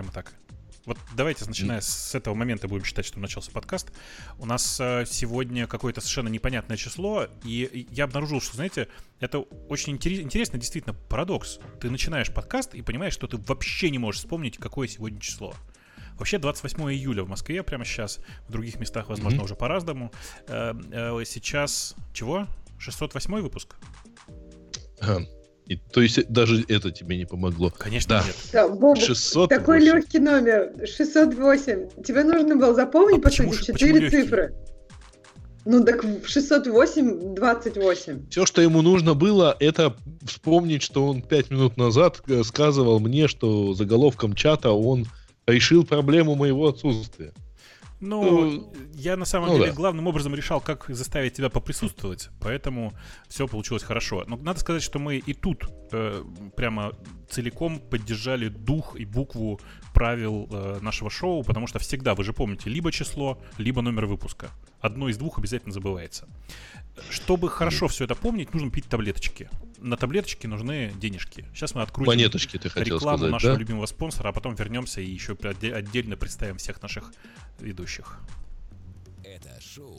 прямо так. Вот давайте, начиная с этого момента, будем считать, что начался подкаст. У нас э, сегодня какое-то совершенно непонятное число, и я обнаружил, что, знаете, это очень интересный действительно парадокс. Ты начинаешь подкаст и понимаешь, что ты вообще не можешь вспомнить, какое сегодня число. Вообще 28 июля в Москве прямо сейчас, в других местах, возможно, mm-hmm. уже по-разному. Э, э, сейчас чего? 608 выпуск? И, то есть даже это тебе не помогло. Конечно да. нет. Да, Бобу, 608. такой легкий номер. 608. Тебе нужно было запомнить, а по сути, 4 цифры. Ну так 608, 28. Все, что ему нужно было, это вспомнить, что он 5 минут назад э, сказывал мне, что заголовком чата он решил проблему моего отсутствия. Ну, ну, я на самом ну, деле да. главным образом решал, как заставить тебя поприсутствовать, поэтому все получилось хорошо. Но надо сказать, что мы и тут э, прямо целиком поддержали дух и букву правил э, нашего шоу, потому что всегда, вы же помните, либо число, либо номер выпуска. Одно из двух обязательно забывается. Чтобы хорошо все это помнить, нужно пить таблеточки. На таблеточки нужны денежки. Сейчас мы открутим Монеточки, ты хотел рекламу сказать, нашего да? любимого спонсора, а потом вернемся и еще отдельно представим всех наших ведущих. Это шоу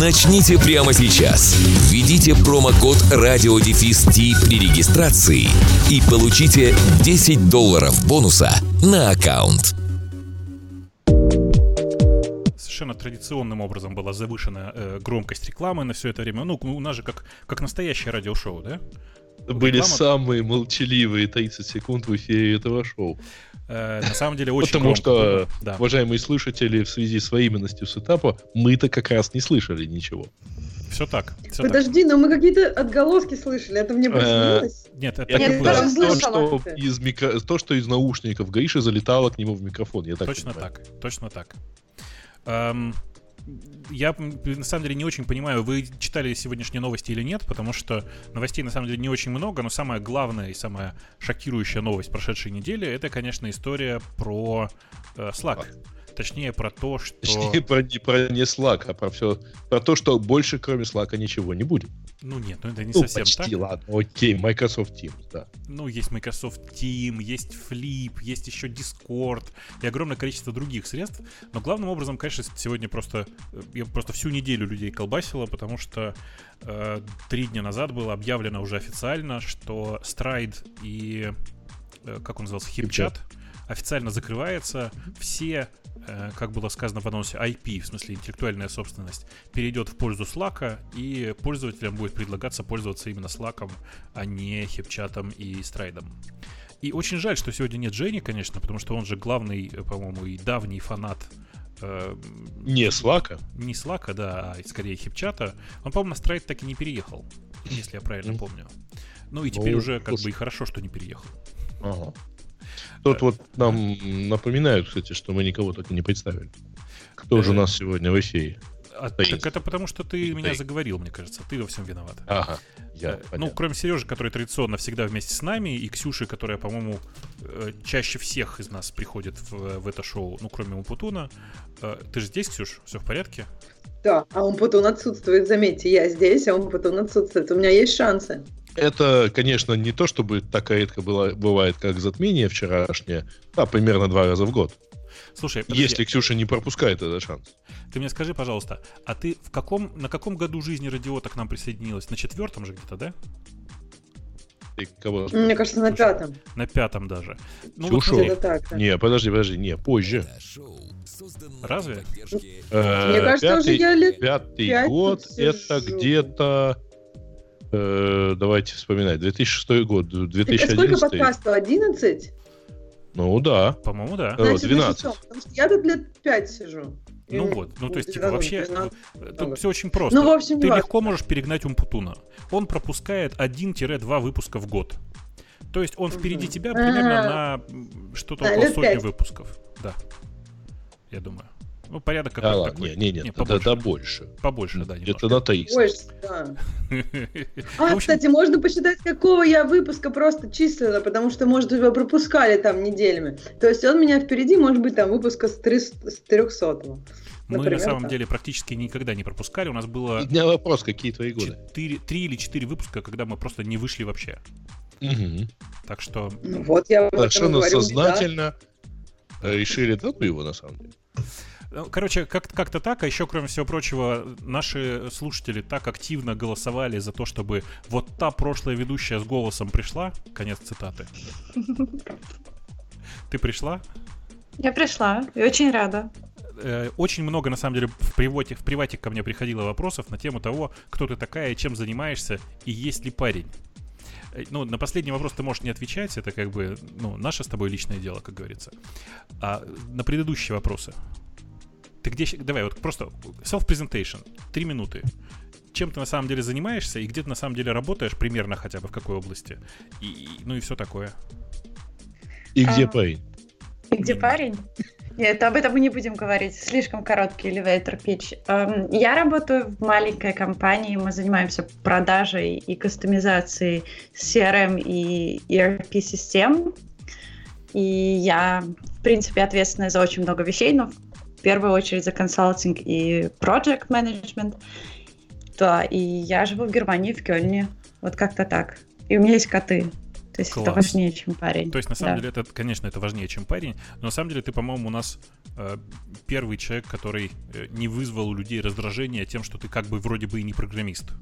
Начните прямо сейчас. Введите промокод RadioDefist при регистрации и получите 10 долларов бонуса на аккаунт. совершенно традиционным образом была завышена э, громкость рекламы на все это время. Ну, у нас же как, как настоящее радиошоу, да? Были Реклама... самые молчаливые 30 секунд в эфире этого шоу. Э, на самом деле очень Потому громко. что, да. уважаемые слушатели, в связи с временностью сетапа, мы-то как раз не слышали ничего. Все так. Все Подожди, так. но мы какие-то отголоски слышали, это мне приснилось? Нет, это я то, что из микро... то, что из наушников Гриша залетало к нему в микрофон. Я так точно понимаю. так, точно так. Эм, я на самом деле не очень понимаю, вы читали сегодняшние новости или нет, потому что новостей на самом деле не очень много, но самая главная и самая шокирующая новость прошедшей недели это, конечно, история про э, Slack. Точнее, про то, что... Точнее, про, не, про не Slack, а про все... Про то, что больше, кроме Slack, ничего не будет. Ну нет, ну это не ну, совсем почти, так. ладно, окей, Microsoft Teams, да. Ну, есть Microsoft Team, есть Flip, есть еще Discord и огромное количество других средств. Но главным образом, конечно, сегодня просто... Я просто всю неделю людей колбасило, потому что э, три дня назад было объявлено уже официально, что Stride и... Э, как он назывался? HipChat официально закрывается. Все Э, как было сказано в анонсе, IP, в смысле интеллектуальная собственность, перейдет в пользу Slack, и пользователям будет предлагаться пользоваться именно Slack, а не хипчатом и страйдом. И очень жаль, что сегодня нет Жени, конечно, потому что он же главный, э, по-моему, и давний фанат э, не Slack. Не Slack, да, а скорее хипчата. Он, по-моему, на страйд так и не переехал, если я правильно помню. Ну и теперь ну, уже как бы и хорошо, что не переехал. Ага. Тут вот нам напоминают, кстати, что мы никого так и не представили. Кто же у нас сегодня в эфире? А, так это потому, что ты меня заговорил, мне кажется. Ты во всем виноват. Ага. Я, э, ну, кроме Сережи, который традиционно всегда вместе с нами, и Ксюши, которая, по-моему, э, чаще всех из нас приходит в, в это шоу, ну, кроме Умпутуна. Э, ты же здесь, Ксюш? Все в порядке? Да, а Умпутун отсутствует, заметьте, я здесь, а Умпутун отсутствует. У меня есть шансы. Это, конечно, не то, чтобы так редко было, бывает, как затмение вчерашнее, а примерно два раза в год. Слушай, подожди. если Ксюша не пропускает этот шанс. Ты мне скажи, пожалуйста, а ты в каком, на каком году жизни радиота к нам присоединилась? На четвертом же где-то, да? Ты кого? Мне кажется, на пятом. На пятом даже. Ну, Ксюша? Вот, так, да. Не, подожди, подожди, не, позже. Разве? Э, Мне кажется, пятый, уже я лет Пятый год, это где-то Э, давайте вспоминать. 2006 год, 2011. Так, а сколько подкасту? 11? Ну да. По-моему, да. Значит, 12. Потому что я тут лет 5 сижу. Ну вот, ну то есть, типа, вообще, тут все очень просто. Ну, в общем, Ты легко можешь перегнать Умпутуна. Он пропускает 1-2 выпуска в год. То есть он впереди тебя примерно а. на что-то около сотни выпусков. Да. Я думаю. Ну, порядок какой-то а, такой. Не, не, не, побольше. Да, да больше. Побольше, да. Это на 300. Больше, да. А, кстати, можно посчитать, какого я выпуска просто численно, потому что, может, его пропускали там неделями. То есть он меня впереди, может быть, там выпуска с 300 мы Например, на самом так. деле практически никогда не пропускали. У нас было... У меня вопрос, какие твои годы? 4, 3 или 4 выпуска, когда мы просто не вышли вообще. Угу. Так что... Ну, вот я Совершенно сознательно да. решили, да ну его на самом деле. Ну, короче, как- как-то так, а еще, кроме всего прочего, наши слушатели так активно голосовали за то, чтобы вот та прошлая ведущая с голосом пришла. Конец цитаты. Ты пришла? Я пришла и очень рада. Э, очень много, на самом деле, в привате, в привате ко мне приходило вопросов на тему того, кто ты такая, чем занимаешься и есть ли парень. Э, ну, на последний вопрос ты можешь не отвечать, это как бы, ну, наше с тобой личное дело, как говорится. А на предыдущие вопросы ты где... Давай, вот просто self-presentation. Три минуты. Чем ты на самом деле занимаешься и где ты на самом деле работаешь, примерно хотя бы в какой области. И, и, ну и все такое. И где а, парень? И где парень? Нет, об этом мы не будем говорить. Слишком короткий elevator pitch. Эм, я работаю в маленькой компании. Мы занимаемся продажей и кастомизацией CRM и ERP-систем. И я, в принципе, ответственная за очень много вещей, но первую очередь за консалтинг и project management. Да, и я живу в Германии, в Кёльне. Вот как-то так. И у меня есть коты. То есть Класс. это важнее, чем парень. То есть, на самом да. деле, это, конечно, это важнее, чем парень. Но на самом деле, ты, по-моему, у нас э, первый человек, который э, не вызвал у людей раздражения тем, что ты как бы вроде бы и не программист.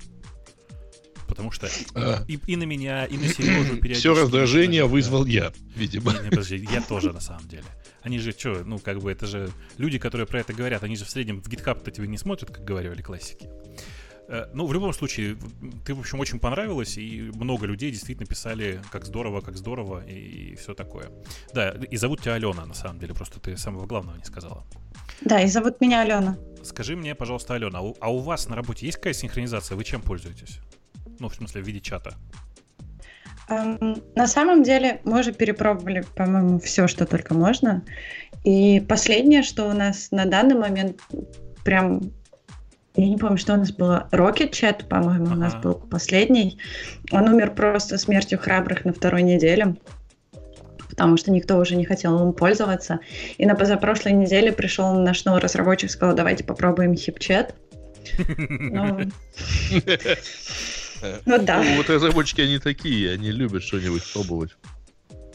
Потому что а. и, и на меня, и на Сережу периодически... Все раздражение вызвал я, видимо. Не, не, подожди, я тоже, на самом деле. Они же что, ну, как бы это же люди, которые про это говорят, они же в среднем в GitHub-то тебе не смотрят, как говорили классики. Э, ну, в любом случае, ты, в общем, очень понравилась, и много людей действительно писали, как здорово, как здорово, и, и все такое. Да, и зовут тебя Алена, на самом деле, просто ты самого главного не сказала. Да, и зовут меня Алена. Скажи мне, пожалуйста, Алена, а у, а у вас на работе есть какая синхронизация? Вы чем пользуетесь? Ну, в смысле, в виде чата. Um, на самом деле мы уже перепробовали, по-моему, все, что только можно. И последнее, что у нас на данный момент прям... Я не помню, что у нас было. Rocket Chat, по-моему, ага. у нас был последний. Он умер просто смертью храбрых на второй неделе потому что никто уже не хотел им пользоваться. И на позапрошлой неделе пришел наш новый разработчик и сказал, давайте попробуем HipChat. Ну, Ну да. Вот разработчики, они такие, они любят что-нибудь пробовать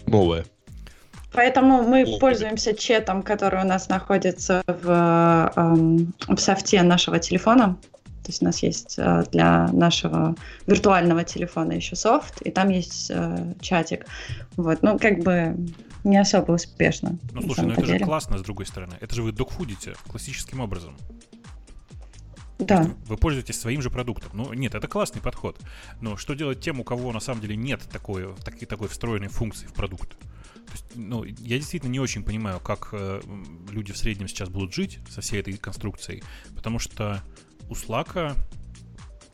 новое. Поэтому мы О, пользуемся четом, который у нас находится в, эм, в софте нашего телефона. То есть у нас есть э, для нашего виртуального телефона еще софт, и там есть э, чатик. Вот, ну как бы не особо успешно. Ну слушай, ну это деле. же классно с другой стороны. Это же вы докфудите классическим образом. Да. Вы пользуетесь своим же продуктом. Ну, нет, это классный подход. Но что делать тем, у кого на самом деле нет такой, такой, такой встроенной функции в продукт? То есть, ну, я действительно не очень понимаю, как э, люди в среднем сейчас будут жить со всей этой конструкцией, потому что у Slack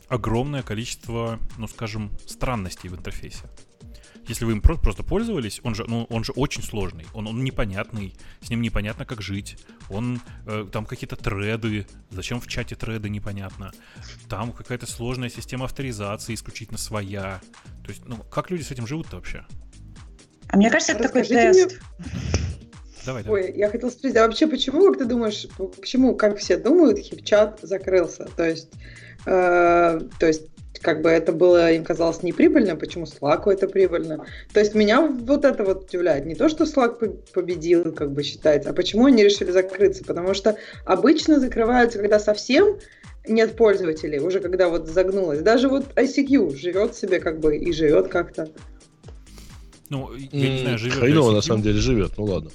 огромное количество, ну, скажем, странностей в интерфейсе. Если вы им просто пользовались, он же, ну, он же очень сложный, он, он непонятный, с ним непонятно, как жить, он, э, там какие-то треды, зачем в чате треды, непонятно, там какая-то сложная система авторизации, исключительно своя, то есть, ну, как люди с этим живут-то вообще? А мне кажется, это такой тест. Мне... Давай, давай. Ой, я хотела спросить, а вообще почему, как ты думаешь, почему, как все думают, хипчат закрылся? То есть, э, то есть как бы это было, им казалось неприбыльно, почему Slack это прибыльно. То есть меня вот это вот удивляет. Не то, что Slack победил, как бы считается, а почему они решили закрыться. Потому что обычно закрываются, когда совсем нет пользователей, уже когда вот загнулось. Даже вот ICQ живет себе как бы и живет как-то. Ну, я не знаю, живет Хреново на самом деле живет, ну ладно.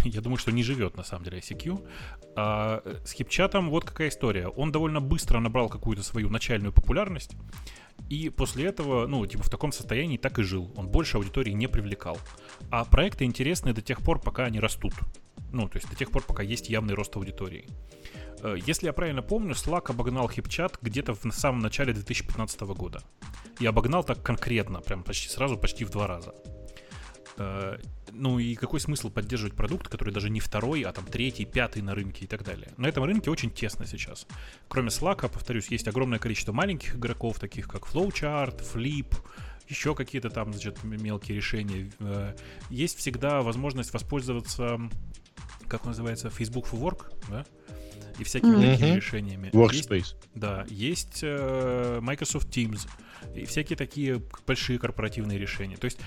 Я думаю, что не живет на самом деле ICQ. А с хипчатом вот какая история. Он довольно быстро набрал какую-то свою начальную популярность. И после этого, ну, типа в таком состоянии так и жил. Он больше аудитории не привлекал. А проекты интересны до тех пор, пока они растут. Ну, то есть до тех пор, пока есть явный рост аудитории. Э, если я правильно помню, Slack обогнал HipChat где-то в самом начале 2015 года. И обогнал так конкретно, прям почти сразу, почти в два раза. Э, ну и какой смысл поддерживать продукт, который даже не второй, а там третий, пятый на рынке и так далее. На этом рынке очень тесно сейчас. Кроме Slack, повторюсь, есть огромное количество маленьких игроков, таких как Flowchart, Flip, еще какие-то там, значит, мелкие решения. Э, есть всегда возможность воспользоваться, как называется, Facebook for Work, да? И всякими mm-hmm. такими решениями. Workspace. Есть, да, есть э, Microsoft Teams и всякие такие большие корпоративные решения. То есть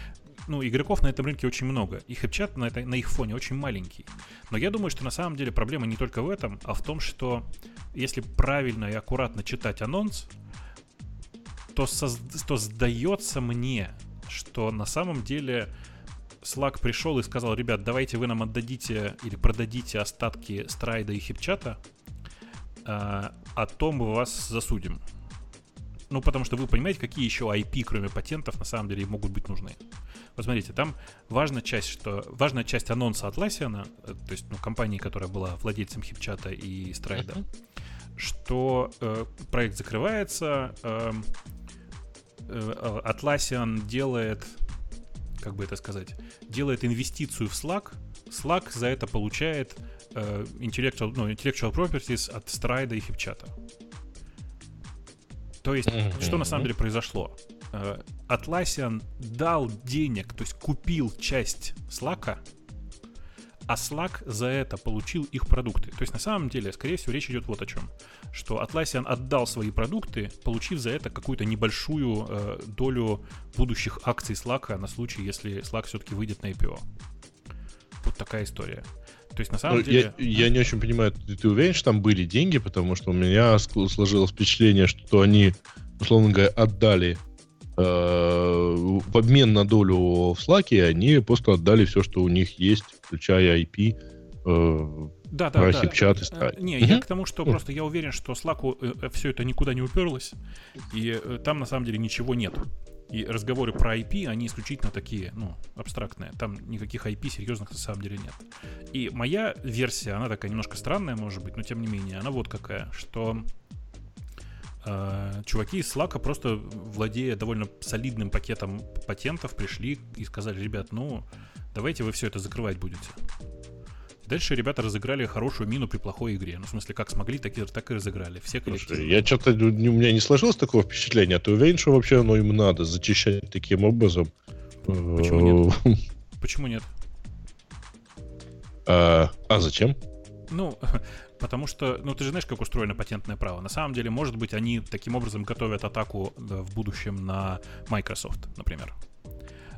ну, игроков на этом рынке очень много. И хэпчат на, это, на их фоне очень маленький. Но я думаю, что на самом деле проблема не только в этом, а в том, что если правильно и аккуратно читать анонс, то, соз... то сдается мне, что на самом деле Slack пришел и сказал, ребят, давайте вы нам отдадите или продадите остатки страйда и хипчата, а, а то мы вас засудим. Ну, потому что вы понимаете, какие еще IP, кроме патентов, на самом деле могут быть нужны. Посмотрите, там важная часть, что важная часть анонса Atlassian, э, то есть ну, компании, которая была владельцем хипчата и страйда, uh-huh. что э, проект закрывается, эм, э, Atlassian делает, как бы это сказать, делает инвестицию в Slack, Slack за это получает э, intellectual, ну, intellectual properties от страйда и хипчата. То есть, mm-hmm. что на самом деле произошло? Э, Atlassian дал денег, то есть купил часть Slack, а Slack за это получил их продукты. То есть на самом деле, скорее всего, речь идет вот о чем. Что Atlassian отдал свои продукты, получив за это какую-то небольшую э, долю будущих акций Slack на случай, если Slack все-таки выйдет на IPO. Вот такая история. То есть на самом ну, деле... Я, я не очень понимаю, ты, ты уверен, что там были деньги? Потому что у меня сложилось впечатление, что они, условно говоря, отдали в обмен на долю в Slack, они просто отдали все, что у них есть, включая IP, э, да, да, да. чат и. Э, не, угу. я к тому, что просто я уверен, что Slack э, все это никуда не уперлось, и э, там на самом деле ничего нет. И разговоры про IP, они исключительно такие, ну, абстрактные. Там никаких IP серьезных на самом деле нет. И моя версия, она такая немножко странная, может быть, но тем не менее, она вот какая, что э, чуваки из Slack просто, владея довольно солидным пакетом патентов, пришли и сказали, ребят, ну, давайте вы все это закрывать будете. Дальше ребята разыграли хорошую мину при плохой игре. Ну, в смысле, как смогли, так и, так и разыграли. Все коллективы. Слушай, я что-то... У меня не сложилось такого впечатления. А ты уверен, что вообще оно им надо зачищать таким образом? Почему нет? Почему нет? А, а зачем? Ну, потому что, ну, ты же знаешь, как устроено патентное право. На самом деле, может быть, они таким образом готовят атаку в будущем на Microsoft, например.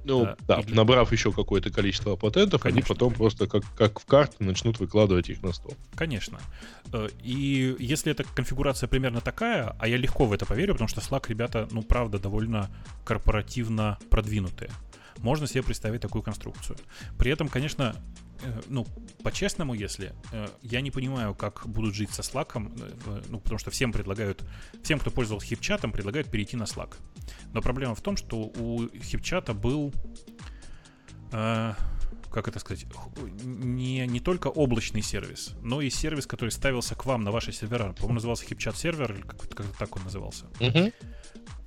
Ну, да, да или... набрав еще какое-то количество патентов, Конечно. они потом просто как, как в карты начнут выкладывать их на стол. Конечно. Э, и если эта конфигурация примерно такая, а я легко в это поверю, потому что Slack, ребята, ну, правда, довольно корпоративно продвинутые. Можно себе представить такую конструкцию. При этом, конечно, Э, ну, по-честному, если, э, я не понимаю, как будут жить со Slack, э, ну, потому что всем предлагают, всем, кто пользовался хипчатом, предлагают перейти на Slack. Но проблема в том, что у хипчата был, как это сказать, не, не только облачный сервис, но и сервис, который ставился к вам на ваши сервера. По-моему, назывался хипчат сервер, или как, как так он назывался. Uh-huh.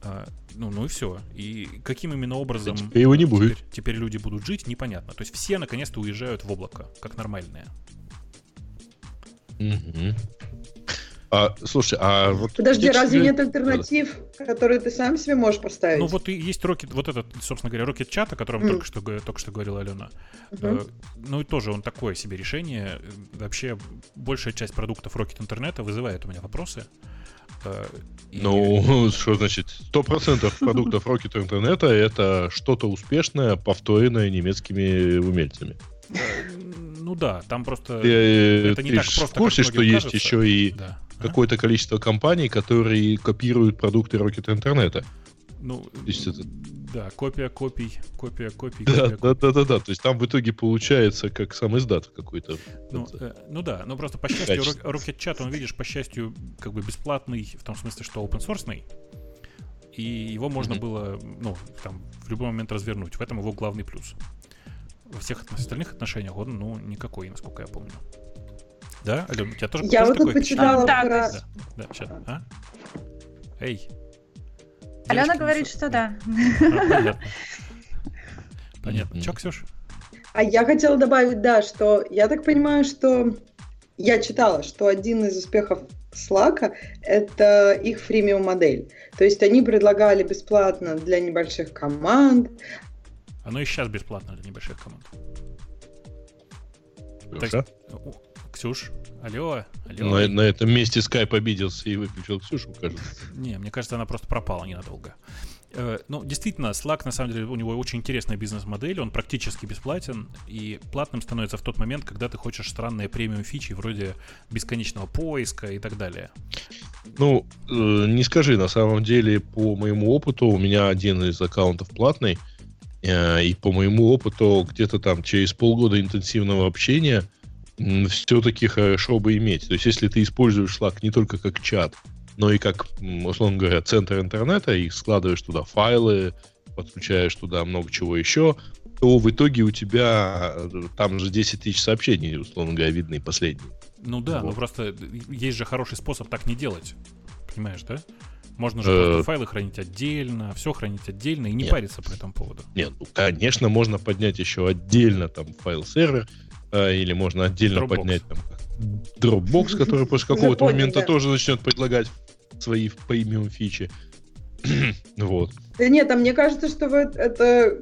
А, ну, ну и все. И каким именно образом теперь его не будет. Теперь, теперь люди будут жить, непонятно. То есть все наконец-то уезжают в облако, как нормальные. Угу. А, слушай, а вот... Подожди, разве нет альтернатив, которые ты сам себе можешь поставить? Ну вот и есть Rocket, вот этот, собственно говоря, Rocket Chat, о котором mm. только, что, только что говорила Алена. Uh-huh. Ну и тоже он такое себе решение. Вообще большая часть продуктов Rocket интернета вызывает у меня вопросы. И... Ну, что значит? 100% продуктов Rocket интернета это что-то успешное, повторенное немецкими умельцами. Ну да, там просто ты, это не ты так просто. В курсе, что есть еще и да. какое-то количество компаний, которые копируют продукты Rocket интернета. Ну, То есть это да, копия копий, копия копий. Да, копия, да, да, да, да. То есть там в итоге получается как сам издат какой-то. Ну, э, ну да, но просто по счастью, Rocket Chat, он, видишь, по счастью, как бы бесплатный, в том смысле, что open source и его можно mm-hmm. было, ну, там, в любой момент развернуть. В этом его главный плюс. во всех остальных отношениях он, ну, никакой, насколько я помню. Да, Алена, у тебя тоже Я вот тут почитала да, про... Да, да, сейчас, а? Эй. Алена говорит, что да. Понятно. Че, Ксюш? А я хотела добавить, да, что я так понимаю, что я читала, что один из успехов Slack — это их фримиум модель. То есть они предлагали бесплатно для небольших команд. Оно и сейчас бесплатно для небольших команд. Ксюша? у- Ксюш, алло, алло. На, на этом месте Skype обиделся и выключил Ксюшу, кажется. Не, мне кажется, она просто пропала ненадолго. Э, Ну, действительно, Slack, на самом деле, у него очень интересная бизнес-модель, он практически бесплатен, и платным становится в тот момент, когда ты хочешь странные премиум фичи вроде бесконечного поиска и так далее. Ну, э, не скажи, на самом деле, по моему опыту, у меня один из аккаунтов платный, э, и по моему опыту, где-то там через полгода интенсивного общения все-таки хорошо бы иметь. То есть, если ты используешь Slack не только как чат, но и как, условно говоря, центр интернета, и складываешь туда файлы, подключаешь туда много чего еще, то в итоге у тебя э, там же 10 тысяч сообщений, условно говоря, видны последние. Ну да, ну Вот. просто есть же хороший способ так не делать. Понимаешь, да? Можно же Э. файлы хранить отдельно, все хранить отдельно и не Нет. париться по этому поводу. Нет, ну, конечно, можно поднять еще отдельно там файл-сервер, э, или можно отдельно Dropbox. поднять там Dropbox, который после какого-то момента тоже начнет предлагать свои премиум фичи. вот. Да нет, а мне кажется, что вот это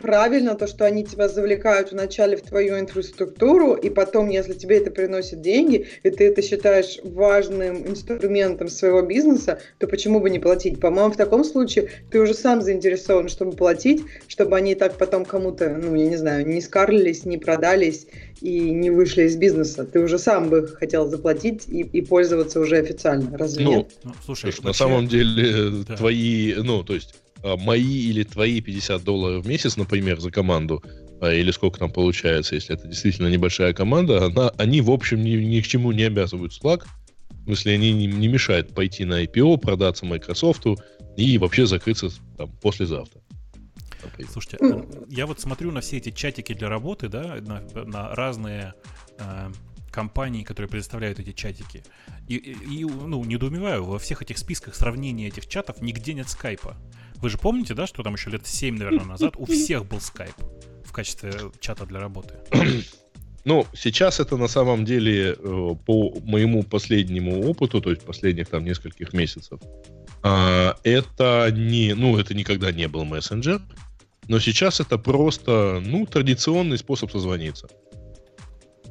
правильно, то, что они тебя завлекают вначале в твою инфраструктуру, и потом, если тебе это приносит деньги, и ты это считаешь важным инструментом своего бизнеса, то почему бы не платить? По-моему, в таком случае ты уже сам заинтересован, чтобы платить, чтобы они так потом кому-то, ну, я не знаю, не скарлились, не продались и не вышли из бизнеса. Ты уже сам бы хотел заплатить и, и пользоваться уже официально. Разве Ну, нет? Ну, слушай, Слушай, на вообще- самом деле, Да. твои, ну, то есть, мои или твои 50 долларов в месяц, например, за команду, а, или сколько там получается, если это действительно небольшая команда, она, они, в общем, ни, ни к чему не обязывают Slack. В смысле, они не, не мешают пойти на IPO, продаться Microsoft и вообще закрыться там, послезавтра. Слушайте, я вот смотрю на все эти чатики для работы, да, на, на разные э, компании, которые предоставляют эти чатики, и- и, ну, недоумеваю, во всех этих списках сравнения этих чатов нигде нет скайпа. Вы же помните, да, что там еще лет 7, наверное, назад у всех был скайп в качестве чата для работы? Ну, сейчас это на самом деле, э, по моему последнему опыту, то есть последних там нескольких месяцев, а, это не, ну, это никогда не был мессенджер, но сейчас это просто, ну, традиционный способ созвониться.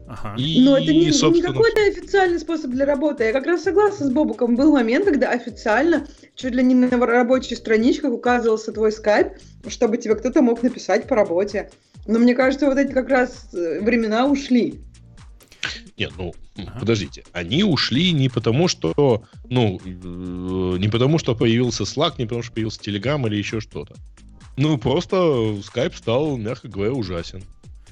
Ага. И, Но это не, не собственно, какой-то официальный способ для работы. Я как раз согласна с Бобуком. Был момент, когда официально, чуть ли не на рабочих страничках указывался твой скайп, чтобы тебе кто-то мог написать по работе. Но мне кажется, вот эти как раз э, времена ушли. Нет, ну, Ага. подождите. Они ушли не потому, что, ну, э, не потому, что появился Slack, не потому, что появился Telegram или еще что-то. Ну, просто Skype стал, мягко говоря, ужасен.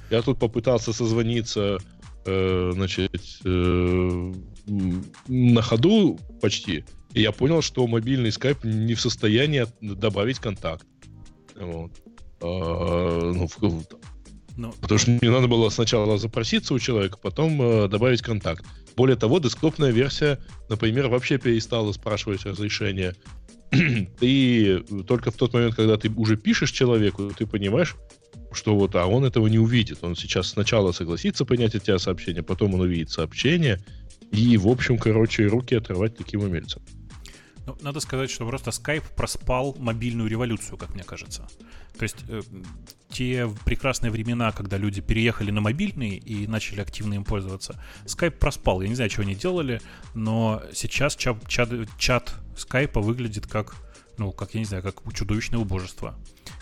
Я тут попытался созвониться, э, значит, э, на ходу почти, и я понял, что мобильный Skype не в состоянии добавить контакт. Вот. А, ну, в- Ну, Потому что мне надо было сначала запроситься у человека, потом э, добавить контакт. Более того, десктопная версия, например, вообще перестала спрашивать разрешение. ты только в тот момент, когда ты уже пишешь человеку, ты понимаешь, что вот, а он этого не увидит. Он сейчас сначала согласится принять от тебя сообщение, потом он увидит сообщение, и, в общем, короче, руки отрывать таким умельцам. Ну, надо сказать, что просто Skype проспал мобильную революцию, как мне кажется. То есть э, те прекрасные времена, когда люди переехали на мобильный и начали активно им пользоваться, Skype проспал. Я не знаю, что они делали, но сейчас чат, чат, чат Skype выглядит как, ну, как, я не знаю, как чудовищное убожество.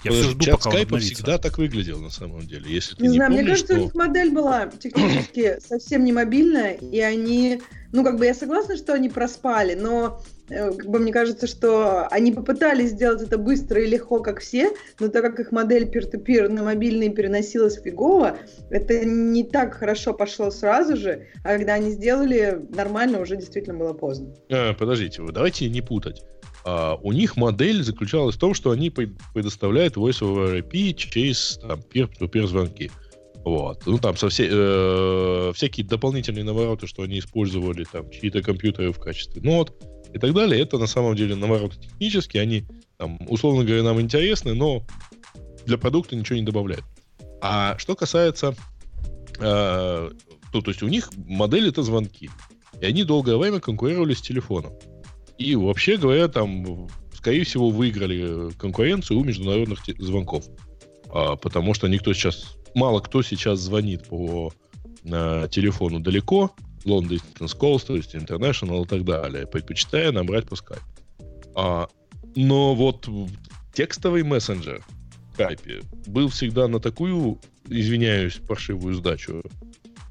Я все жду, Чат пока скайпа всегда так выглядел, на самом деле. Если ты Не не, знаю, мне помнишь, кажется, у то- них модель была технически совсем не мобильная, и они, ну, как бы я согласна, что они проспали, но э, как бы мне кажется, что они попытались сделать это быстро и легко, как все, но так как их модель peer-to-peer на мобильный переносилась фигово, это не так хорошо пошло сразу же, а когда они сделали нормально, уже действительно было поздно. А, подождите, вы давайте не путать. А, у них модель заключалась в том, что они предоставляют voice over IP через там, peer-to-peer звонки. Вот. Ну, там со все, э, всякие дополнительные навороты, что они использовали там чьи-то компьютеры в качестве нот и так далее, это на самом деле навороты технические, они, там, условно говоря, нам интересны, но для продукта ничего не добавляют. А что касается... Э, то, то есть у них модель это звонки. И они долгое время конкурировали с телефоном. И вообще говоря, там, скорее всего, выиграли конкуренцию у международных звонков. А, потому что никто сейчас мало кто сейчас звонит по э, телефону далеко, long distance calls, то есть international и так далее, предпочитая набрать по Skype. А, но вот текстовый мессенджер в Skype был всегда на такую, извиняюсь, паршивую сдачу,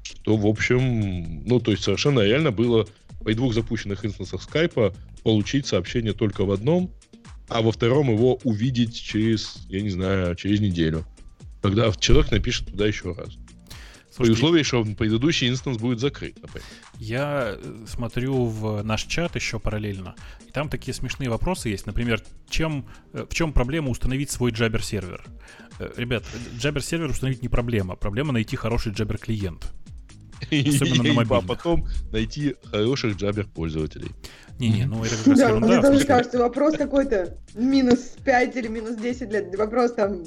что, в общем, ну, то есть совершенно реально было при двух запущенных инстансах скайпа получить сообщение только в одном, а во втором его увидеть через, я не знаю, через неделю когда человек напишет туда еще раз. Слушайте, При условии, что предыдущий инстанс будет закрыт. Например. Я э, смотрю в наш чат еще параллельно, и там такие смешные вопросы есть. Например, чем, э, в чем проблема установить свой Jabber сервер? Э, ребят, Jabber сервер установить не проблема. Проблема найти хороший Jabber клиент. Особенно на мобильных. А потом найти хороших Jabber пользователей. Не-не, ну это как раз ерунда. Мне тоже кажется, вопрос какой-то минус 5 или минус 10 лет. Вопрос там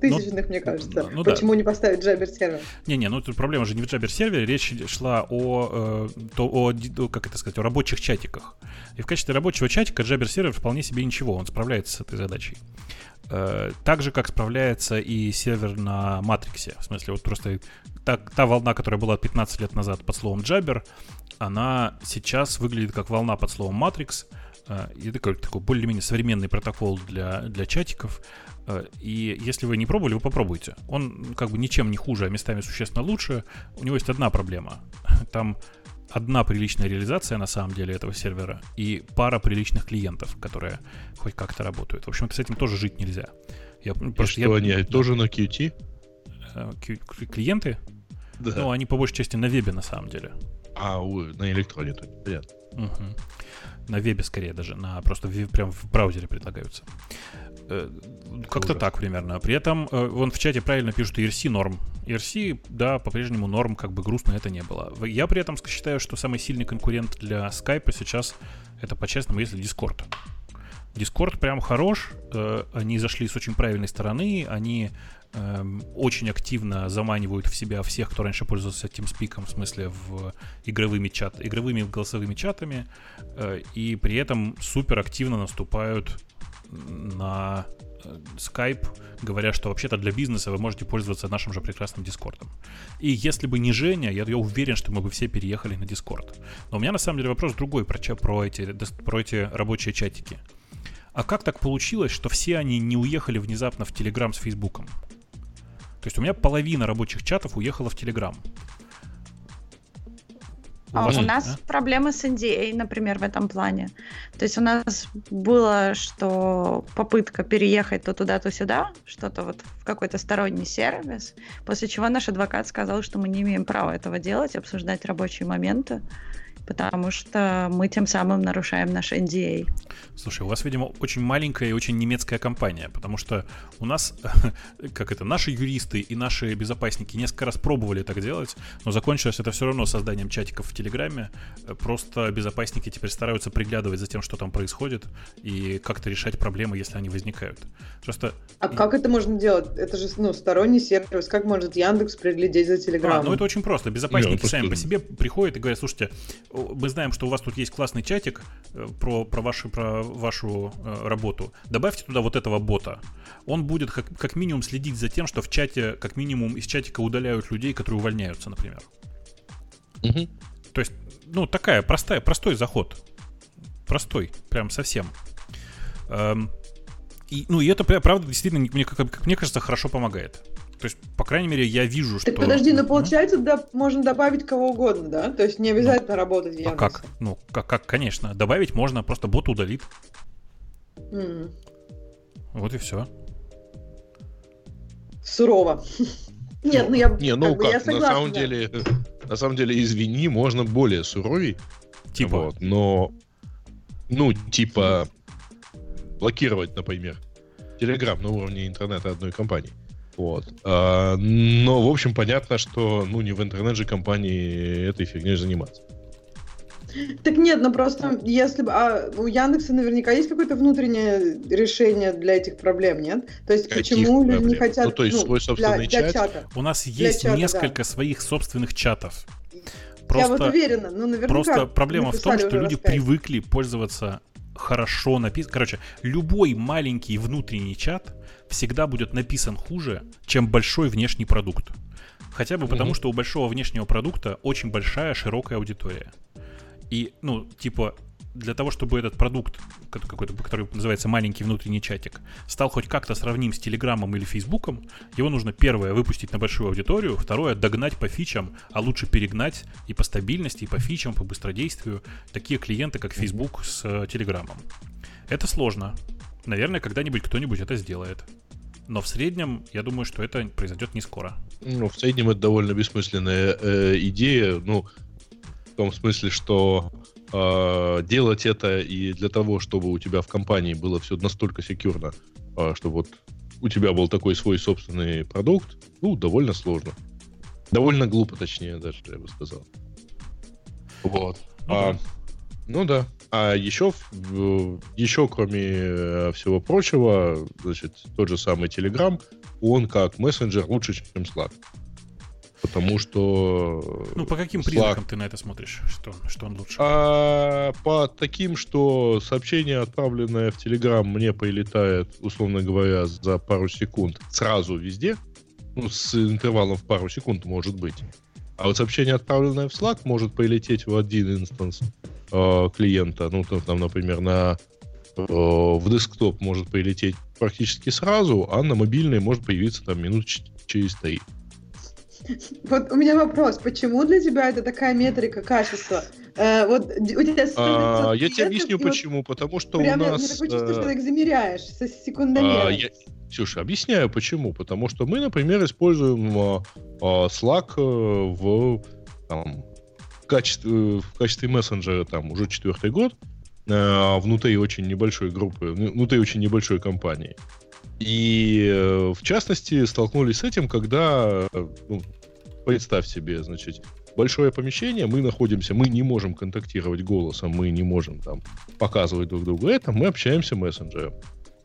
тысячных, мне кажется. Ну, Почему да. не поставить Jabber сервер? Не-не, ну тут проблема же не в Jabber сервере, речь шла о, э, то, о, как это сказать, о рабочих чатиках. И в качестве рабочего чатика Jabber сервер вполне себе ничего, он справляется с этой задачей. Э, так же, как справляется и сервер на Матриксе. В смысле, вот просто та, та волна, которая была 15 лет назад под словом Jabber, она сейчас выглядит как волна под словом Matrix. Э, и такой, такой более-менее современный протокол для, для чатиков. Э, и если вы не пробовали, вы попробуйте. Он как бы ничем не хуже, а местами существенно лучше. У него есть одна проблема. Там одна приличная реализация на самом деле этого сервера и пара приличных клиентов, которые хоть как-то работают. В общем, с этим тоже жить нельзя. Я, и просто, что я, они тоже на QT? Э, клиенты? Да. Ну, они по большей части на вебе на самом деле. А, на электроне, понятно. Угу. На вебе скорее даже, на просто в, прям в браузере предлагаются. Э, как-то так примерно. При этом э, вон в чате правильно пишут ERC норм. ERC, да, по-прежнему норм, как бы грустно это не было. Я при этом считаю, что самый сильный конкурент для Skype сейчас это по-честному, если Discord. Discord прям хорош, э, они зашли с очень правильной стороны, они эм, очень активно заманивают в себя всех, кто раньше пользовался TeamSpeak, в смысле в игровыми, чат, игровыми голосовыми чатами, и при этом супер активно наступают на э, Skype, говоря, что вообще-то для бизнеса вы можете пользоваться нашим же прекрасным Дискордом. И если бы не Женя, я, я уверен, что мы бы все переехали на Дискорд. Но у меня на самом деле вопрос другой про, про, эти, про эти рабочие чатики. А как так получилось, что все они не уехали внезапно в Телеграм с Фейсбуком? То есть у меня половина рабочих чатов уехала в Телеграм. А у нас да? проблемы с NDA, например, в этом плане. То есть у нас было, что попытка переехать то туда, то сюда, что-то вот в какой-то сторонний сервис, после чего наш адвокат сказал, что мы не имеем права этого делать, обсуждать рабочие моменты потому что мы тем самым нарушаем наш NDA. Слушай, у вас, видимо, очень маленькая и очень немецкая компания, потому что у нас, как это, наши юристы и наши безопасники несколько раз пробовали так делать, но закончилось это все равно созданием чатиков в Телеграме. Просто безопасники теперь стараются приглядывать за тем, что там происходит, и как-то решать проблемы, если они возникают. Просто... А как это можно делать? Это же ну, сторонний сервис. Как может Яндекс приглядеть за Телеграмом? А, ну это очень просто. Безопасники Нет, сами по себе приходят и говорят, слушайте, мы знаем, что у вас тут есть классный чатик э, про, про, вашу, про вашу э, работу. Добавьте туда вот этого бота. Он будет как, как минимум следить за тем, что в чате, как минимум, из чатика удаляют людей, которые увольняются, например. Угу. То есть, ну, такая простая, простой заход. Простой, прям совсем. Эм, и, ну, и это, правда, действительно, мне, как, как мне кажется, хорошо помогает. То есть, по крайней мере, я вижу, так что... подожди, но получается, да, можно добавить кого угодно, да? То есть не обязательно ну, работать в Яндексе. А как? Ну, как, как, конечно. Добавить можно, просто бот удалит. Mm. Вот и все. Сурово. Нет, ну я, не, ну как, на самом деле, на самом деле, извини, можно более суровей. Типа. Вот, но, ну, типа, блокировать, например, Телеграм на уровне интернета одной компании. Вот. А, но, в общем, понятно, что ну, не в интернет же компании этой фигней заниматься. Так нет, ну просто если бы... А у Яндекса наверняка есть какое-то внутреннее решение для этих проблем, нет? То есть Каких почему проблем? люди не хотят... Ну, то есть ну, свой собственный для, чат? Для чата. У нас есть чата, несколько да. своих собственных чатов. Просто, Я вот уверена, ну наверняка... Просто проблема в том, что люди привыкли пользоваться хорошо написан. Короче, любой маленький внутренний чат всегда будет написан хуже, чем большой внешний продукт. Хотя бы потому, mm-hmm. что у большого внешнего продукта очень большая, широкая аудитория. И, ну, типа, для того, чтобы этот продукт, какой-то, который называется маленький внутренний чатик, стал хоть как-то сравним с Телеграмом или Фейсбуком, его нужно первое выпустить на большую аудиторию, второе догнать по фичам, а лучше перегнать и по стабильности, и по фичам, по быстродействию такие клиенты, как Facebook с э, Телеграмом. Это сложно. Наверное, когда-нибудь кто-нибудь это сделает. Но в среднем, я думаю, что это произойдет не скоро. Ну, в среднем это довольно бессмысленная э, идея. Ну, в том смысле, что э, делать это и для того, чтобы у тебя в компании было все настолько секьюрно, э, чтобы вот у тебя был такой свой собственный продукт, ну, довольно сложно. Довольно глупо, точнее, даже, я бы сказал. Вот. Ну, а, да. Ну да. А еще, еще кроме э, всего прочего, значит, тот же самый Telegram, он как мессенджер лучше, чем Slack. Потому что... Ну, по каким Slack... признакам ты на это смотришь? Что, что он лучше? А, по таким, что сообщение, отправленное в Telegram, мне прилетает, условно говоря, за пару секунд сразу везде. Ну, с интервалом в пару секунд, может быть. А вот сообщение, отправленное в Slack, может прилететь в один инстанс э, клиента. Ну, там, например, на э, в десктоп может прилететь практически сразу, а на мобильный может появиться там минут через три. Вот у меня вопрос, почему для тебя это такая метрика качества? Э, вот у тебя а, Я тебе объясню почему, вот потому что у нас... Мне такое чувство, что ты их замеряешь со секундомером. А, я... Ксюша, объясняю почему. Потому что мы, например, используем а, а, Slack э, в, там, качестве, в качестве мессенджера там, уже четвертый год а, внутри очень небольшой группы, внутри очень небольшой компании. И э, в частности столкнулись с этим, когда, ну, представь себе, значит, большое помещение, мы находимся, мы не можем контактировать голосом, мы не можем там показывать друг другу это, мы общаемся мессенджером.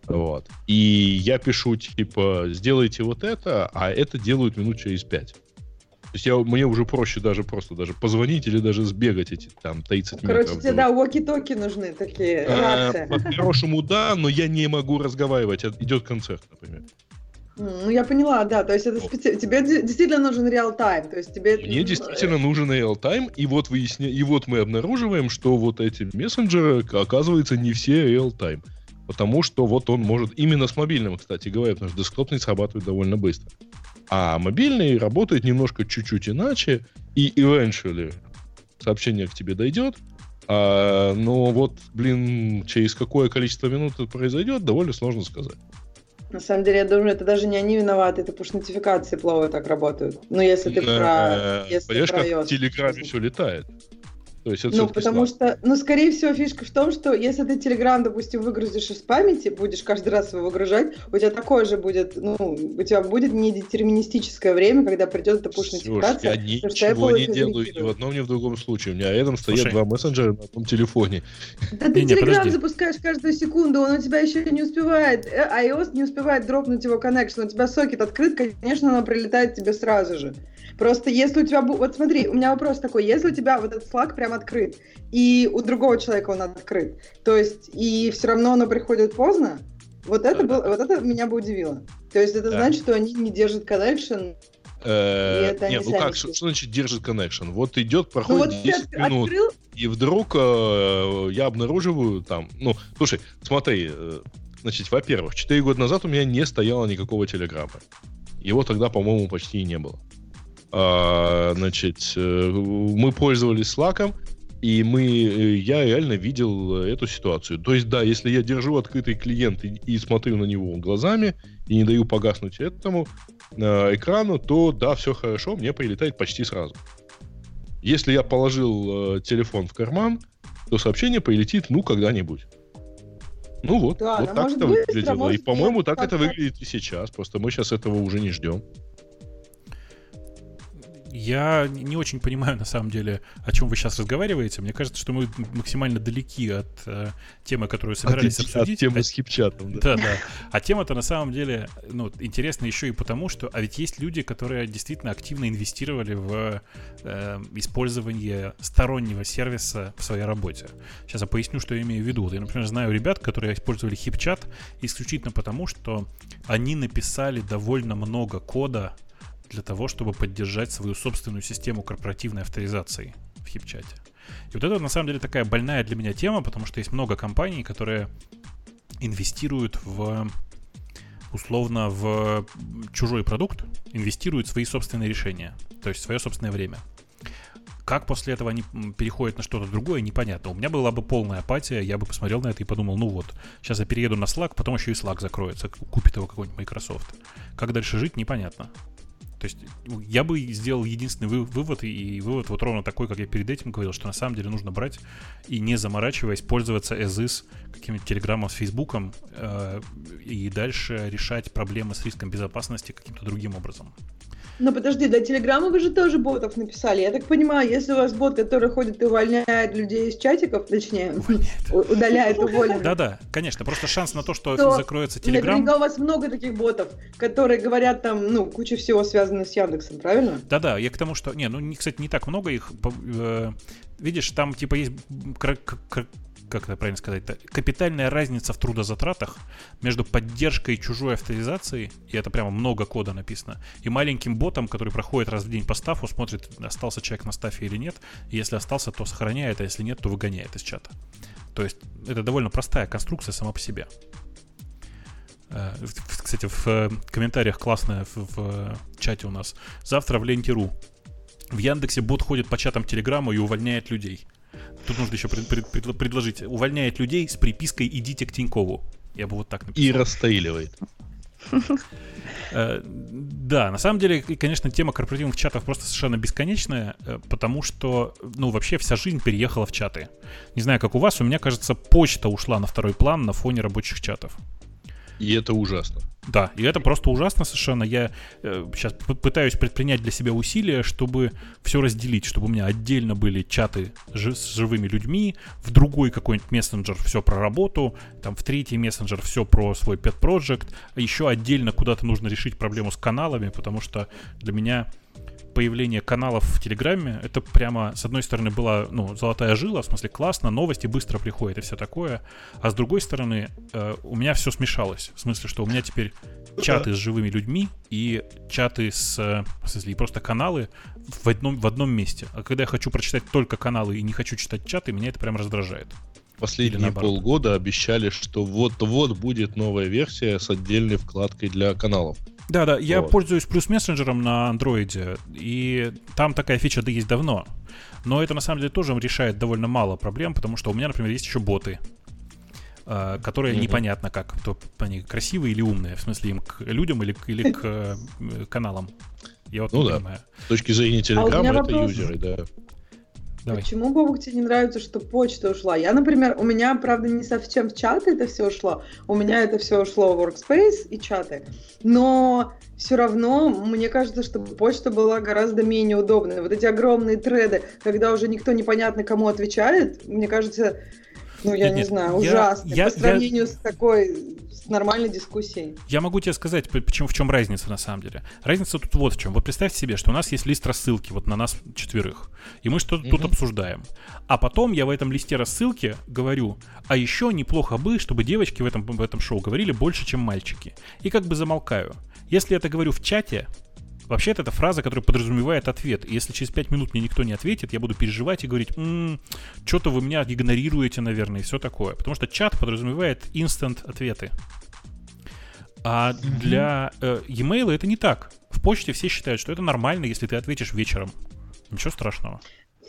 Вот. И я пишу, типа, сделайте вот это, а это делают минут через пять. То есть я, мне уже проще даже просто даже позвонить или даже сбегать эти там 30 Короче, метров. Короче, тебе, да, уоки-токи нужны такие, а, По-хорошему, да, но я не могу разговаривать. Идет концерт, например. Ну, я поняла, да. То есть это специ... тебе действительно нужен реал-тайм. То есть тебе... Мне действительно нужен реал-тайм, и вот выясня... и вот мы обнаруживаем, что вот эти мессенджеры, оказывается, не все реал-тайм. Потому что вот он может именно с мобильным, кстати говоря, потому что десктопный срабатывает довольно быстро. А мобильный работает немножко чуть-чуть иначе, и eventually сообщение к тебе дойдет, а, но вот, блин, через какое количество минут это произойдет, довольно сложно сказать. На самом деле, я думаю, это даже не они виноваты, это потому что нотификации плохо так работают. Ну, если ты про... Если Понимаешь, про как в Телеграме все летает. То есть это ну, потому что, ну, скорее всего, фишка в том, что если ты Telegram, допустим, выгрузишь из памяти, будешь каждый раз его выгружать, у тебя такое же будет, ну, у тебя будет недетерминистическое время, когда придет эта пуш-нотификация. Я ничего не делаю ни в одном, ни в другом случае. У меня рядом стоят Слушай. два мессенджера на одном телефоне. Да ты Telegram запускаешь каждую секунду, он у тебя еще не успевает, э, iOS не успевает дропнуть его connection, у тебя сокет открыт, конечно, оно прилетает тебе сразу же. Просто если у тебя... Вот смотри, у меня вопрос такой. Если у тебя вот этот флаг прям открыт, и у другого человека он открыт, то есть и все равно оно приходит поздно, вот это, был, вот это меня бы удивило. То есть это да. значит, что они не держат connection э, нет, ну как, что, что значит держит connection? Вот идет, проходит ну, вот 10 минут, открыл... и вдруг э, я обнаруживаю там, ну, слушай, смотри, э, значит, во-первых, 4 года назад у меня не стояло никакого телеграмма. Его тогда, по-моему, почти и не было. А, значит, э, мы пользовались Slack, и мы, э, я реально видел эту ситуацию. То есть, да, если я держу открытый клиент и, и смотрю на него глазами, и не даю погаснуть этому э, экрану, то да, все хорошо, мне прилетает почти сразу. Если я положил э, телефон в карман, то сообщение прилетит, ну, когда-нибудь. Ну вот, да, вот так это выглядело. И, по-моему, так это выглядит и сейчас. Просто мы сейчас этого уже не ждем. Я не очень понимаю, на самом деле, о чем вы сейчас разговариваете. Мне кажется, что мы максимально далеки от э, темы, которую собирались от, обсудить. От темы с хипчатом, да. Да, да. А тема-то на самом деле ну, интересна еще и потому, что... А ведь есть люди, которые действительно активно инвестировали в э, использование стороннего сервиса в своей работе. Сейчас я поясню, что я имею в виду. Я, например, знаю ребят, которые использовали хипчат исключительно потому, что они написали довольно много кода для того, чтобы поддержать свою собственную систему корпоративной авторизации в хипчате. И вот это на самом деле такая больная для меня тема, потому что есть много компаний, которые инвестируют в условно в чужой продукт, инвестируют свои собственные решения, то есть свое собственное время. Как после этого они переходят на что-то другое, непонятно. У меня была бы полная апатия, я бы посмотрел на это и подумал, ну вот, сейчас я перееду на Slack, потом еще и Slack закроется, купит его какой-нибудь Microsoft. Как дальше жить, непонятно. То есть я бы сделал единственный вы, вывод, и вывод вот ровно такой, как я перед этим говорил, что на самом деле нужно брать и не заморачиваясь, пользоваться is, каким-нибудь телеграммом с фейсбуком, э, и дальше решать проблемы с риском безопасности каким-то другим образом. Но подожди, для Телеграма вы же тоже ботов написали. Я так понимаю, если у вас бот, который ходит и увольняет людей из чатиков, точнее, увольняет. удаляет уволенных. Да-да, конечно. Просто шанс на то, что то закроется Телеграм... Наверняка у вас много таких ботов, которые говорят там, ну, куча всего связано с Яндексом, правильно? Да-да, я к тому, что... Не, ну, кстати, не так много их. Э, видишь, там типа есть как это правильно сказать, капитальная разница в трудозатратах между поддержкой чужой авторизации, и это прямо много кода написано, и маленьким ботом, который проходит раз в день по стафу, смотрит, остался человек на стафе или нет, и если остался, то сохраняет, а если нет, то выгоняет из чата. То есть это довольно простая конструкция сама по себе. Э, кстати, в э, комментариях классная в, в чате у нас. Завтра в ленте.ру. В Яндексе бот ходит по чатам Телеграма и увольняет людей. Тут нужно еще пред, пред, пред, предложить. Увольняет людей с припиской «идите к Тинькову». Я бы вот так написал. И расстреливает. Э, да, на самом деле, конечно, тема корпоративных чатов просто совершенно бесконечная, э, потому что, ну, вообще вся жизнь переехала в чаты. Не знаю, как у вас, у меня, кажется, почта ушла на второй план на фоне рабочих чатов. И это ужасно. Да, и это просто ужасно совершенно. Я э, сейчас пытаюсь предпринять для себя усилия, чтобы все разделить, чтобы у меня отдельно были чаты с живыми людьми, в другой какой-нибудь мессенджер все про работу, там в третий мессенджер все про свой pet project, а еще отдельно куда-то нужно решить проблему с каналами, потому что для меня появление каналов в Телеграме, это прямо, с одной стороны, была, ну, золотая жила, в смысле, классно, новости быстро приходят и все такое, а с другой стороны, э, у меня все смешалось, в смысле, что у меня теперь чаты с живыми людьми и чаты с, в смысле, и просто каналы в одном, в одном месте. А когда я хочу прочитать только каналы и не хочу читать чаты, меня это прям раздражает. Последние полгода обещали, что вот-вот будет новая версия с отдельной вкладкой для каналов. Да, да, я вот. пользуюсь плюс мессенджером на андроиде, и там такая фича да есть давно. Но это на самом деле тоже решает довольно мало проблем, потому что у меня, например, есть еще боты, э, которые mm-hmm. непонятно как, то они красивые или умные, в смысле им к людям или, или к э, каналам. Я вот ну не да. понимаю. С точки зрения Телеграма а это вопрос... юзеры, да. Давай. Почему, Бобок, тебе не нравится, что почта ушла? Я, например, у меня, правда, не совсем в чаты это все ушло. У меня это все ушло в Workspace и чаты. Но все равно мне кажется, что почта была гораздо менее удобной. Вот эти огромные треды, когда уже никто непонятно кому отвечает, мне кажется, ну, я нет, не знаю, я, ужасно. Я, по сравнению я... с такой с нормальной дискуссией. Я могу тебе сказать, почему, в чем разница на самом деле. Разница тут вот в чем. Вот представьте себе, что у нас есть лист рассылки вот на нас четверых, и мы что-то mm-hmm. тут обсуждаем. А потом я в этом листе рассылки говорю, а еще неплохо бы, чтобы девочки в этом, в этом шоу говорили больше, чем мальчики. И как бы замолкаю. Если это говорю в чате, Вообще-то это фраза, которая подразумевает ответ. И если через 5 минут мне никто не ответит, я буду переживать и говорить, м-м, что-то вы меня игнорируете, наверное, и все такое. Потому что чат подразумевает инстант ответы. А для э, e-mail это не так. В почте все считают, что это нормально, если ты ответишь вечером. Ничего страшного.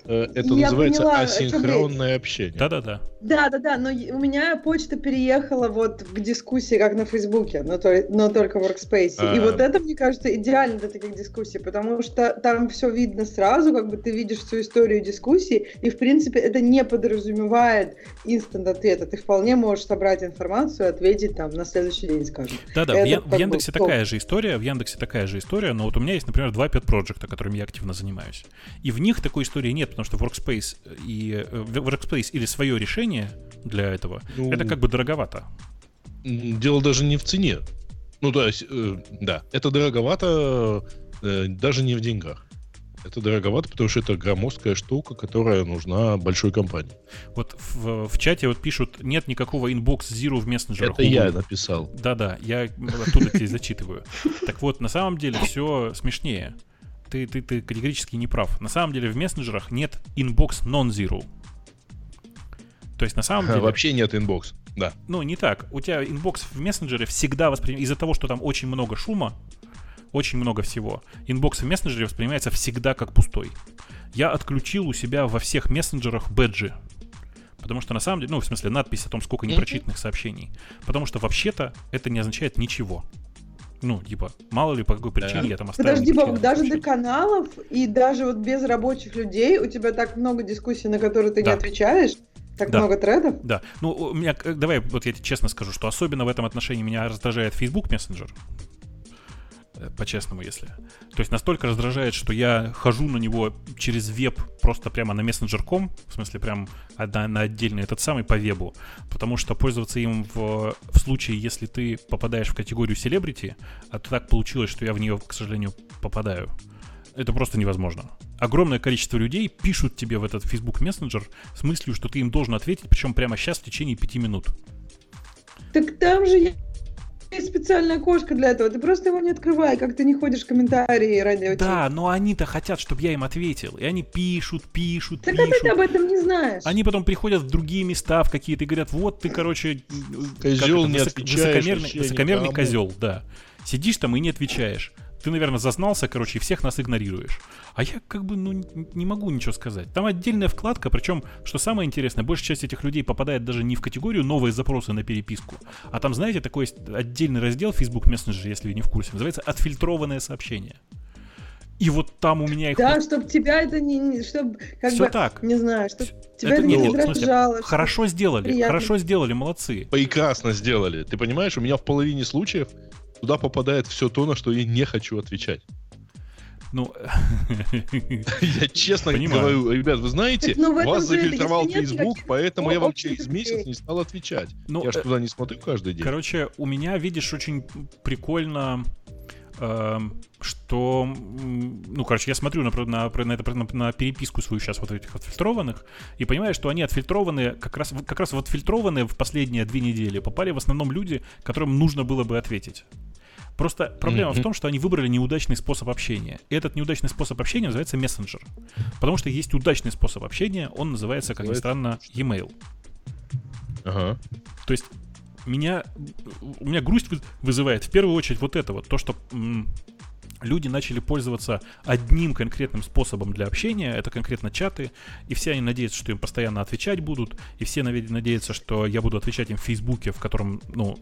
Э, это я называется поняла, асинхронное общение. Да-да-да. Да-да-да, но у меня почта переехала вот к дискуссии, как на Фейсбуке, но, то, но только в Workspace. А-а-а. И вот это, мне кажется, идеально для таких дискуссий, потому что там все видно сразу, как бы ты видишь всю историю дискуссии, и, в принципе, это не подразумевает инстант ответа. Ты вполне можешь собрать информацию и ответить там на следующий день, скажем. Да-да, в, Я- в Яндексе бы, такая же история, в Яндексе такая же история, но вот у меня есть, например, два pet проекта, которыми я активно занимаюсь. И в них такой истории нет, потому что Workspace, и, э, Workspace или свое решение для этого, ну, это как бы дороговато. Дело даже не в цене. Ну, то есть, э, да, это дороговато э, даже не в деньгах. Это дороговато, потому что это громоздкая штука, которая нужна большой компании. Вот в, в чате вот пишут, нет никакого inbox zero в мессенджерах. Это я написал. Да-да, я оттуда тебе зачитываю. Так вот, на самом деле все смешнее ты, ты, ты категорически не прав. На самом деле в мессенджерах нет inbox non-zero. То есть на самом деле... Вообще нет inbox, да. Ну, не так. У тебя inbox в мессенджере всегда воспринимается... Из-за того, что там очень много шума, очень много всего, inbox в мессенджере воспринимается всегда как пустой. Я отключил у себя во всех мессенджерах бэджи. Потому что на самом деле, ну, в смысле, надпись о том, сколько непрочитанных сообщений. Потому что вообще-то это не означает ничего. Ну, типа, мало ли по какой причине да. я там оставил. Подожди, Бог, даже до каналов и даже вот без рабочих людей у тебя так много дискуссий, на которые ты да. не отвечаешь. Так да. много тредов? Да. Ну, у меня, давай, вот я тебе честно скажу, что особенно в этом отношении меня раздражает Facebook Messenger. Э, по-честному, если. То есть настолько раздражает, что я хожу на него через веб просто прямо на messenger.com, в смысле прям на, на отдельный этот самый по вебу, потому что пользоваться им в, в случае, если ты попадаешь в категорию селебрити, а так получилось, что я в нее, к сожалению, попадаю, это просто невозможно. Огромное количество людей пишут тебе в этот Facebook Messenger с мыслью, что ты им должен ответить, причем прямо сейчас в течение пяти минут. Так там же есть специальная окошко для этого. Ты просто его не открывай, как ты не ходишь в комментарии ради Да, но они-то хотят, чтобы я им ответил. И они пишут, пишут, так пишут. Так ты об этом не знаешь. Они потом приходят в другие места, в какие-то, и говорят, вот ты, короче... Козел не высок, отвечаешь. Высокомерный, высокомерный козел, да. Сидишь там и не отвечаешь ты, наверное, зазнался, короче, и всех нас игнорируешь. А я как бы, ну, не могу ничего сказать. Там отдельная вкладка, причем, что самое интересное, большая часть этих людей попадает даже не в категорию новые запросы на переписку, а там, знаете, такой есть отдельный раздел Facebook Messenger, если вы не в курсе, называется «Отфильтрованное сообщение». И вот там у меня их... Да, чтобы тебя это не... не чтобы, как Все бы, так. Не знаю, чтобы тебя это, это не раздражало. Хорошо сделали, приятно. хорошо сделали, молодцы. Прекрасно сделали. Ты понимаешь, у меня в половине случаев туда попадает все то, на что я не хочу отвечать. Ну, я честно Понимаю. говорю, ребят, вы знаете, ну, вас зафильтровал Facebook, поэтому я вам через месяц не стал отвечать. Ну, я же э, туда не смотрю каждый день. Короче, у меня, видишь, очень прикольно что, ну, короче, я смотрю на, на, на, это, на, на переписку свою сейчас вот этих отфильтрованных и понимаю, что они отфильтрованные, как раз, как раз в отфильтрованные в последние две недели попали в основном люди, которым нужно было бы ответить. Просто проблема mm-hmm. в том, что они выбрали неудачный способ общения. И этот неудачный способ общения называется мессенджер. Потому что есть удачный способ общения, он называется, как ни странно, e-mail. Ага. То есть меня, у меня грусть вызывает в первую очередь вот это вот, то, что люди начали пользоваться одним конкретным способом для общения, это конкретно чаты, и все они надеются, что им постоянно отвечать будут, и все надеются, что я буду отвечать им в Фейсбуке, в котором, ну,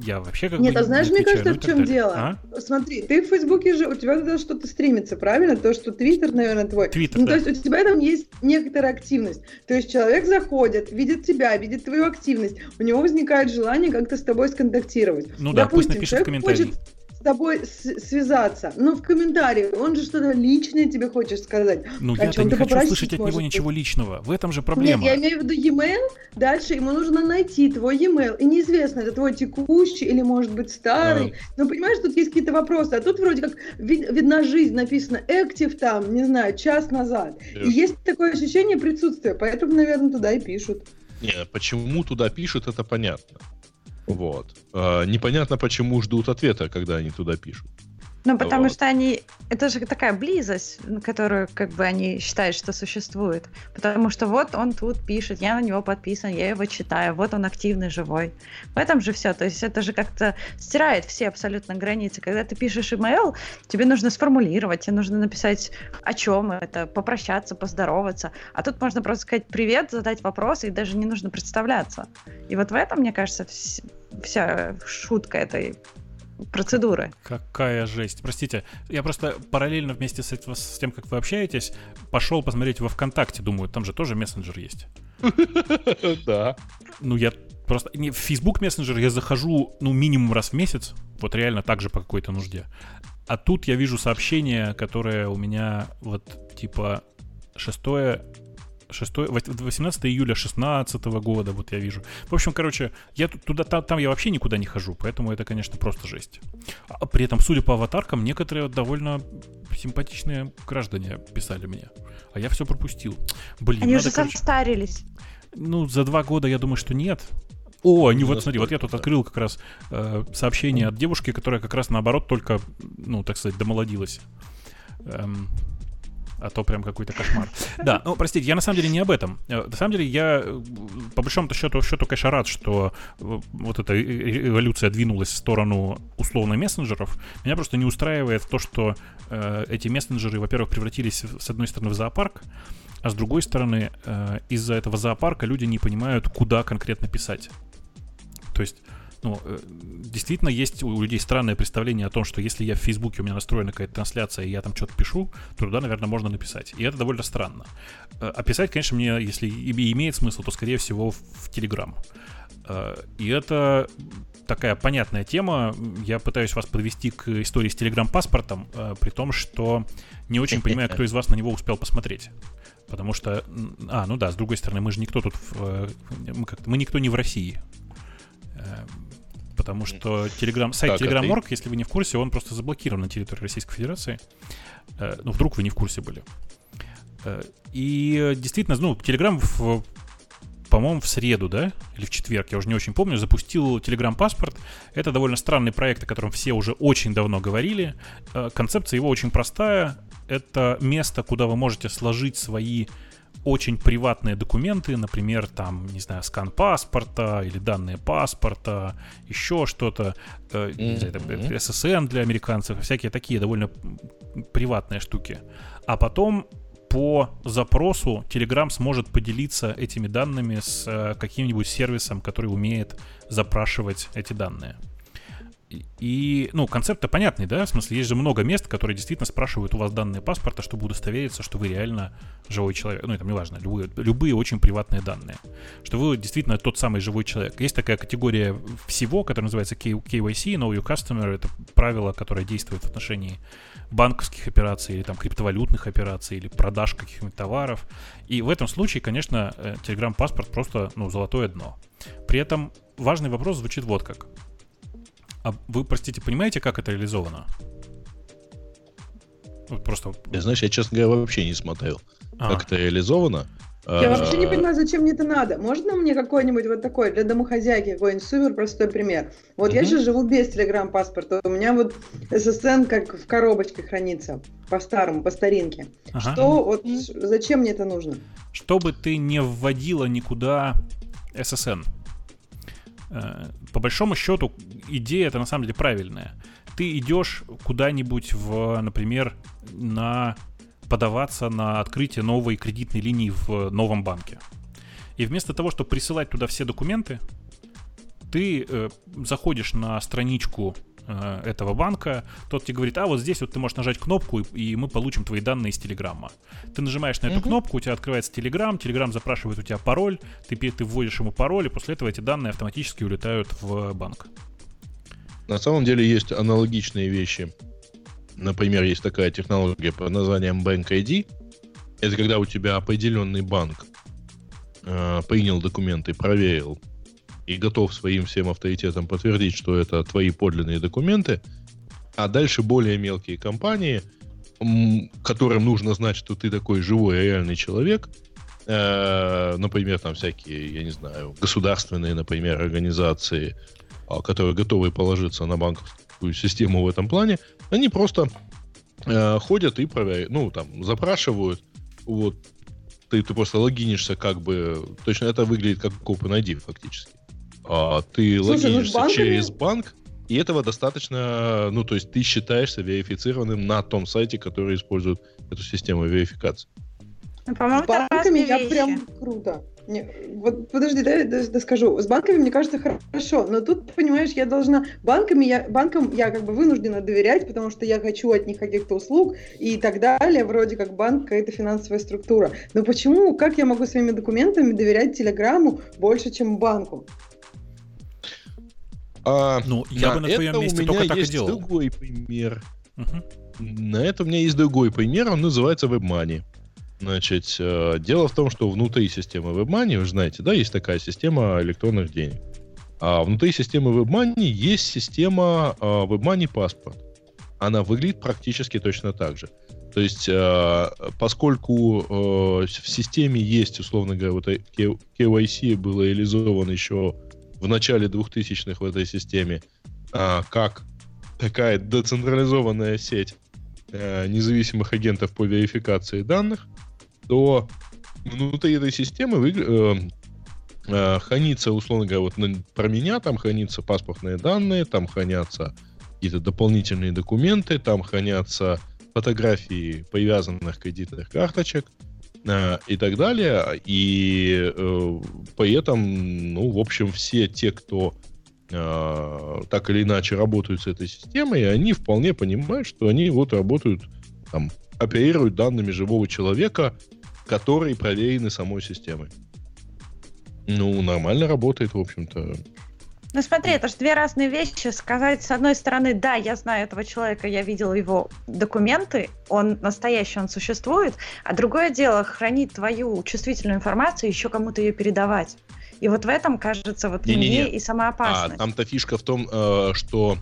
я вообще как Нет, бы а знаешь, мне кажется, ну, в чем дело? А? Смотри, ты в Фейсбуке же, у тебя туда что-то стримится, правильно? То, что Твиттер, наверное, твой. Твиттер, ну, да. то есть у тебя там есть некоторая активность. То есть человек заходит, видит тебя, видит твою активность, у него возникает желание как-то с тобой сконтактировать. Ну Допустим, да, пусть напишет в комментарии. Хочет с тобой связаться. Но в комментарии он же что-то личное тебе хочет сказать. Ну, я-то не хочу слышать от него ничего личного. В этом же проблема. Нет, я имею в виду e-mail. Дальше ему нужно найти твой e-mail. И неизвестно, это твой текущий или, может быть, старый. А. Ну, понимаешь, тут есть какие-то вопросы. А тут вроде как вид- видна жизнь, написано active там, не знаю, час назад. И есть такое ощущение присутствия. Поэтому, наверное, туда и пишут. Не, почему туда пишут, это понятно. Вот. А, непонятно, почему ждут ответа, когда они туда пишут. Ну, потому вот. что они... Это же такая близость, которую как бы они считают, что существует. Потому что вот он тут пишет, я на него подписан, я его читаю, вот он активный, живой. В этом же все. То есть это же как-то стирает все абсолютно границы. Когда ты пишешь email, тебе нужно сформулировать, тебе нужно написать, о чем это, попрощаться, поздороваться. А тут можно просто сказать привет, задать вопросы, и даже не нужно представляться. И вот в этом, мне кажется, вся шутка этой процедуры. Какая жесть. Простите, я просто параллельно вместе с, с тем, как вы общаетесь, пошел посмотреть во ВКонтакте, думаю, там же тоже мессенджер есть. Да. Ну, я просто... Не, в Facebook мессенджер я захожу, ну, минимум раз в месяц, вот реально так же по какой-то нужде. А тут я вижу сообщение, которое у меня вот типа 6 6, 18 июля 16 года, вот я вижу. В общем, короче, я туда, там, там я вообще никуда не хожу, поэтому это, конечно, просто жесть. А при этом, судя по аватаркам, некоторые довольно симпатичные граждане писали мне. А я все пропустил. Блин, Они надо, уже короче... состарились. Ну, за два года я думаю, что нет. О, они вот смотри, вот я тут открыл как раз э, сообщение от девушки, которая как раз наоборот только, ну, так сказать, домолодилась. Эм, а то прям какой-то кошмар. Да, ну, простите, я на самом деле не об этом. Э, на самом деле я, э, по большому счету, счету конечно, рад, что э, вот эта эволюция двинулась в сторону условно мессенджеров. Меня просто не устраивает то, что э, эти мессенджеры, во-первых, превратились, с одной стороны, в зоопарк, а с другой стороны, э, из-за этого зоопарка люди не понимают, куда конкретно писать. То есть ну, э, действительно есть у людей странное представление о том, что если я в Фейсбуке, у меня настроена какая-то трансляция, и я там что-то пишу, то туда, наверное, можно написать. И это довольно странно. Описать, э, конечно, мне, если и имеет смысл, то, скорее всего, в Телеграм. Э, и это такая понятная тема. Я пытаюсь вас подвести к истории с Телеграм-паспортом, при том, что не очень понимаю, кто из вас на него успел посмотреть. Потому что, а, ну да, с другой стороны, мы же никто тут, мы, как мы никто не в России потому что Telegram, сайт так, Telegram.org, ты... если вы не в курсе, он просто заблокирован на территории Российской Федерации. Э, ну, вдруг вы не в курсе были. Э, и действительно, ну, Telegram в по-моему, в среду, да, или в четверг, я уже не очень помню, запустил Telegram паспорт. Это довольно странный проект, о котором все уже очень давно говорили. Э, концепция его очень простая. Это место, куда вы можете сложить свои очень приватные документы, например, там, не знаю, скан паспорта или данные паспорта, еще что-то, э, mm-hmm. SSN для американцев, всякие такие довольно приватные штуки. А потом по запросу Telegram сможет поделиться этими данными с э, каким-нибудь сервисом, который умеет запрашивать эти данные. И, ну, концепт-то понятный, да? В смысле, есть же много мест, которые действительно спрашивают у вас данные паспорта, чтобы удостовериться, что вы реально живой человек. Ну, это не важно, любые, любые очень приватные данные. Что вы действительно тот самый живой человек. Есть такая категория всего, которая называется KYC, Know Your Customer. Это правило, которое действует в отношении банковских операций или там криптовалютных операций или продаж каких-нибудь товаров. И в этом случае, конечно, э, Telegram паспорт просто, ну, золотое дно. При этом важный вопрос звучит вот как – а вы, простите, понимаете, как это реализовано? Вот просто... Я, знаешь, я, честно говоря, вообще не смотрел, а. как это реализовано. Я вообще не понимаю, зачем мне это надо. Можно мне какой-нибудь вот такой для домохозяйки какой-нибудь супер простой пример? Вот я сейчас живу без телеграм-паспорта. У меня вот SSN как в коробочке хранится. По-старому, по старинке. Ага. Что, вот зачем мне это нужно? Чтобы ты не вводила никуда SSN. Э, по большому счету, идея это на самом деле правильная. Ты идешь куда-нибудь в, например, на подаваться на открытие новой кредитной линии в новом банке. И вместо того, чтобы присылать туда все документы, ты э, заходишь на страничку Э, этого банка, тот тебе говорит, а вот здесь вот ты можешь нажать кнопку, и, мы получим твои данные из Телеграма. Ты нажимаешь на эту угу. кнопку, у тебя открывается Телеграм, Телеграм запрашивает у тебя пароль, ты, ты вводишь ему пароль, и после этого эти данные автоматически улетают в банк. На самом деле есть аналогичные вещи. Например, есть такая технология под названием Bank ID. Это когда у тебя определенный банк э, принял документы, проверил, и готов своим всем авторитетом подтвердить, что это твои подлинные документы, а дальше более мелкие компании, которым нужно знать, что ты такой живой, реальный человек, э, например, там всякие, я не знаю, государственные, например, организации, а, которые готовы положиться на банковскую систему в этом плане, они просто э, ходят и проверяют, ну, там, запрашивают, вот, ты, ты просто логинишься как бы, точно это выглядит как OpenID фактически. А, ты Слушай, логинишься ну, через банк, и этого достаточно, ну, то есть ты считаешься верифицированным на том сайте, который использует эту систему верификации. Ну, по-моему, с банками я вещи. прям круто. Не, вот подожди, да, да, да скажу. С банками, мне кажется, хорошо, но тут, понимаешь, я должна... Банками я, банкам я как бы вынуждена доверять, потому что я хочу от них каких-то услуг и так далее. Вроде как банк какая-то финансовая структура. Но почему, как я могу своими документами доверять Телеграмму больше, чем банку? А, ну, я бы на твоем месте только так и делал. другой пример. Угу. На это у меня есть другой пример, он называется WebMoney. Значит, э, дело в том, что внутри системы WebMoney, вы знаете, да, есть такая система электронных денег. А внутри системы WebMoney есть система э, WebMoney паспорт. Она выглядит практически точно так же. То есть, э, поскольку в системе есть, условно говоря, вот KYC было реализовано еще в начале 2000-х в этой системе, как такая децентрализованная сеть независимых агентов по верификации данных, то внутри этой системы вы, э, э, хранится, условно говоря, вот на, про меня там хранятся паспортные данные, там хранятся какие-то дополнительные документы, там хранятся фотографии привязанных кредитных карточек. э, и так далее. И э, при этом, ну, в общем, все те, кто э, так или иначе работают с этой системой, они вполне понимают, что они вот работают, там, оперируют данными живого человека, которые проверены самой системой. Ну, нормально работает, в общем-то. Ну смотри, это же две разные вещи. Сказать, с одной стороны, да, я знаю этого человека, я видел его документы, он настоящий, он существует, а другое дело, хранить твою чувствительную информацию, еще кому-то ее передавать. И вот в этом, кажется, вот не, мне не, не. и сама опасность. А, там-то фишка в том, э, что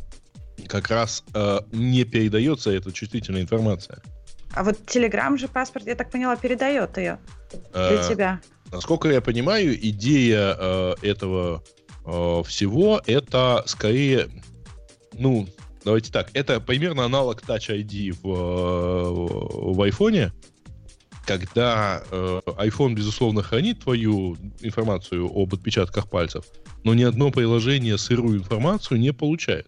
как раз э, не передается эта чувствительная информация. А вот Telegram же паспорт, я так поняла, передает ее для а, тебя. Насколько я понимаю, идея э, этого э, всего это скорее, ну, давайте так, это примерно аналог Touch ID в, э, в iPhone, когда э, iPhone, безусловно, хранит твою информацию об отпечатках пальцев, но ни одно приложение сырую информацию не получает.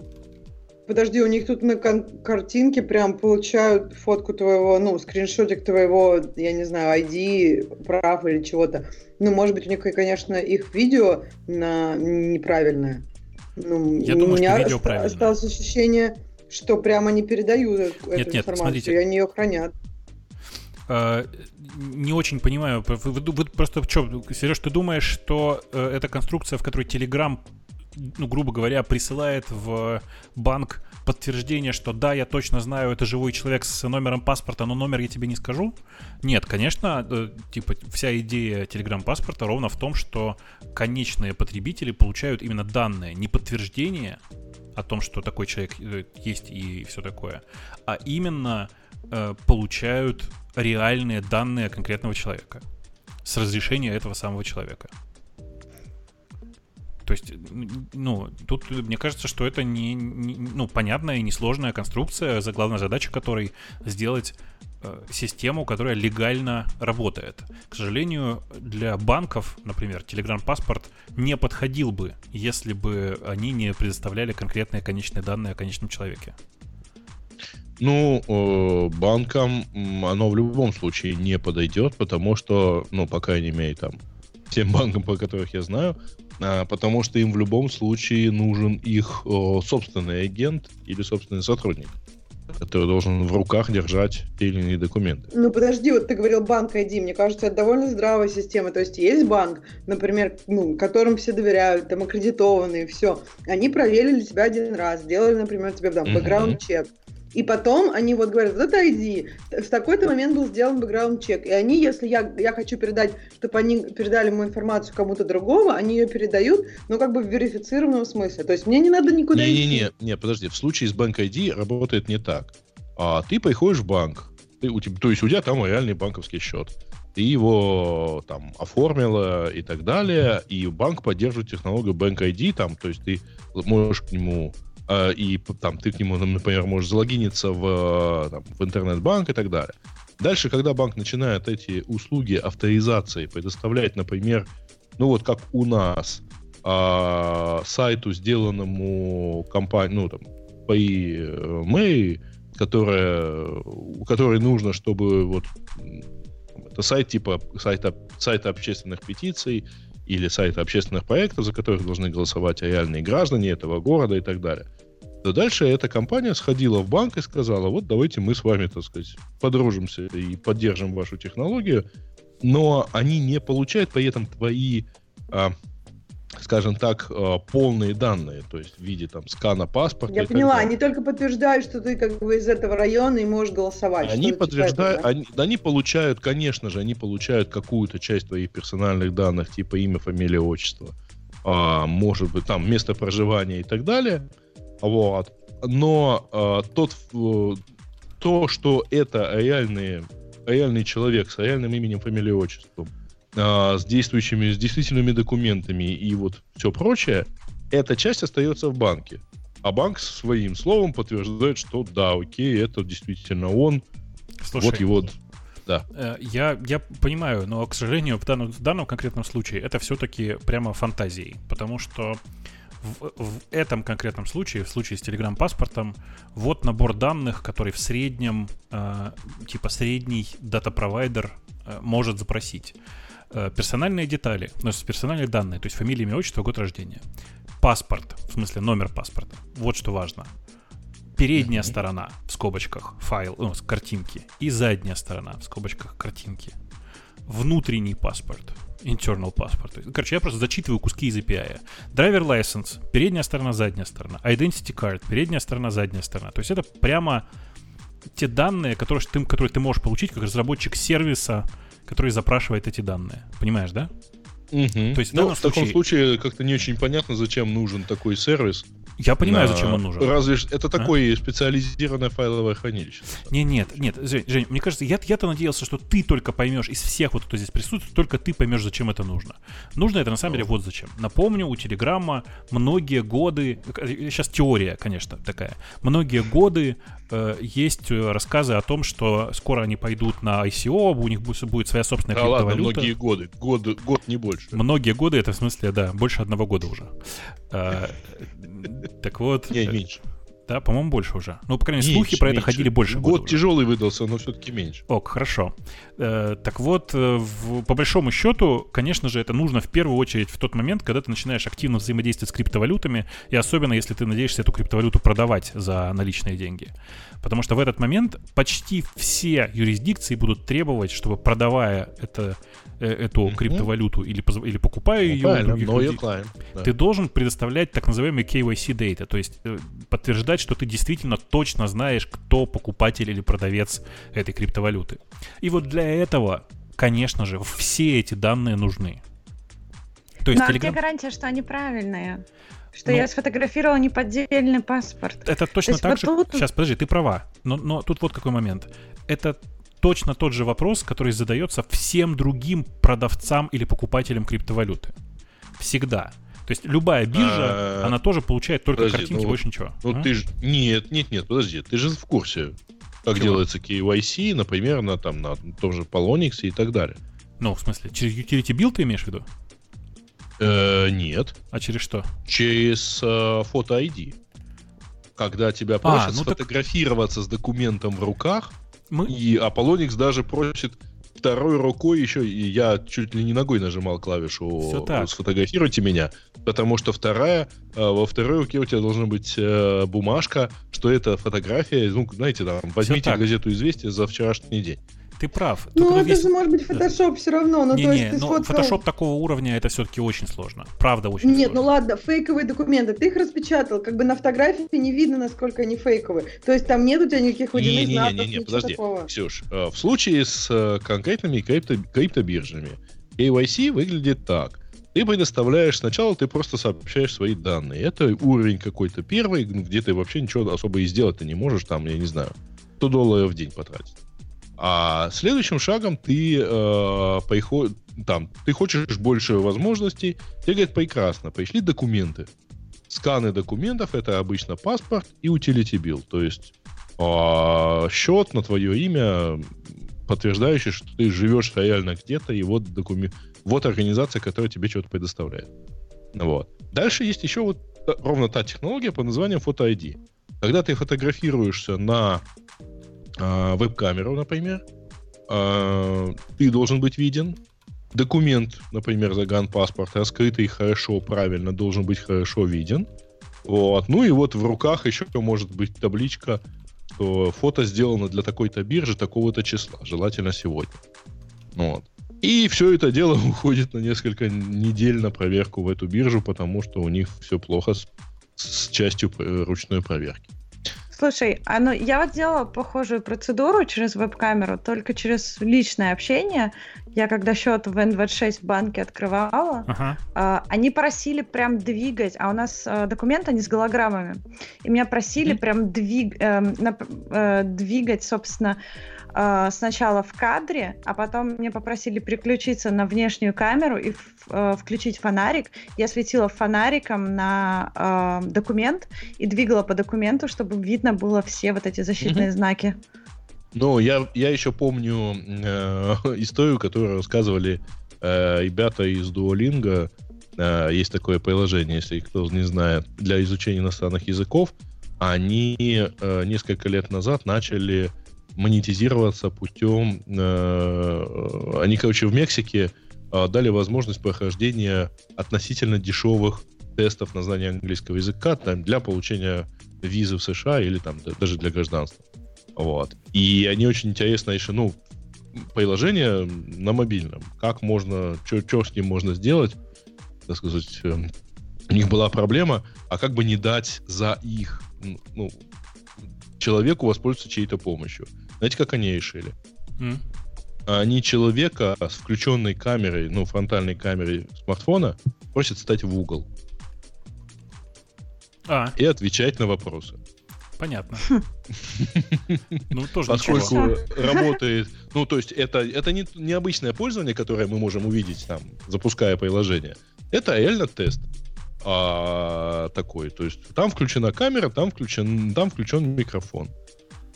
Подожди, у них тут на картинке прям получают фотку твоего, ну, скриншотик твоего, я не знаю, ID, прав или чего-то. Ну, может быть, у них, конечно, их видео на... неправильное. Ну, я у думаю, меня что видео ост- осталось ощущение, что прямо не передают нет, эту нет, информацию, смотрите. и они ее хранят. Uh, не очень понимаю. Вы, вы, вы просто что, Сереж, ты думаешь, что uh, эта конструкция, в которой Telegram ну, грубо говоря, присылает в банк подтверждение, что да, я точно знаю, это живой человек с номером паспорта, но номер я тебе не скажу. Нет, конечно, э, типа вся идея телеграм-паспорта ровно в том, что конечные потребители получают именно данные, не подтверждение о том, что такой человек э, есть и все такое, а именно э, получают реальные данные конкретного человека с разрешения этого самого человека. То есть, ну, тут мне кажется, что это не, не ну, понятная и несложная конструкция, за главная задача которой сделать э, систему, которая легально работает. К сожалению, для банков, например, Telegram паспорт не подходил бы, если бы они не предоставляли конкретные конечные данные о конечном человеке. Ну, э, банкам оно в любом случае не подойдет, потому что, ну, по крайней мере, там, тем банкам, по которых я знаю, а, потому что им в любом случае нужен их собственный агент или собственный сотрудник который должен в руках держать те или иные документы. Ну подожди, вот ты говорил банк ID, мне кажется, это довольно здравая система. То есть есть банк, например, ну, которым все доверяют, там аккредитованные, все. Они проверили тебя один раз, сделали, например, тебе там бэкграунд-чек. Uh-huh. И потом они вот говорят, вот это ID, в такой-то момент был сделан бэкграунд-чек. И они, если я, я хочу передать, чтобы они передали мою информацию кому-то другому, они ее передают, но как бы в верифицированном смысле. То есть мне не надо никуда не, идти. Не-не-не, не, подожди, в случае с банк ID работает не так. А ты приходишь в банк, ты, у тебя, то есть у тебя там реальный банковский счет. Ты его там оформила и так далее, и банк поддерживает технологию Bank ID, там, то есть ты можешь к нему и там ты к нему, например, можешь залогиниться в, там, в интернет-банк и так далее. Дальше, когда банк начинает эти услуги авторизации предоставлять, например, ну вот как у нас, а, сайту, сделанному компанией, ну там, по May, которая, у которой нужно, чтобы вот это сайт типа сайта, сайта общественных петиций или сайта общественных проектов, за которых должны голосовать реальные граждане этого города и так далее то дальше эта компания сходила в банк и сказала, вот давайте мы с вами, так сказать, подружимся и поддержим вашу технологию, но они не получают при этом твои, а, скажем так, а, полные данные, то есть в виде там скана паспорта. Я поняла, они только подтверждают, что ты как бы из этого района и можешь голосовать. Они подтверждают, да? они, они получают, конечно же, они получают какую-то часть твоих персональных данных, типа имя, фамилия, отчество, а, может быть, там место проживания и так далее, вот. Но э, тот, э, то, что это реальные, реальный человек с реальным именем, фамилией, отчеством, э, с действующими, с действительными документами и вот все прочее, эта часть остается в банке. А банк своим словом подтверждает, что да, окей, это действительно он. Слушай, вот его да. Э, я, я понимаю, но, к сожалению, в данном, в данном конкретном случае это все-таки прямо фантазии. Потому что в, в этом конкретном случае, в случае с Telegram паспортом, вот набор данных, который в среднем, э, типа средний дата-провайдер э, может запросить. Э, персональные детали, ну, персональные данные, то есть фамилия, имя, отчество, год рождения. Паспорт, в смысле номер паспорта. Вот что важно. Передняя mm-hmm. сторона в скобочках файл, ну, картинки, и задняя сторона в скобочках картинки. Внутренний паспорт, internal паспорт. Короче, я просто зачитываю куски из API. Driver license, передняя сторона, задняя сторона. Identity card, передняя сторона, задняя сторона. То есть это прямо те данные, которые ты, которые ты можешь получить как разработчик сервиса, который запрашивает эти данные. Понимаешь, да? Угу. То есть в, ну, в случае... таком случае как-то не очень понятно, зачем нужен такой сервис. Я понимаю, на... зачем он нужен. Разве это такое а? специализированное файловое хранилище? Не, нет, нет, Жень, Жень мне кажется, я, я-то надеялся, что ты только поймешь из всех, вот кто здесь присутствует, только ты поймешь, зачем это нужно. Нужно это на самом деле вот зачем. Напомню, у Телеграма многие годы, сейчас теория, конечно, такая, многие годы э, есть рассказы о том, что скоро они пойдут на ICO, у них будет, будет своя собственная да криптовалюта. Ладно, многие годы, год, год не больше. Многие годы, это в смысле, да, больше одного года уже. Э, так вот... Не, меньше. Да, по-моему, больше уже. Ну, по крайней мере, слухи про это ходили больше. Год тяжелый выдался, но все-таки меньше. Ок, хорошо. Э, так вот, э, по большому счету, конечно же, это нужно в первую очередь в тот момент, когда ты начинаешь активно взаимодействовать с криптовалютами, и особенно если ты надеешься эту криптовалюту продавать за наличные деньги. Потому что в этот момент почти все юрисдикции будут требовать, чтобы продавая это, э, эту mm-hmm. криптовалюту или, или покупая ну, ее других людей, да. ты должен предоставлять так называемый KYC data, то есть э, подтверждать, что ты действительно точно знаешь, кто покупатель или продавец этой криптовалюты. И вот для этого, конечно же, все эти данные нужны. То есть, Но Telegram... где гарантия, что они правильные? Что ну, я сфотографировала неподдельный паспорт. Это точно так вот же. Тут... Сейчас, подожди, ты права. Но, но тут вот какой момент. Это точно тот же вопрос, который задается всем другим продавцам или покупателям криптовалюты. Всегда. То есть любая биржа, а, она тоже получает только подожди, картинки, ну, больше ничего. Ну а? ты же... Нет, нет, нет, подожди. Ты же в курсе, как Чего? делается KYC, например, на, там, на том же Polonix и так далее. Ну, в смысле, через utility build ты имеешь в виду? Э, нет. А через что? Через э, фото ID. Когда тебя а, просят а, ну сфотографироваться так... с документом в руках, Мы... и Аполлоникс даже просит второй рукой еще, и я чуть ли не ногой нажимал клавишу «Сфотографируйте меня», потому что вторая, э, во второй руке у тебя должна быть э, бумажка, что это фотография, ну, знаете, там, возьмите газету «Известия» за вчерашний день. Ты прав. Ну, это весь... же может быть фотошоп все равно. Ну, не, то есть не, но фотошоп такого уровня это все-таки очень сложно. Правда, очень Нет, сложно. ну ладно, фейковые документы. Ты их распечатал, как бы на фотографии не видно, насколько они фейковые. То есть там нет у тебя никаких водяных не, знаков, не, не, не, подожди, такого. Ксюш, э, в случае с э, конкретными крипто, криптобиржами KYC выглядит так. Ты предоставляешь, сначала ты просто сообщаешь свои данные. Это уровень какой-то первый, где ты вообще ничего особо и сделать ты не можешь, там, я не знаю, 100 долларов в день потратить. А следующим шагом ты э, приход... там, ты хочешь больше возможностей, тебе говорят, прекрасно, пришли документы. сканы документов это обычно паспорт и utility bill, то есть э, счет на твое имя, подтверждающий, что ты живешь реально где-то, и вот документ, вот организация, которая тебе что-то предоставляет. Вот. Дальше есть еще вот ровно та технология под названием Photo ID. Когда ты фотографируешься на э, веб-камеру, например, э, ты должен быть виден. Документ, например, загранпаспорт, раскрытый хорошо, правильно, должен быть хорошо виден. Вот. Ну и вот в руках еще может быть табличка, что фото сделано для такой-то биржи такого-то числа, желательно сегодня. Вот. И все это дело уходит на несколько недель на проверку в эту биржу, потому что у них все плохо с, с частью ручной проверки. Слушай, а ну я вот делала похожую процедуру через веб-камеру, только через личное общение. Я когда счет в N26 в банке открывала, ага. э, они просили прям двигать, а у нас э, документы они с голограммами, и меня просили mm-hmm. прям двиг, э, на, э, двигать, собственно, э, сначала в кадре, а потом мне попросили переключиться на внешнюю камеру и э, включить фонарик. Я светила фонариком на э, документ и двигала по документу, чтобы видно было все вот эти защитные mm-hmm. знаки. Ну, я, я еще помню э, историю, которую рассказывали э, ребята из Duolingo. Э, есть такое приложение, если кто не знает, для изучения иностранных языков. Они э, несколько лет назад начали монетизироваться путем... Э, они, короче, в Мексике э, дали возможность прохождения относительно дешевых тестов на знание английского языка там, для получения визы в США или там даже для гражданства. Вот. И они очень интересно еще, ну, приложение на мобильном. Как можно, что с ним можно сделать, так сказать, у них была проблема, а как бы не дать за их, ну, человеку воспользоваться чьей-то помощью. Знаете, как они решили? Mm. Они человека с включенной камерой, ну, фронтальной камерой смартфона просят стать в угол. А. И отвечать на вопросы. Понятно. Ну, тоже Поскольку ничего. работает... Ну, то есть это, это не необычное пользование, которое мы можем увидеть там, запуская приложение. Это реально тест а, такой. То есть там включена камера, там включен, там включен микрофон.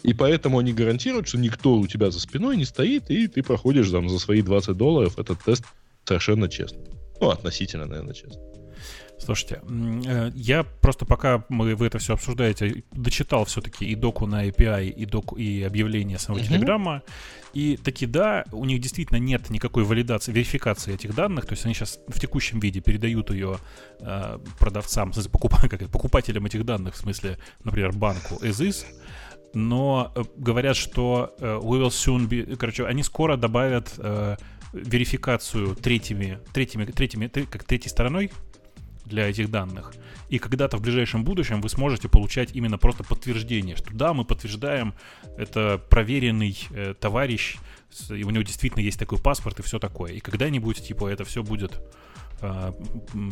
И поэтому они гарантируют, что никто у тебя за спиной не стоит, и ты проходишь там за свои 20 долларов этот тест совершенно честно. Ну, относительно, наверное, честно. Слушайте, э, я просто пока мы, вы это все обсуждаете, дочитал все-таки и доку на API, и доку, и объявление самого. Телеграма. И таки да, у них действительно нет никакой валидации, верификации этих данных. То есть они сейчас в текущем виде передают ее э, продавцам, покуп, как это, покупателям этих данных, в смысле, например, банку as is. Но э, говорят, что э, we will soon be... Короче, они скоро добавят э, верификацию третьими, третьими, третьими, как третьей стороной, для этих данных. И когда-то в ближайшем будущем вы сможете получать именно просто подтверждение, что да, мы подтверждаем, это проверенный э, товарищ, и у него действительно есть такой паспорт и все такое. И когда-нибудь, типа, это все будет э,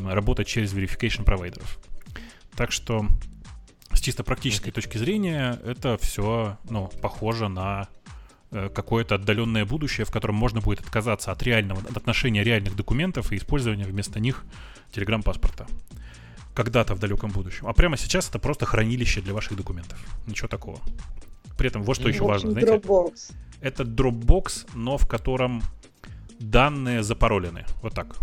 работать через verification провайдеров. Так что с чисто практической точки зрения это все, ну, похоже на э, какое-то отдаленное будущее, в котором можно будет отказаться от реального, от отношения реальных документов и использования вместо них телеграм-паспорта. Когда-то в далеком будущем. А прямо сейчас это просто хранилище для ваших документов. Ничего такого. При этом вот что еще важно. Знаете, Dropbox. Это Dropbox, но в котором данные запаролены. Вот так.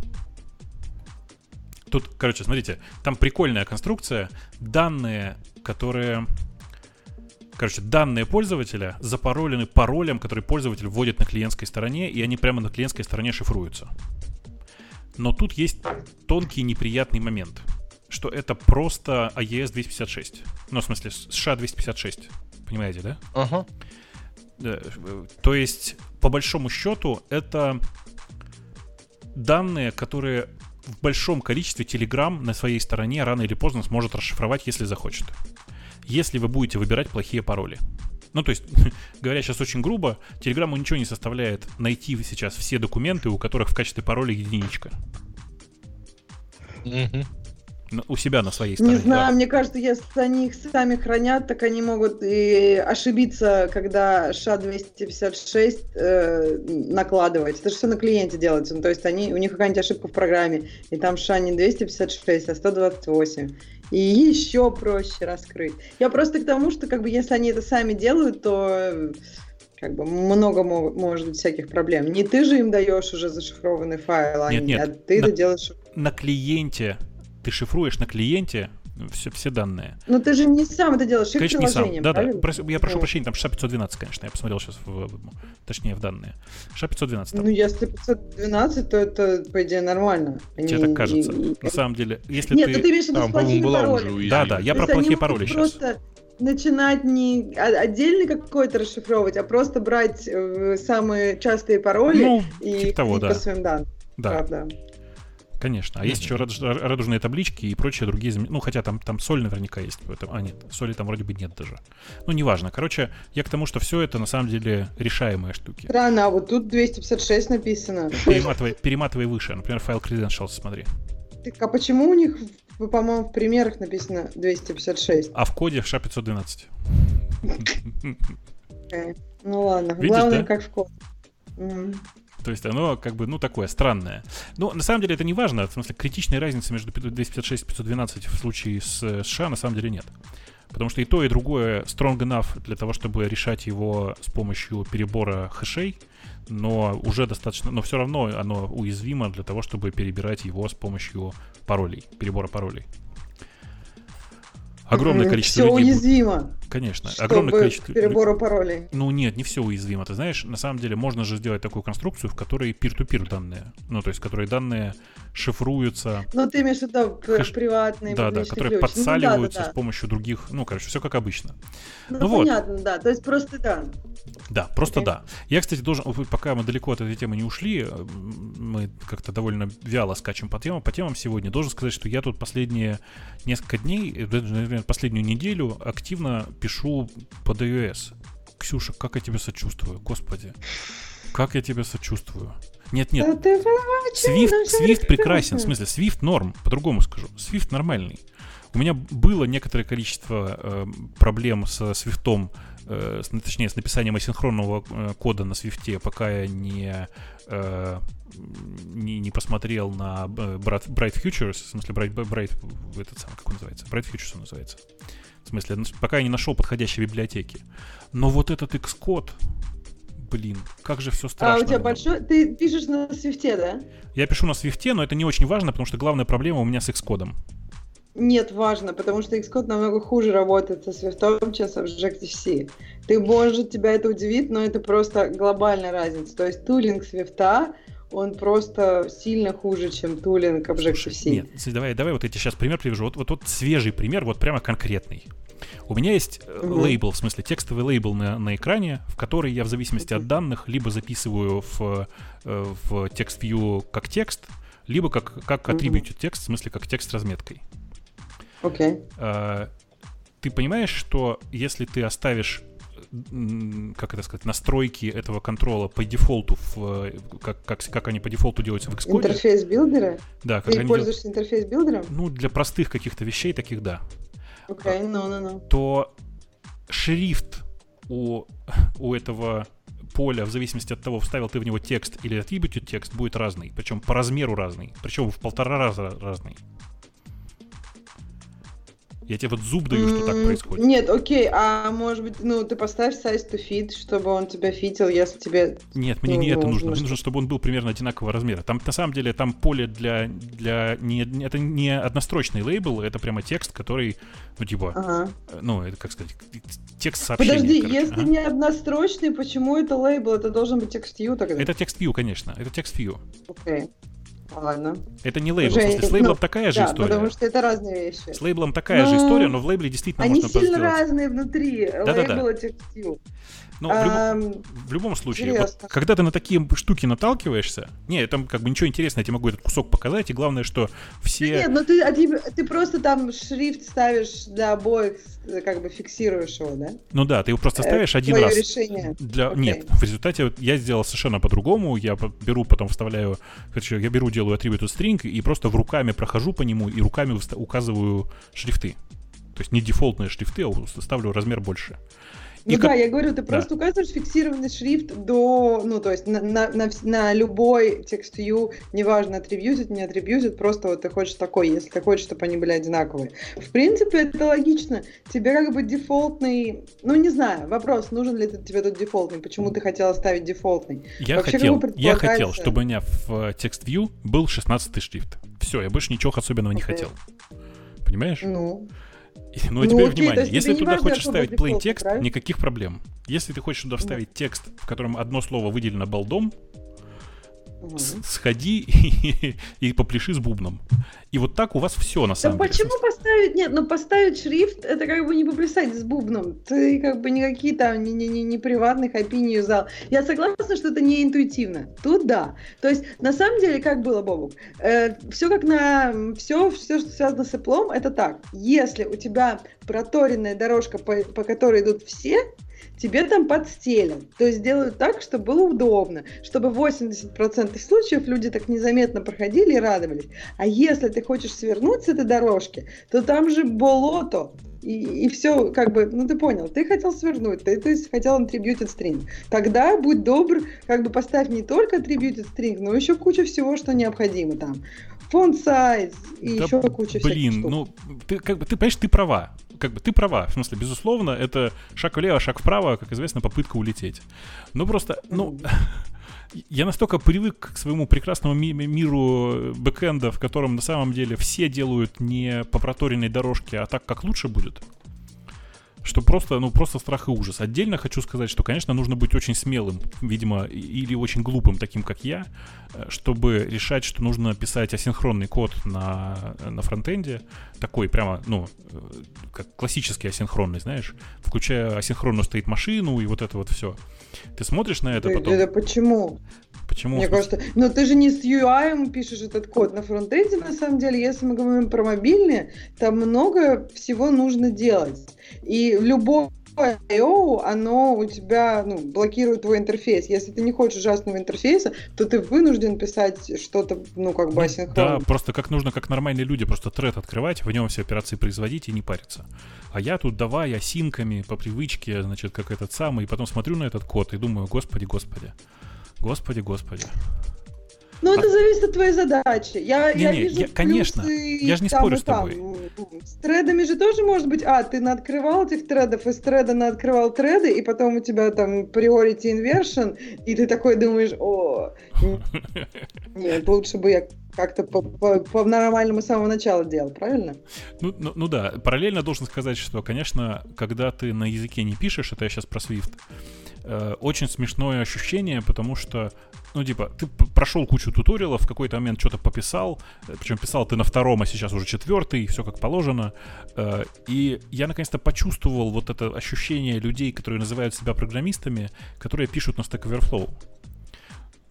Тут, короче, смотрите, там прикольная конструкция. Данные, которые... Короче, данные пользователя запаролены паролем, который пользователь вводит на клиентской стороне, и они прямо на клиентской стороне шифруются. Но тут есть тонкий неприятный момент, что это просто AES 256. Ну, в смысле, США 256. Понимаете, да? Ага. То есть, по большому счету, это данные, которые в большом количестве Telegram на своей стороне рано или поздно сможет расшифровать, если захочет. Если вы будете выбирать плохие пароли. Ну, то есть, говоря сейчас очень грубо, Телеграму ничего не составляет найти сейчас все документы, у которых в качестве пароля единичка. У себя на своей стороне. Не знаю, да. мне кажется, если они их сами хранят, так они могут и ошибиться, когда SHA-256 э, накладывать. Это же все на клиенте делается. Ну, то есть они, у них какая-нибудь ошибка в программе, и там SHA не 256, а 128. И еще проще раскрыть. Я просто к тому, что как бы если они это сами делают, то как бы много может быть всяких проблем. Не ты же им даешь уже зашифрованный файл, а, нет, нет, а ты на, это делаешь... На клиенте ты шифруешь на клиенте все, все данные. Но ты же не сам это делаешь, их Конечно, не сам. Да, да. Я прошу ну. прощения, там SHA-512, конечно, я посмотрел сейчас, в, точнее, в данные. SHA-512 там. Ну, если 512, то это, по идее, нормально. Они, Тебе так кажется. И, и... На самом деле, если Нет, ты... Нет, ты имеешь в виду с плохими паролями. Да, да, я про плохие пароли сейчас. Просто начинать не отдельный какой-то расшифровывать, а просто брать э, самые частые пароли ну, и типа того, да. по своим данным. Да. Правда. Конечно. А есть еще радужные таблички и прочие другие... Ну, хотя там, там соль наверняка есть. А, нет, соли там вроде бы нет даже. Ну, неважно. Короче, я к тому, что все это на самом деле решаемые штуки. Странно, а вот тут 256 написано. Перематывай, перематывай выше. Например, файл credentials, смотри. Так, а почему у них, по-моему, в примерах написано 256? А в коде SHA-512. Okay. Ну ладно. Видишь, Главное, да? как в коде. То есть оно как бы, ну, такое странное. Но на самом деле это не важно. В смысле, критичной разницы между 256 и 512 в случае с США на самом деле нет. Потому что и то, и другое strong enough для того, чтобы решать его с помощью перебора хэшей, но уже достаточно, но все равно оно уязвимо для того, чтобы перебирать его с помощью паролей, перебора паролей. Огромное количество все людей... уязвимо. Конечно. огромное количество... перебору паролей. Ну нет, не все уязвимо. Ты знаешь, на самом деле можно же сделать такую конструкцию, в которой peer-to-peer данные. Ну, то есть, в которой данные шифруются. Ну, ты имеешь в виду Хэш... приватные Да, да, которые ключ. подсаливаются ну, да, да, да. с помощью других. Ну, короче, все как обычно. Ну, ну понятно, вот. да. То есть просто да. Да, просто okay. да. Я, кстати, должен, пока мы далеко от этой темы не ушли, э, мы как-то довольно вяло скачем по темам, по темам сегодня. Должен сказать, что я тут последние несколько дней, э, наверное, последнюю неделю активно пишу под iOS. Ксюша, как я тебе сочувствую, господи. Как я тебе сочувствую. Нет, нет. Swift, Swift прекрасен. В смысле, Swift норм, по-другому скажу. Swift нормальный. У меня было некоторое количество э, проблем с Swift, э, с, точнее, с написанием асинхронного э, кода на Swift, пока я не, э, не, не посмотрел на э, Bright Futures, в смысле, Bright, Bright, этот самый, как он называется? Bright Futures он называется. В смысле, пока я не нашел подходящей библиотеки. Но вот этот Xcode, блин, как же все страшно. А у тебя большой... Ты пишешь на свифте, да? Я пишу на свифте, но это не очень важно, потому что главная проблема у меня с Xcode. Нет, важно, потому что Xcode намного хуже работает со свифтом, чем с Objective-C. Ты, может, тебя это удивит, но это просто глобальная разница. То есть тулинг свифта, он просто сильно хуже, чем тулинг Objective-C. Нет, давай, давай вот я тебе сейчас пример привяжу. Вот, вот, вот свежий пример, вот прямо конкретный. У меня есть угу. лейбл, в смысле текстовый лейбл на, на экране, в который я в зависимости от данных либо записываю в, э, в TextView как текст, либо как, как attributed text, в смысле как текст с разметкой. Окей. Okay. А, ты понимаешь, что если ты оставишь как это сказать, настройки этого control а по дефолту, в, как, как, как они по дефолту делаются в Xcode. Interface Builder а? Да. Как Ты они пользуешься дел... Interface Builder ом? Ну, для простых каких-то вещей таких, да. Окей, okay, ну, ну, ну. То шрифт у, у этого поля, в зависимости от того, вставил ты в него текст или attributed текст, будет разный. Причем по размеру разный. Причем в полтора раза разный. Я тебе вот зуб даю, что так происходит. Нет, окей, а может быть, ну, ты поставь size to fit, чтобы он тебя фитил, если тебе... Нет, мне ну, не это нужно. Мне нужно, чтобы он был примерно одинакового размера. Там, на самом деле, там поле для... для не, это не однострочный лейбл, это прямо текст, который, ну, типа... Ага. Ну, это, как сказать, текст сообщения. Подожди, короче. если ага. не однострочный, почему это лейбл? Это должен быть текст view тогда? Это текст view, конечно. Это текст view. Окей. Ладно. Это не лейбл. Уже, с лейблом ну, такая же да, история. потому что это разные вещи. С лейблом такая но... же история, но в лейбле действительно Они можно сильно разные внутри. Да, Лейбл да, да. текстил. Ну, в, любом, в любом случае, вот, когда ты на такие штуки наталкиваешься, не, там как бы ничего интересного, я тебе могу этот кусок показать, и главное, что все... нет, ну ты, а ты, просто там шрифт ставишь для обоих, как бы фиксируешь его, да? Ну да, ты его просто э, ставишь Это один раз. решение. Для... Okay. Нет, в результате я сделал совершенно по-другому, я беру, потом вставляю, короче, я беру делаю attributed string и просто в руками прохожу по нему и руками указываю шрифты. То есть не дефолтные шрифты, а ставлю размер больше. Ну и да, как... я говорю, ты просто да. указываешь фиксированный шрифт до, ну, то есть на, на, на, на любой текст view, неважно, атрибьютит, не атрибьютит, просто вот ты хочешь такой, если ты хочешь, чтобы они были одинаковые. В принципе, это логично. Тебе как бы дефолтный, ну, не знаю, вопрос, нужен ли тебе тут дефолтный, почему ты хотел оставить дефолтный? Я Вообще, хотел, я хотел, чтобы у меня в текст view был 16 шрифт. Все, я больше ничего особенного okay. не хотел. Понимаешь? Ну. Ну, а ну, теперь окей, внимание, если ты туда хочешь вставить plain текст, никаких проблем. Если ты хочешь туда вставить текст, в котором одно слово выделено балдом, угу. сходи и, и попляши с бубном. И вот так у вас все на самом да деле. почему поставить? Нет, ну поставить шрифт, это как бы не поплясать с бубном. Ты как бы никакие там не, не, не, не приватных API не юзал. Я согласна, что это не интуитивно. Тут да. То есть на самом деле как было, Бобук? Э, все как на... Все, все, что связано с Apple, это так. Если у тебя проторенная дорожка, по, по которой идут все, тебе там подстелят. То есть делают так, чтобы было удобно, чтобы 80% случаев люди так незаметно проходили и радовались. А если ты хочешь свернуть с этой дорожки, то там же болото, и, и все, как бы, ну ты понял, ты хотел свернуть, ты, то есть хотел attributed string. Тогда будь добр, как бы поставь не только attributed string, но еще кучу всего, что необходимо там. Font size и да еще куча Блин, всяких ну, ты, как бы, ты понимаешь, ты права как бы ты права. В смысле, безусловно, это шаг влево, шаг вправо, как известно, попытка улететь. Ну просто, ну, я настолько привык к своему прекрасному ми- миру бэкэнда, в котором на самом деле все делают не по проторенной дорожке, а так, как лучше будет что просто, ну, просто страх и ужас. Отдельно хочу сказать, что, конечно, нужно быть очень смелым, видимо, или очень глупым, таким как я, э, чтобы решать, что нужно писать асинхронный код на, на фронтенде, такой прямо, ну, э, как классический асинхронный, знаешь, включая асинхронную стоит машину и вот это вот все. Ты смотришь на это потом... Это почему? Почему? Мне кажется, но ты же не с UI пишешь этот код на фронтенде, на самом деле, если мы говорим про мобильные, там много всего нужно делать. И в любом I.O. оно у тебя ну, блокирует твой интерфейс. Если ты не хочешь ужасного интерфейса, то ты вынужден писать что-то, ну, как бы ну, асинхронно. Да, просто как нужно, как нормальные люди, просто тред открывать, в нем все операции производить и не париться. А я тут давай осинками по привычке, значит, как этот самый, и потом смотрю на этот код и думаю, господи, господи. Господи, господи. Ну, это а... зависит от твоей задачи. Я, не, я не, вижу я, конечно, я же не спорю с тобой. С тредами же тоже может быть, а, ты наоткрывал этих тредов, из треда наоткрывал треды, и потом у тебя там priority inversion, и ты такой думаешь, о, нет, лучше бы я как-то по, по, по нормальному с самого начала делал, правильно? Ну, ну, ну да, параллельно должен сказать, что, конечно, когда ты на языке не пишешь, это я сейчас про Swift, э, очень смешное ощущение, потому что, ну, типа, ты прошел кучу туториалов, в какой-то момент что-то пописал, э, причем писал ты на втором, а сейчас уже четвертый, все как положено. Э, и я наконец-то почувствовал вот это ощущение людей, которые называют себя программистами, которые пишут на Stack Overflow.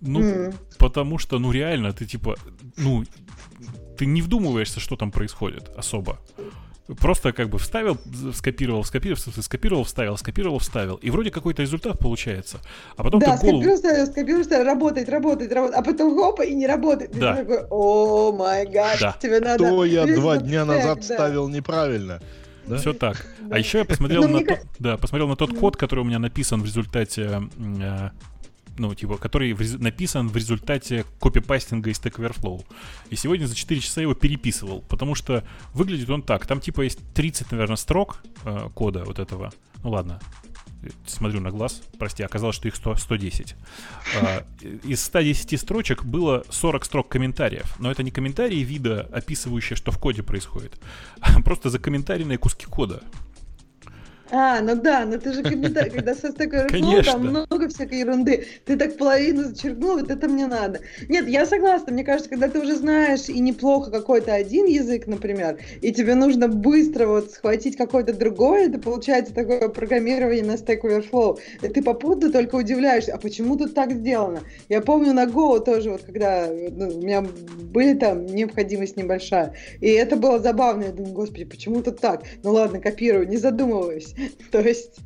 Ну, mm. потому что, ну, реально, ты типа, ну, ты не вдумываешься, что там происходит особо. Просто как бы вставил, скопировал, скопировал, скопировал, вставил, скопировал, вставил. И вроде какой-то результат получается. А потом да, ты голову... скопировал, вставил, скопировал, вставил, работает, работает, работает. А потом хопа, и не работает. Да. ты такой, о май гад, да. тебе надо... Что я два дня назад да. ставил неправильно. Да? Все так. А еще я посмотрел на, то, да, посмотрел на тот код, который у меня написан в результате э, ну, типа, который в, написан в результате копипастинга из Stack Overflow. И сегодня за 4 часа его переписывал, потому что выглядит он так. Там, типа, есть 30, наверное, строк э, кода вот этого. Ну, ладно, смотрю на глаз, прости, оказалось, что их 100, 110. А, из 110 строчек было 40 строк комментариев, но это не комментарии вида, описывающие, что в коде происходит, а просто закомментаренные куски кода. А, ну да, но ты же когда, когда со такой ну, там много всякой ерунды. Ты так половину зачеркнул, вот это мне надо. Нет, я согласна. Мне кажется, когда ты уже знаешь и неплохо какой-то один язык, например, и тебе нужно быстро вот схватить какой-то другой, это получается такое программирование на Stack Overflow. И ты попутно только удивляешься, а почему тут так сделано? Я помню на Go тоже, вот когда ну, у меня были там необходимость небольшая, и это было забавно. Я думаю, господи, почему тут так? Ну ладно, копирую, не задумываюсь. То есть,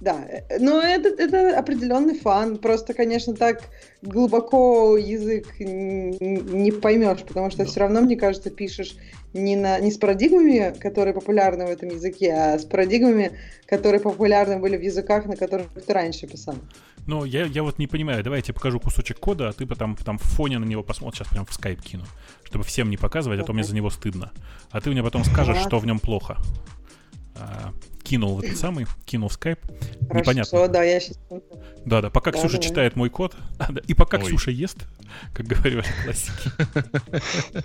да. Но это, это определенный фан. Просто, конечно, так глубоко язык не поймешь, потому что да. все равно, мне кажется, пишешь не, на, не с парадигмами, которые популярны в этом языке, а с парадигмами, которые популярны были в языках, на которых ты раньше писал. Ну, я, я вот не понимаю. Давай я тебе покажу кусочек кода, а ты потом там в фоне на него посмотришь. Сейчас прям в скайп кину. Чтобы всем не показывать, а то мне за него стыдно. А ты мне потом скажешь, что в нем плохо. Кинул в этот самый, кинул в скайп. Хорошо, Непонятно. да, я сейчас... Да, да, пока да, Ксюша да, читает мой код, а, да, и пока Ой. Ксюша ест, как говорили классики.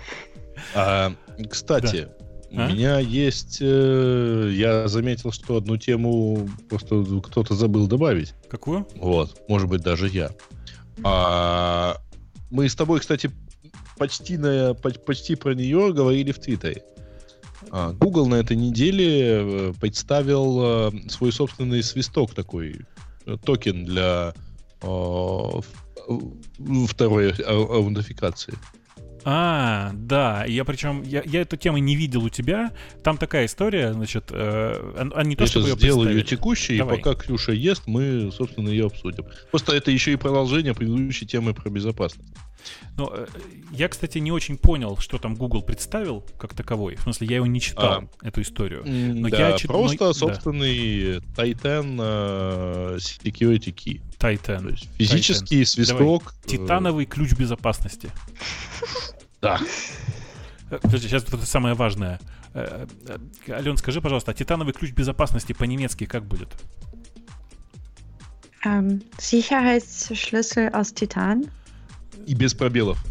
А, кстати, да. у а? меня есть... Э, я заметил, что одну тему просто кто-то забыл добавить. Какую? Вот, может быть, даже я. А, мы с тобой, кстати, почти, на, почти про нее говорили в Твиттере. А, Google на этой неделе э, представил э, свой собственный свисток такой, токен для второй аутентификации. А, да, я причем, я, я эту тему не видел у тебя. Там такая история, значит, э, а не то, я чтобы сейчас сделаю ее текущей, Давай. и пока Ксюша ест, мы, собственно, ее обсудим. Просто это еще и продолжение предыдущей темы про безопасность. Ну, э, я, кстати, не очень понял, что там Google представил как таковой. В смысле, я его не читал, а, эту историю. Но да, я чит... просто но... собственный да. Titan uh, Security Key. Titan. То есть физический Titan. свисток. Давай. Титановый ключ безопасности. Да. Э, подожди, сейчас вот это самое важное. Ален, скажи, пожалуйста, а титановый ключ безопасности по-немецки как будет? Um, Sicherheitsschlüssel aus Titan и без пробелов.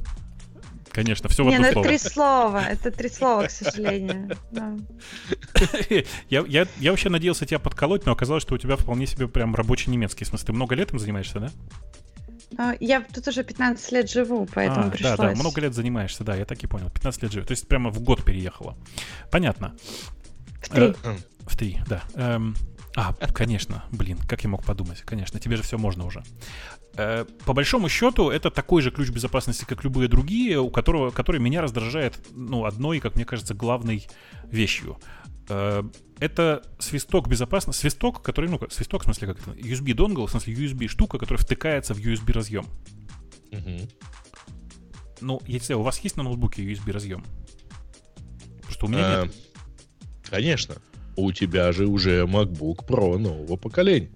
Конечно, все в одно Не, ну это три слова, это три слова, к сожалению. я, я, я вообще надеялся тебя подколоть, но оказалось, что у тебя вполне себе прям рабочий немецкий. В смысле, ты много лет им занимаешься, да? А, я тут уже 15 лет живу, поэтому а, пришлось. Да, да, много лет занимаешься, да, я так и понял. 15 лет живу. То есть прямо в год переехала. Понятно. В три. Э, в три, да. Эм, а, конечно, блин, как я мог подумать? Конечно, тебе же все можно уже. Э, по большому счету, это такой же ключ безопасности, как любые другие, у которого, который меня раздражает, ну, одной, как мне кажется, главной вещью. Э, это свисток безопасности, свисток, который, ну, свисток, в смысле, как это, USB донгл, в смысле USB штука, которая втыкается в USB разъем. Угу. Ну, если у вас есть на ноутбуке USB разъем? Просто у меня нет. Конечно. У тебя же уже MacBook Pro нового поколения.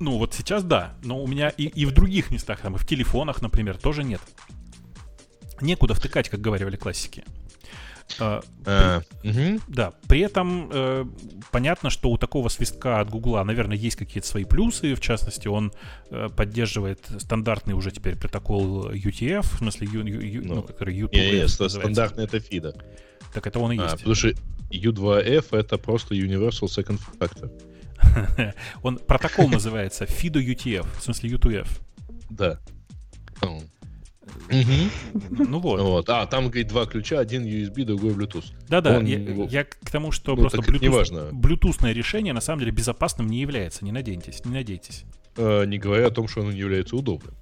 Ну, вот сейчас да, но у меня и, и в других местах, там, и в телефонах, например, тоже нет. Некуда втыкать, как говорили классики. Uh, uh, при, uh-huh. Да, при этом э, понятно, что у такого свистка от Гугла, наверное, есть какие-то свои плюсы. В частности, он э, поддерживает стандартный уже теперь протокол UTF, в смысле, ю, ю, ю, ну, ну, который U2F. Не, не, стандартный это FIDA. Так это он и а, есть. Потому что U2F это просто Universal Second Factor. Он протокол называется FIDO UTF, в смысле U2F. Да. Ну вот. вот. А, там, говорит, два ключа, один USB, другой Bluetooth. Да-да, я, я к тому, что ну, просто Bluetooth, блютусное решение на самом деле безопасным не является. Не надейтесь, не надейтесь. А, не говоря о том, что оно не является удобным.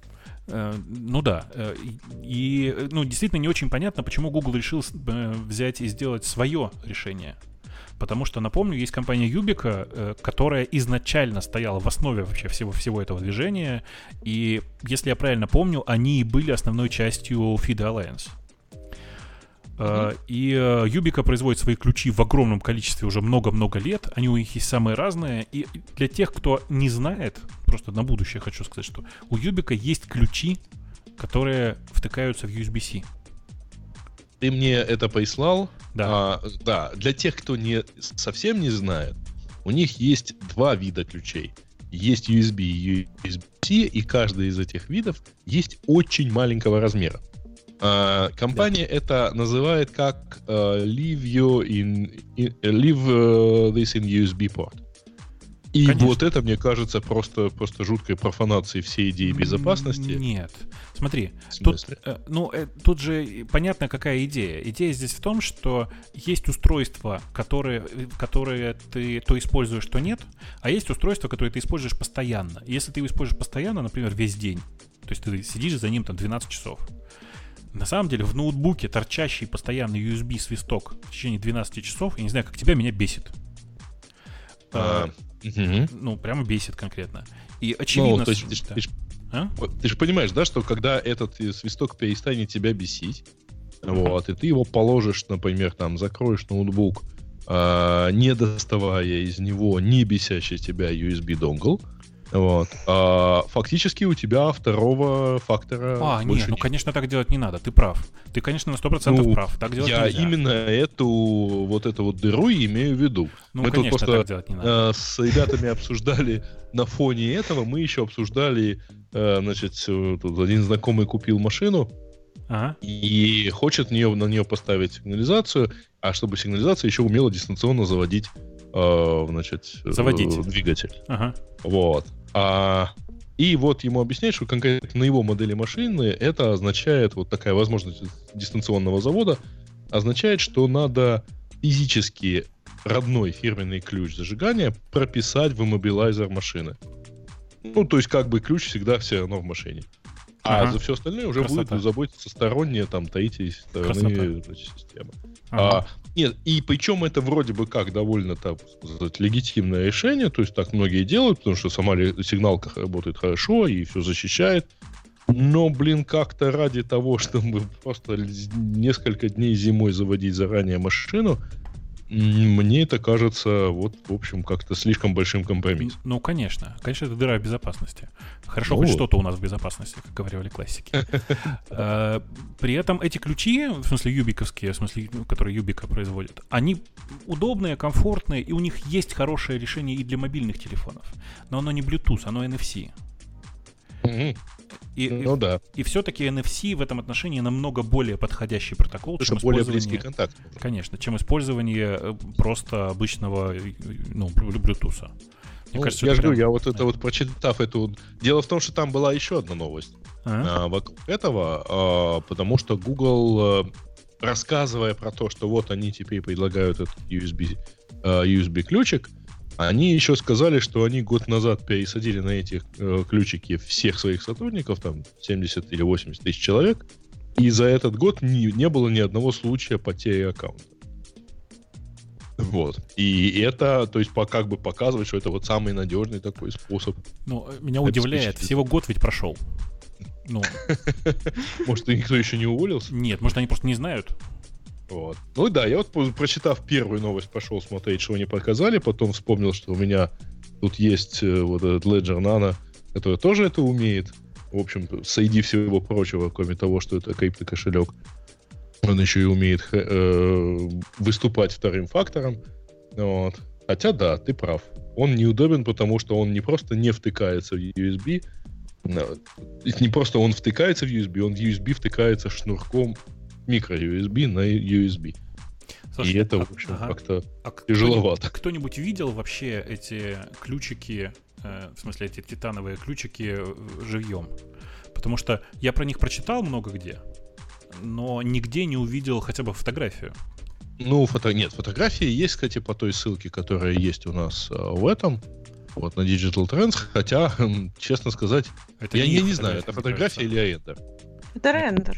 Э, ну да. Э, и, ну, действительно не очень понятно, почему Google решил э, взять и сделать свое решение. Потому что, напомню, есть компания Юбика, э, которая изначально стояла в основе вообще всего, всего этого движения. И, если я правильно помню, они и были основной частью FIDA Alliance. Mm-hmm. И Юбика производит свои ключи в огромном количестве уже много-много лет. Они у них есть самые разные. И для тех, кто не знает, просто на будущее хочу сказать, что у Юбика есть ключи, которые втыкаются в USB-C. Ты мне это прислал? Да. А, да. Для тех, кто не, совсем не знает, у них есть два вида ключей. Есть USB и USB-C, и каждый из этих видов есть очень маленького размера. А, компания да. это называет как uh, leave, you in, in, leave uh, this in USB port. И Конечно. вот это, мне кажется, просто, просто жуткой профанацией всей идеи безопасности. Нет. Смотри, тут, э, ну, э, тут же понятно, какая идея. Идея здесь в том, что есть устройства, которые, которые ты то используешь, то нет, а есть устройства, которые ты используешь постоянно. Если ты его используешь постоянно, например, весь день, то есть ты сидишь за ним там 12 часов, на самом деле в ноутбуке торчащий постоянный USB свисток в течение 12 часов, я не знаю, как тебя, меня бесит. А, Угу. Ну, прямо бесит конкретно. И очевидно... Ну, то есть, да. ты, а? ты же понимаешь, да, что когда этот свисток перестанет тебя бесить, uh-huh. вот, и ты его положишь, например, там, закроешь ноутбук, э, не доставая из него не бесящий тебя USB донгл, вот. А, фактически у тебя второго фактора. А, нет, ну, конечно, так делать не надо. Ты прав. Ты, конечно, на 100% ну, прав. Так делать я нельзя. именно эту вот эту вот дыру имею в виду. Ну, мы конечно, тут просто так делать не надо. Э, с ребятами обсуждали на фоне этого, мы еще обсуждали, э, значит, тут один знакомый купил машину, Ага. И хочет нее, на нее поставить сигнализацию, а чтобы сигнализация еще умела дистанционно заводить э, значит, Заводить. двигатель. Ага. Вот. А, и вот ему объясняют, что конкретно на его модели машины это означает, вот такая возможность дистанционного завода, означает, что надо физически родной фирменный ключ зажигания прописать в иммобилайзер машины. Ну, то есть, как бы ключ всегда все равно в машине. А ага. за все остальное уже Красота. будет заботиться сторонняя там третьей стороны значит, системы. Ага. А, нет, и причем это вроде бы как довольно так сказать, легитимное решение, то есть так многие делают, потому что сама сигналка работает хорошо и все защищает. Но, блин, как-то ради того, чтобы просто несколько дней зимой заводить заранее машину, мне это кажется, вот, в общем, как-то слишком большим компромиссом. Ну, конечно. Конечно, это дыра в безопасности. Хорошо, ну, хоть что-то у нас в безопасности, как говорили классики. А, при этом эти ключи, в смысле юбиковские, в смысле, ну, которые Юбика производит, они удобные, комфортные, и у них есть хорошее решение и для мобильных телефонов. Но оно не Bluetooth, оно NFC. И, ну и, да. И все-таки NFC в этом отношении намного более подходящий протокол, Это чем более близкий контакт. Конечно, чем использование э, просто обычного э, ну, Bluetooth. Мне ну, кажется, я же говорю, я вот это вот прочитав эту... Дело в том, что там была еще одна новость а? А, вокруг этого, а, потому что Google, а, рассказывая про то, что вот они теперь предлагают этот USB, а, USB ключик, они еще сказали, что они год назад пересадили на эти э, ключики всех своих сотрудников, там 70 или 80 тысяч человек, и за этот год не, не было ни одного случая потери аккаунта. Вот. И это, то есть, как бы показывает, что это вот самый надежный такой способ. Ну, меня удивляет, всего год ведь прошел. Ну. Может, никто еще не уволился? Нет, может, они просто не знают. Вот. Ну да, я вот прочитав первую новость, пошел смотреть, что они показали, потом вспомнил, что у меня тут есть э, вот этот Ledger Nano, который тоже это умеет. В общем, среди всего прочего, кроме того, что это криптокошелек, он еще и умеет э, выступать вторым фактором. Вот. Хотя да, ты прав. Он неудобен, потому что он не просто не втыкается в USB, не просто он втыкается в USB, он в USB втыкается шнурком микро-USB на USB. Слушай, и это, а, в общем, ага. как-то а тяжеловато. Кто-нибудь видел вообще эти ключики, э, в смысле, эти титановые ключики э, живьем? Потому что я про них прочитал много где, но нигде не увидел хотя бы фотографию. Ну, фото... нет, фотографии есть, кстати, по той ссылке, которая есть у нас э, в этом, вот на Digital Trends, хотя, честно сказать, это я, не, я не знаю, это фотография или рендер. Это рендер.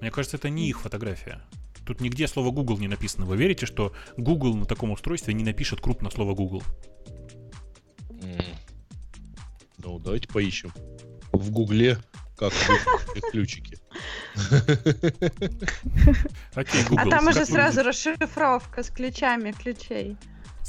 Мне кажется, это не их фотография. Тут нигде слово Google не написано. Вы верите, что Google на таком устройстве не напишет крупно слово Google? Ну, давайте поищем. В Гугле как ключики. А там уже сразу расшифровка с ключами ключей.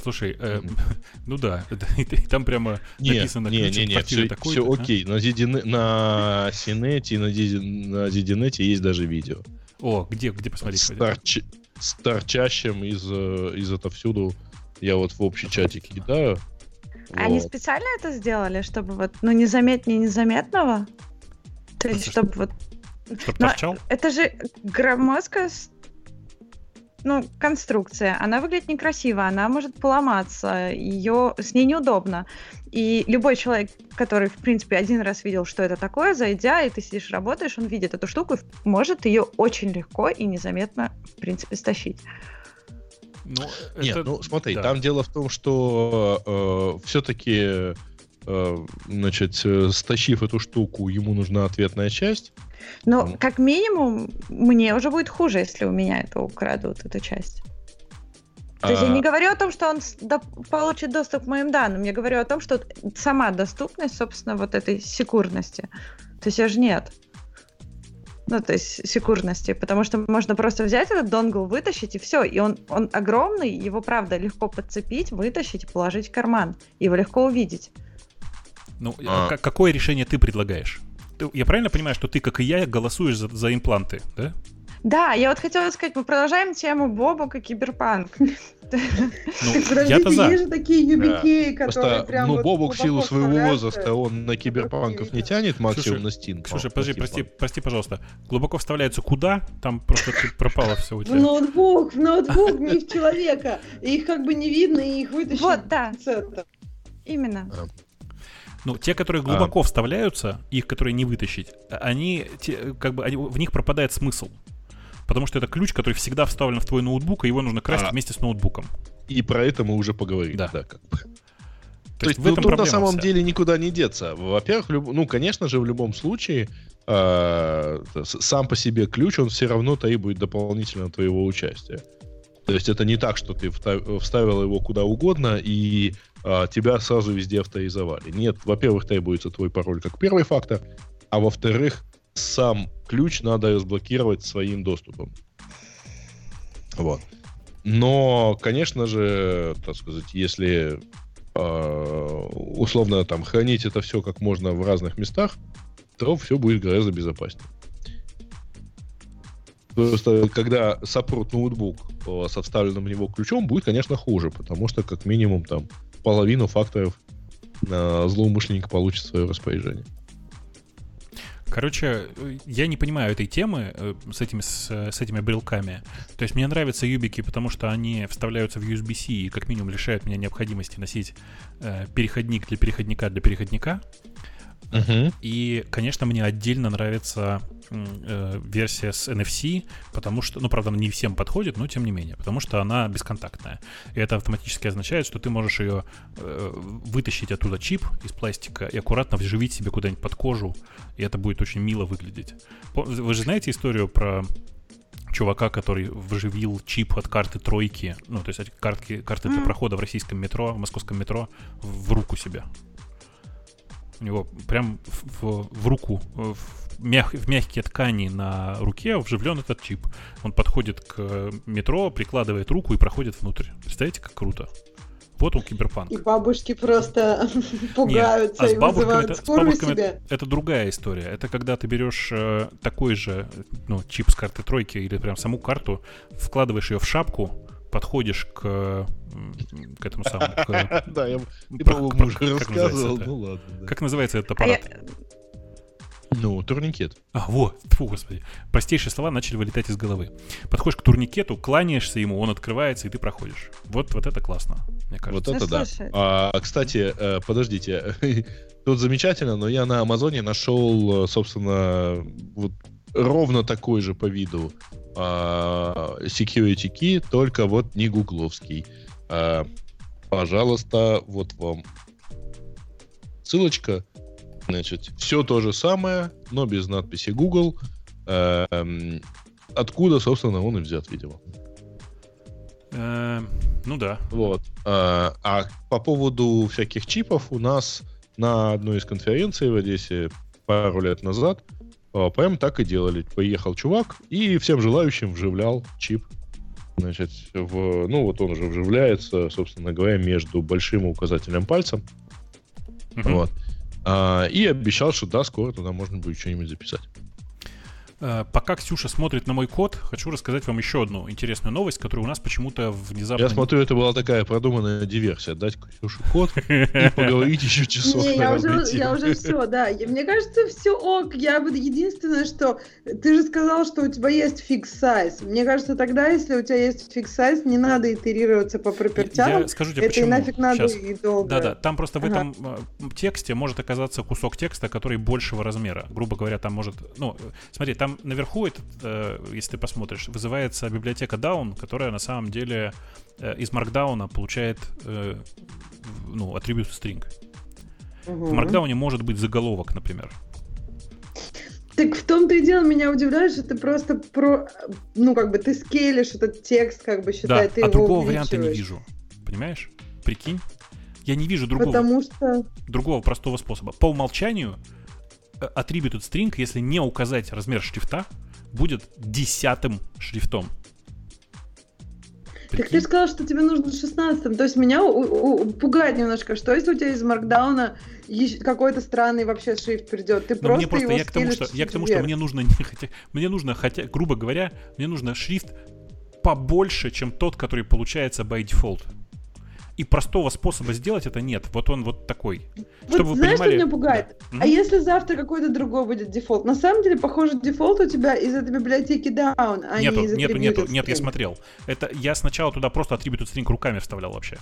Слушай, э, ну да, там прямо не, написано не, не, не, все, такой. Все окей, на, Зидине, на Синете и на, на Зидинете есть даже видео. О, где, где посмотреть? С, торч, с торчащим из, э, из отовсюду я вот в общий чатик кидаю. Они вот. специально это сделали, чтобы вот, ну, незаметнее незаметного? То есть, чтобы вот... Чтобы торчал? Это же громоздкая ну, конструкция, она выглядит некрасиво, она может поломаться, ее, с ней неудобно. И любой человек, который, в принципе, один раз видел, что это такое, зайдя, и ты сидишь, работаешь, он видит эту штуку и может ее очень легко и незаметно, в принципе, стащить. Ну, Нет, ну смотри, да. там дело в том, что э, все-таки Э, значит, э, стащив эту штуку, ему нужна ответная часть. Но, как минимум, мне уже будет хуже, если у меня это украдут, эту часть. То есть а... я не говорю о том, что он до... получит доступ к моим данным, я говорю о том, что сама доступность, собственно, вот этой секурности. То есть я же нет. Ну, то есть секурности, потому что можно просто взять этот донгл, вытащить, и все. И он, он огромный, его, правда, легко подцепить, вытащить и положить в карман. Его легко увидеть. Ну, а... какое решение ты предлагаешь? Ты, я правильно понимаю, что ты, как и я, голосуешь за, за импланты, да? Да, я вот хотела сказать, мы продолжаем тему Бобука Киберпанк. Ну, я-то за. есть же такие юбики, которые прям Ну, Бобук в силу своего возраста, он на киберпанков не тянет максимум на Стинг. Слушай, подожди, прости, прости, пожалуйста. Глубоко вставляется куда? Там просто пропало все у тебя. В ноутбук, в ноутбук, не в человека. Их как бы не видно, и их вытащить. Вот, да. Именно. А. Ну, те, которые глубоко а. вставляются, их, которые не вытащить, они, те, как бы, они, в них пропадает смысл. Потому что это ключ, который всегда вставлен в твой ноутбук, и его нужно красть а. вместе с ноутбуком. И про это мы уже поговорили. Да, да как бы. То, То есть, в этом тут на самом вся. деле никуда не деться. Во-первых, люб... ну, конечно же, в любом случае, э, сам по себе ключ, он все равно требует дополнительного твоего участия. То есть это не так, что ты вставил его куда угодно и тебя сразу везде авторизовали. Нет, во-первых, требуется твой пароль как первый фактор, а во-вторых, сам ключ надо разблокировать своим доступом. Вот. Но, конечно же, так сказать, если э, условно там хранить это все как можно в разных местах, то все будет гораздо безопаснее. Просто когда сопрут ноутбук со вставленным в него ключом, будет, конечно, хуже, потому что как минимум там половину факторов э, злоумышленник получит в свое распоряжение. Короче, я не понимаю этой темы э, с этими, с, с этими брелками. То есть мне нравятся юбики, потому что они вставляются в USB-C и как минимум лишают меня необходимости носить э, переходник для переходника для переходника. Uh-huh. И, конечно, мне отдельно нравится э, версия с NFC, потому что, ну, правда, она не всем подходит, но тем не менее, потому что она бесконтактная. И это автоматически означает, что ты можешь ее э, вытащить оттуда чип из пластика и аккуратно вживить себе куда-нибудь под кожу, и это будет очень мило выглядеть. Вы же знаете историю про чувака, который вживил чип от карты тройки, ну, то есть карты, карты для прохода в российском метро, в московском метро, в руку себе. У него прям в, в руку, в, мяг, в мягкие ткани на руке вживлен этот чип. Он подходит к метро, прикладывает руку и проходит внутрь. Представляете, как круто? Вот он киберпанк. И бабушки просто пугаются Нет, а и бабушками это, скорую себе. Это, это другая история. Это когда ты берешь э, такой же ну, чип с карты тройки или прям саму карту, вкладываешь ее в шапку, подходишь к, к этому самому... Да, я по-моему уже рассказывал, ну ладно. Как называется этот а аппарат? Ну, турникет. А, вот, фу, господи. Простейшие слова начали вылетать из головы. Подходишь к турникету, кланяешься ему, он открывается, и ты проходишь. Вот, вот это классно, мне кажется. Вот это да. А, кстати, э, подождите. Тут замечательно, но я на Амазоне нашел, э, собственно, вот ровно такой же по виду security key, только вот не гугловский. А, пожалуйста, вот вам ссылочка. Значит, все то же самое, но без надписи Google. А, откуда, собственно, он и взят, видимо. Э, ну да. Вот. А, а по поводу всяких чипов у нас на одной из конференций в Одессе пару лет назад а, прям так и делали. Поехал чувак и всем желающим вживлял чип. Значит, в, ну вот он уже вживляется, собственно говоря, между большим и указательным пальцем. Uh-huh. Вот. А, и обещал, что да, скоро туда можно будет что-нибудь записать. Э, пока Ксюша смотрит на мой код, хочу рассказать вам еще одну интересную новость, которая у нас почему-то внезапно... Я смотрю, это была такая продуманная диверсия. Дать Ксюше код и поговорить еще часов. Не, я уже, я уже все, да. Мне кажется, все ок. Я бы единственное, что... Ты же сказал, что у тебя есть фикс сайз. Мне кажется, тогда, если у тебя есть фикс сайз, не надо итерироваться по пропертям. Я скажу тебе, это почему. и нафиг надо Сейчас. и долго. Да-да, там просто в ага. этом э, тексте может оказаться кусок текста, который большего размера. Грубо говоря, там может... Ну, смотри, там там наверху, этот, э, если ты посмотришь, вызывается библиотека Down, которая на самом деле э, из Markdown получает э, ну, атрибут string. Угу. В Markdown может быть заголовок, например. Так в том-то и дело меня удивляет, что ты просто про, ну как бы ты скейлишь этот текст, как бы считай, да, ты а его другого варианта не вижу, понимаешь? Прикинь, я не вижу другого, Потому что... другого простого способа. По умолчанию attributed string, если не указать размер шрифта, будет десятым шрифтом. Прикинь? Так ты сказал, что тебе нужно 16 То есть меня у, у, пугает немножко, что если у тебя из Markdown а какой-то странный вообще шрифт придет, ты Но просто, мне просто его я к тому, что я к тому, что мне нужно не хотя, мне нужно хотя, грубо говоря, мне нужно шрифт побольше, чем тот, который получается by default. И простого способа сделать это нет. Вот он вот такой. Вот Чтобы знаешь, понимали... что меня пугает? Да. А mm если завтра какой-то другой будет дефолт? На самом деле, похоже, дефолт у тебя из этой библиотеки down, а нету, не из нету, нету, нет, я смотрел. Это я сначала туда просто attribute string руками вставлял вообще.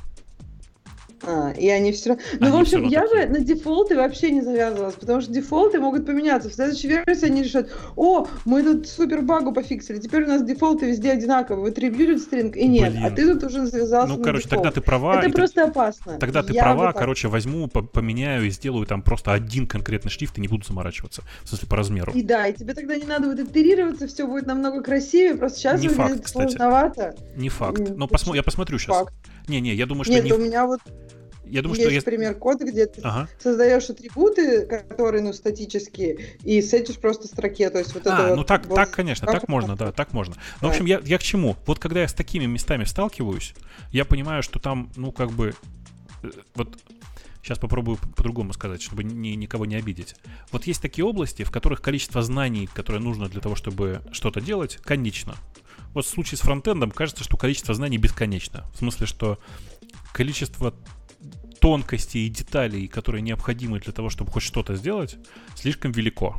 А, и они все равно... Ну, они в общем, я такие. бы на дефолты вообще не завязывалась, потому что дефолты могут поменяться. В следующей версии они решат, о, мы тут супер багу пофиксили, теперь у нас дефолты везде одинаковые, вот attributed string и нет, Блин. а ты тут уже завязался Ну, короче, тогда ты права. Это просто ты... опасно. Тогда ты я права, короче, возьму, поменяю и сделаю там просто один конкретный шрифт и не буду заморачиваться, в смысле по размеру. И да, и тебе тогда не надо будет итерироваться, все будет намного красивее, просто сейчас не факт, кстати. сложновато. Не факт, но посмо... я посмотрю сейчас. Не-не, я думаю, что Нет, не... у меня вот я думаю, есть что пример кода, где ты ага. создаешь атрибуты, которые, ну, статические, и сетишь просто строке, то есть вот а, это ну вот, так, вот, так, конечно, так можно, да, так можно. Но, да. в общем, я, я к чему? Вот когда я с такими местами сталкиваюсь, я понимаю, что там, ну, как бы, э, вот Сейчас попробую по-другому сказать, чтобы ни, никого не обидеть. Вот есть такие области, в которых количество знаний, которое нужно для того, чтобы что-то делать, конечно. Вот в случае с фронтендом кажется, что количество знаний бесконечно. В смысле, что количество тонкостей и деталей, которые необходимы для того, чтобы хоть что-то сделать, слишком велико.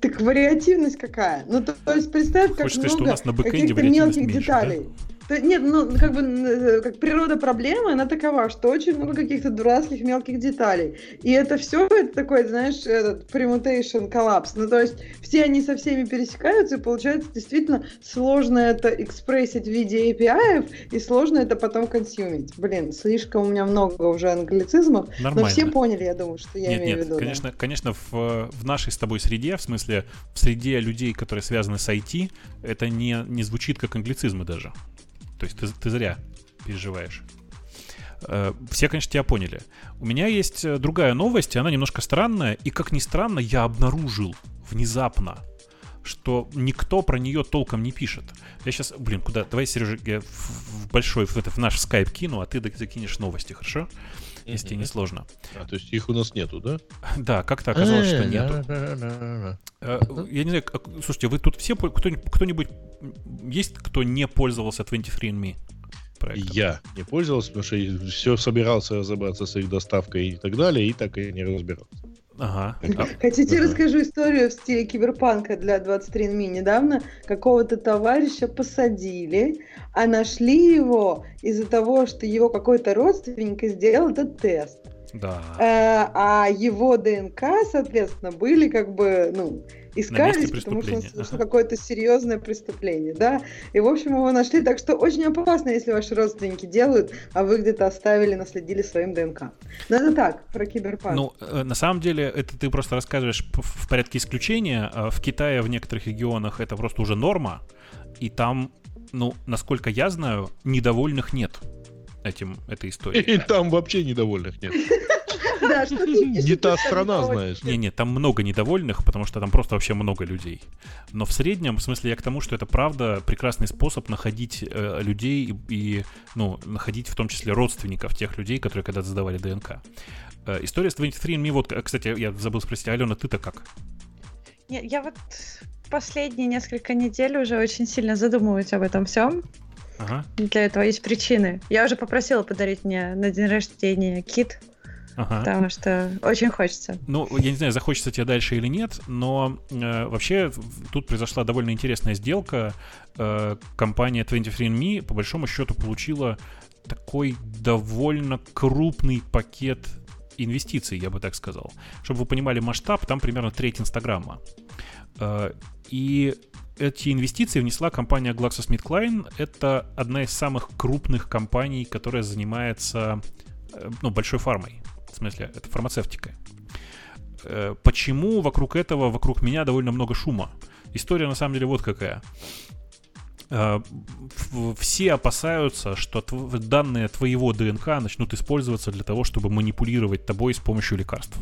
Так вариативность какая? Ну, то, то есть представь, как Хочешь много сказать, что у нас на каких-то мелких меньше, деталей. Да? Нет, ну, как бы, э, как природа проблемы, она такова, что очень много каких-то дурацких мелких деталей. И это все, это такой, знаешь, этот permutation коллапс. Ну, то есть, все они со всеми пересекаются, и получается действительно сложно это экспрессить в виде API, и сложно это потом консюмить. Блин, слишком у меня много уже англицизмов, Нормально. но все поняли, я думаю, что я нет, имею нет, в виду. Конечно, да. конечно в, в нашей с тобой среде, в смысле, в среде людей, которые связаны с IT, это не, не звучит как англицизмы даже. То есть ты, ты зря переживаешь. Э, все, конечно, тебя поняли. У меня есть э, другая новость, и она немножко странная. И, как ни странно, я обнаружил внезапно, что никто про нее толком не пишет. Я сейчас, блин, куда? Давай, Сережа, я в большой, в, в наш скайп кину, а ты закинешь новости, хорошо? Если тебе не сложно. А, то есть их у нас нету, да? Да, как-то оказалось, что нету. Э, я не знаю, слушайте, вы тут все, кто-нибудь, есть кто не пользовался 23andMe? Проектом? Я не пользовался, потому что все собирался разобраться с их доставкой и так далее, и так и не разбирался. Ага. Хотите, ага. расскажу историю в стиле киберпанка для 23andMe? Недавно какого-то товарища посадили, а нашли его из-за того, что его какой-то родственник сделал этот тест. Да. Э, а его ДНК, соответственно, были как бы, ну, искались, потому что он совершил какое-то серьезное преступление, да. И, в общем, его нашли. Так что очень опасно, если ваши родственники делают, а вы где-то оставили, наследили своим ДНК. Но это так, про киберпанк. Ну, э, на самом деле, это ты просто рассказываешь в порядке исключения. А в Китае, в некоторых регионах это просто уже норма. И там, ну, насколько я знаю, недовольных нет этим, этой историей. И там вообще недовольных нет. Да, что Не та страна, знаешь. Не-не, там много недовольных, потому что там просто вообще много людей. Но в среднем, в смысле, я к тому, что это правда прекрасный способ находить э, людей и, ну, находить в том числе родственников тех людей, которые когда-то сдавали ДНК. Э, история с 23andMe, вот, кстати, я забыл спросить, Алена, ты-то как? Я, я вот последние несколько недель уже очень сильно задумываюсь об этом всем. Ага. Для этого есть причины. Я уже попросила подарить мне на день рождения кит Ага. Потому что очень хочется. Ну, я не знаю, захочется тебе дальше или нет, но э, вообще тут произошла довольно интересная сделка. Э, компания 23andMe по большому счету получила такой довольно крупный пакет инвестиций, я бы так сказал. Чтобы вы понимали масштаб, там примерно треть Инстаграма. Э, и эти инвестиции внесла компания GlaxoSmithKline. Это одна из самых крупных компаний, которая занимается э, ну, большой фармой. В смысле, это фармацевтика. э, почему вокруг этого, вокруг меня довольно много шума? История на самом деле вот какая. Э, все опасаются, что данные твоего ДНК начнут использоваться для того, чтобы манипулировать тобой с помощью лекарств.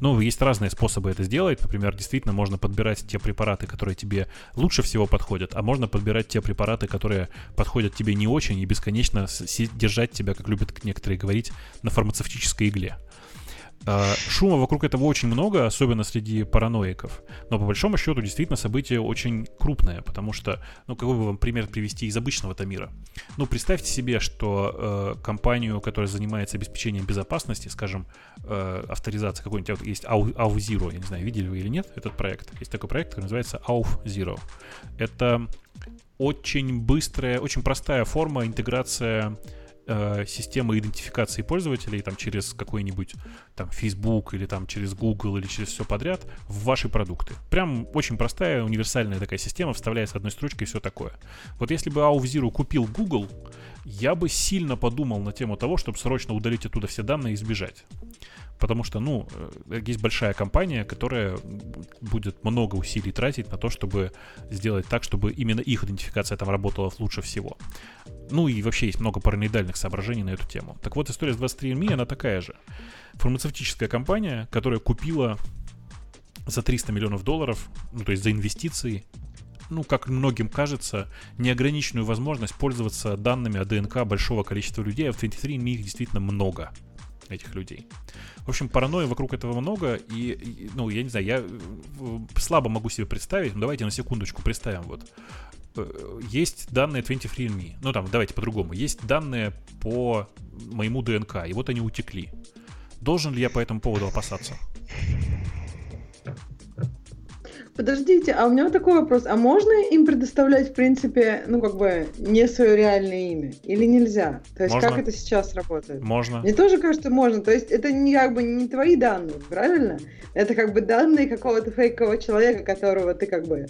Ну, есть разные способы это сделать. Например, действительно можно подбирать те препараты, которые тебе лучше всего подходят, а можно подбирать те препараты, которые подходят тебе не очень и бесконечно держать тебя, как любят некоторые говорить, на фармацевтической игле. А, шума вокруг этого очень много, особенно среди параноиков. Но по большому счету действительно событие очень крупное, потому что, ну, какой бы вам пример привести из обычного-то мира? Ну, представьте себе, что э, компанию, которая занимается обеспечением безопасности, скажем, э, авторизация какой-нибудь, есть AuZero, я не знаю, видели вы или нет этот проект. Есть такой проект, который называется AuZero. Это очень быстрая, очень простая форма интеграция э, системы идентификации пользователей там через какой-нибудь там Facebook или там через Google или через все подряд в ваши продукты. Прям очень простая универсальная такая система, вставляется одной строчкой и все такое. Вот если бы AuVZero купил Google, я бы сильно подумал на тему того, чтобы срочно удалить оттуда все данные и сбежать. Потому что, ну, э, есть большая компания, которая будет много усилий тратить на то, чтобы сделать так, чтобы именно их идентификация там работала лучше всего. Ну и вообще есть много параноидальных соображений на эту тему. Так вот, история с 23andMe, она такая же. Фармацевтическая компания, которая купила за 300 миллионов долларов, ну то есть за инвестиции, ну, как многим кажется, неограниченную возможность пользоваться данными о ДНК большого количества людей, а в 23andMe их действительно много этих людей. В общем, паранойи вокруг этого много, и, и, ну, я не знаю, я э, слабо могу себе представить, но давайте на секундочку представим, вот, есть данные 23andMe, ну, там, давайте по-другому, есть данные по моему ДНК, и вот они утекли. Должен ли я по этому поводу опасаться? Подождите, а у меня вот такой вопрос. А можно им предоставлять, в принципе, ну, как бы, не свое реальное имя? Или нельзя? То есть, можно. как это сейчас работает? Можно. Мне тоже кажется, можно. То есть, это не как бы не твои данные, правильно? Это как бы данные какого-то фейкового человека, которого ты как бы э,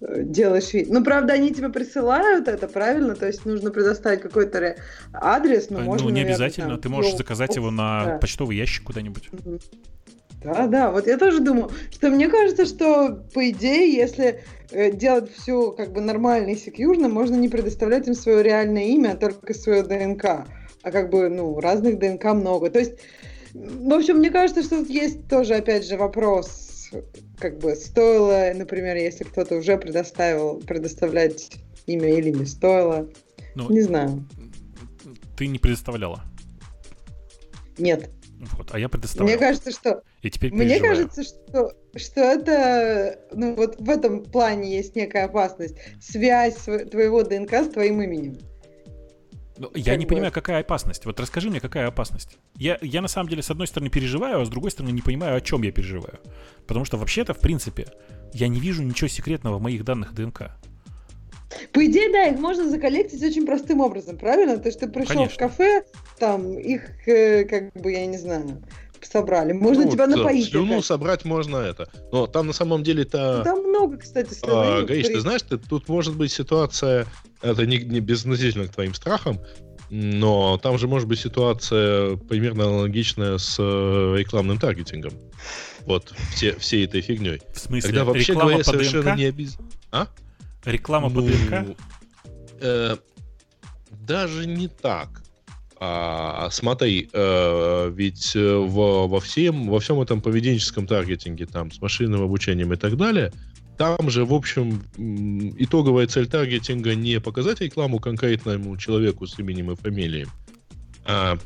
делаешь вид. Ну, правда, они тебе присылают это, правильно? То есть нужно предоставить какой-то адрес, но ну, можно, не наверное, обязательно. Там, ты можешь ну, заказать его на да. почтовый ящик куда-нибудь. Да, да, вот я тоже думаю, что мне кажется, что по идее, если э, делать все как бы нормально и секьюрно, можно не предоставлять им свое реальное имя, а только свое ДНК. А как бы, ну, разных ДНК много. То есть, в общем, мне кажется, что тут есть тоже, опять же, вопрос, как бы, стоило, например, если кто-то уже предоставил, предоставлять имя или не стоило. Ну, не знаю. Ты не предоставляла? Нет. Вот, а я предоставлял. Мне кажется, что... И теперь Мне кажется, что, что это... Ну, вот в этом плане есть некая опасность. Связь твоего ДНК с твоим именем. Ну, я как не бы. понимаю, какая опасность. Вот расскажи мне, какая опасность. Я, я на самом деле, с одной стороны, переживаю, а с другой стороны, не понимаю, о чем я переживаю. Потому что вообще-то, в принципе, я не вижу ничего секретного в моих данных ДНК. По идее, да, их можно заколлектить очень простым образом, правильно? То есть ты пришел Конечно. в кафе, там их, э, как бы, я не знаю, собрали. Можно ну, тебя напоить. Слюну как. собрать можно это. Но там на самом деле-то... Там много, кстати, слюны. А, Гаиш, ты знаешь, ты, тут может быть ситуация, это не, не безнадежно к твоим страхам, но там же может быть ситуация примерно аналогичная с э, рекламным таргетингом. Вот, все, всей этой фигней. В смысле? Когда вообще Реклама говоря, совершенно ДНК? не обязательно... А? Реклама ну, по ДНК? Э, даже не так. А, смотри, э, ведь э, во, во, всем, во всем этом поведенческом таргетинге, там, с машинным обучением и так далее, там же, в общем, итоговая цель таргетинга не показать рекламу конкретному человеку с именем и фамилией, а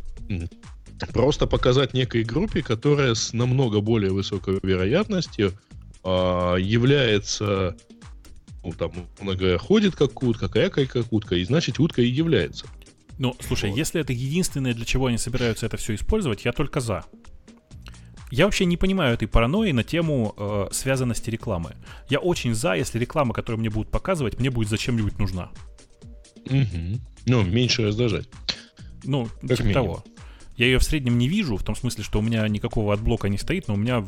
просто показать некой группе, которая с намного более высокой вероятностью а, является ну, там, много ходит как утка, какая как утка, и значит утка и является. Ну, слушай, вот. если это единственное, для чего они собираются это все использовать, я только за. Я вообще не понимаю этой паранойи на тему э, связанности рекламы. Я очень за, если реклама, которую мне будут показывать, мне будет зачем-нибудь нужна. Угу. Ну, меньше раздражать. Ну, как типа минимум. того. Я ее в среднем не вижу, в том смысле, что у меня никакого adblock а не стоит, но у меня,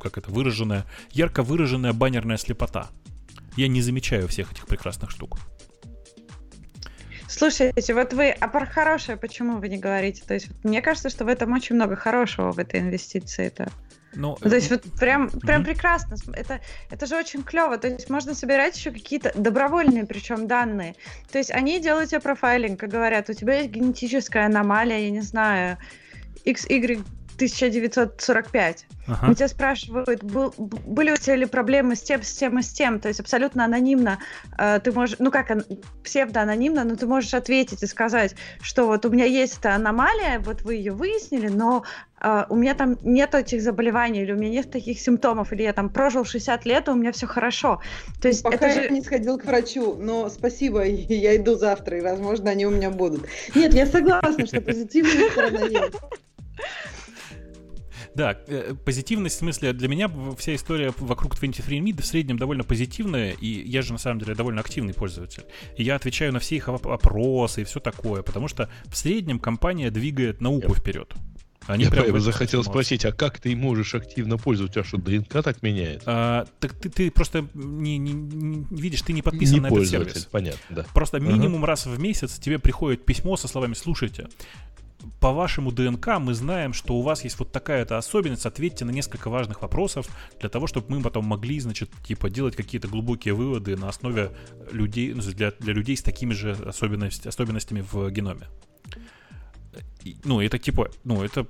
как это, выраженная, ярко выраженная баннерная слепота. Я не замечаю всех этих прекрасных штук. Слушайте, вот вы, а про хорошее почему вы не говорите? То есть мне кажется, что в этом очень много хорошего в этой инвестиции. Это... Ну, то есть вот прям, прям mm-hmm. прекрасно. Это, это же очень клево. То есть можно собирать еще какие-то добровольные, причем данные. То есть они делают тебе профайлинг и говорят, у тебя есть генетическая аномалия, я не знаю, XY 1945. Ага. Мы тебя спрашивают, был, были у тебя ли проблемы с тем, с тем и с тем, то есть абсолютно анонимно э, ты можешь, ну как псевдоанонимно, но ты можешь ответить и сказать, что вот у меня есть эта аномалия, вот вы ее выяснили, но э, у меня там нет этих заболеваний, или у меня нет таких симптомов, или я там прожил 60 лет, и у меня все хорошо. То есть Пока это я же... не сходил к врачу, но спасибо, я иду завтра, и, возможно, они у меня будут. Нет, я согласна, что позитивная сторона есть. Да, э, позитивность в смысле для меня вся история вокруг 23andMe в среднем довольно позитивная, и я же на самом деле довольно активный пользователь. И я отвечаю на все их опросы и все такое, потому что в среднем компания двигает науку вперед. Они я прям захотел спросить, а как ты можешь активно пользоваться, а что ДНК так меняет? А, так ты, ты просто не, не, не видишь, ты не подписан не на этот сервис. Понятно, да. Просто минимум uh-huh. раз в месяц тебе приходит письмо со словами: слушайте, по вашему ДНК мы знаем, что у вас есть вот такая-то особенность, ответьте на несколько важных вопросов для того, чтобы мы потом могли, значит, типа делать какие-то глубокие выводы на основе людей, ну, для, для людей с такими же особенность, особенностями в геноме. Ну, это типа, ну, это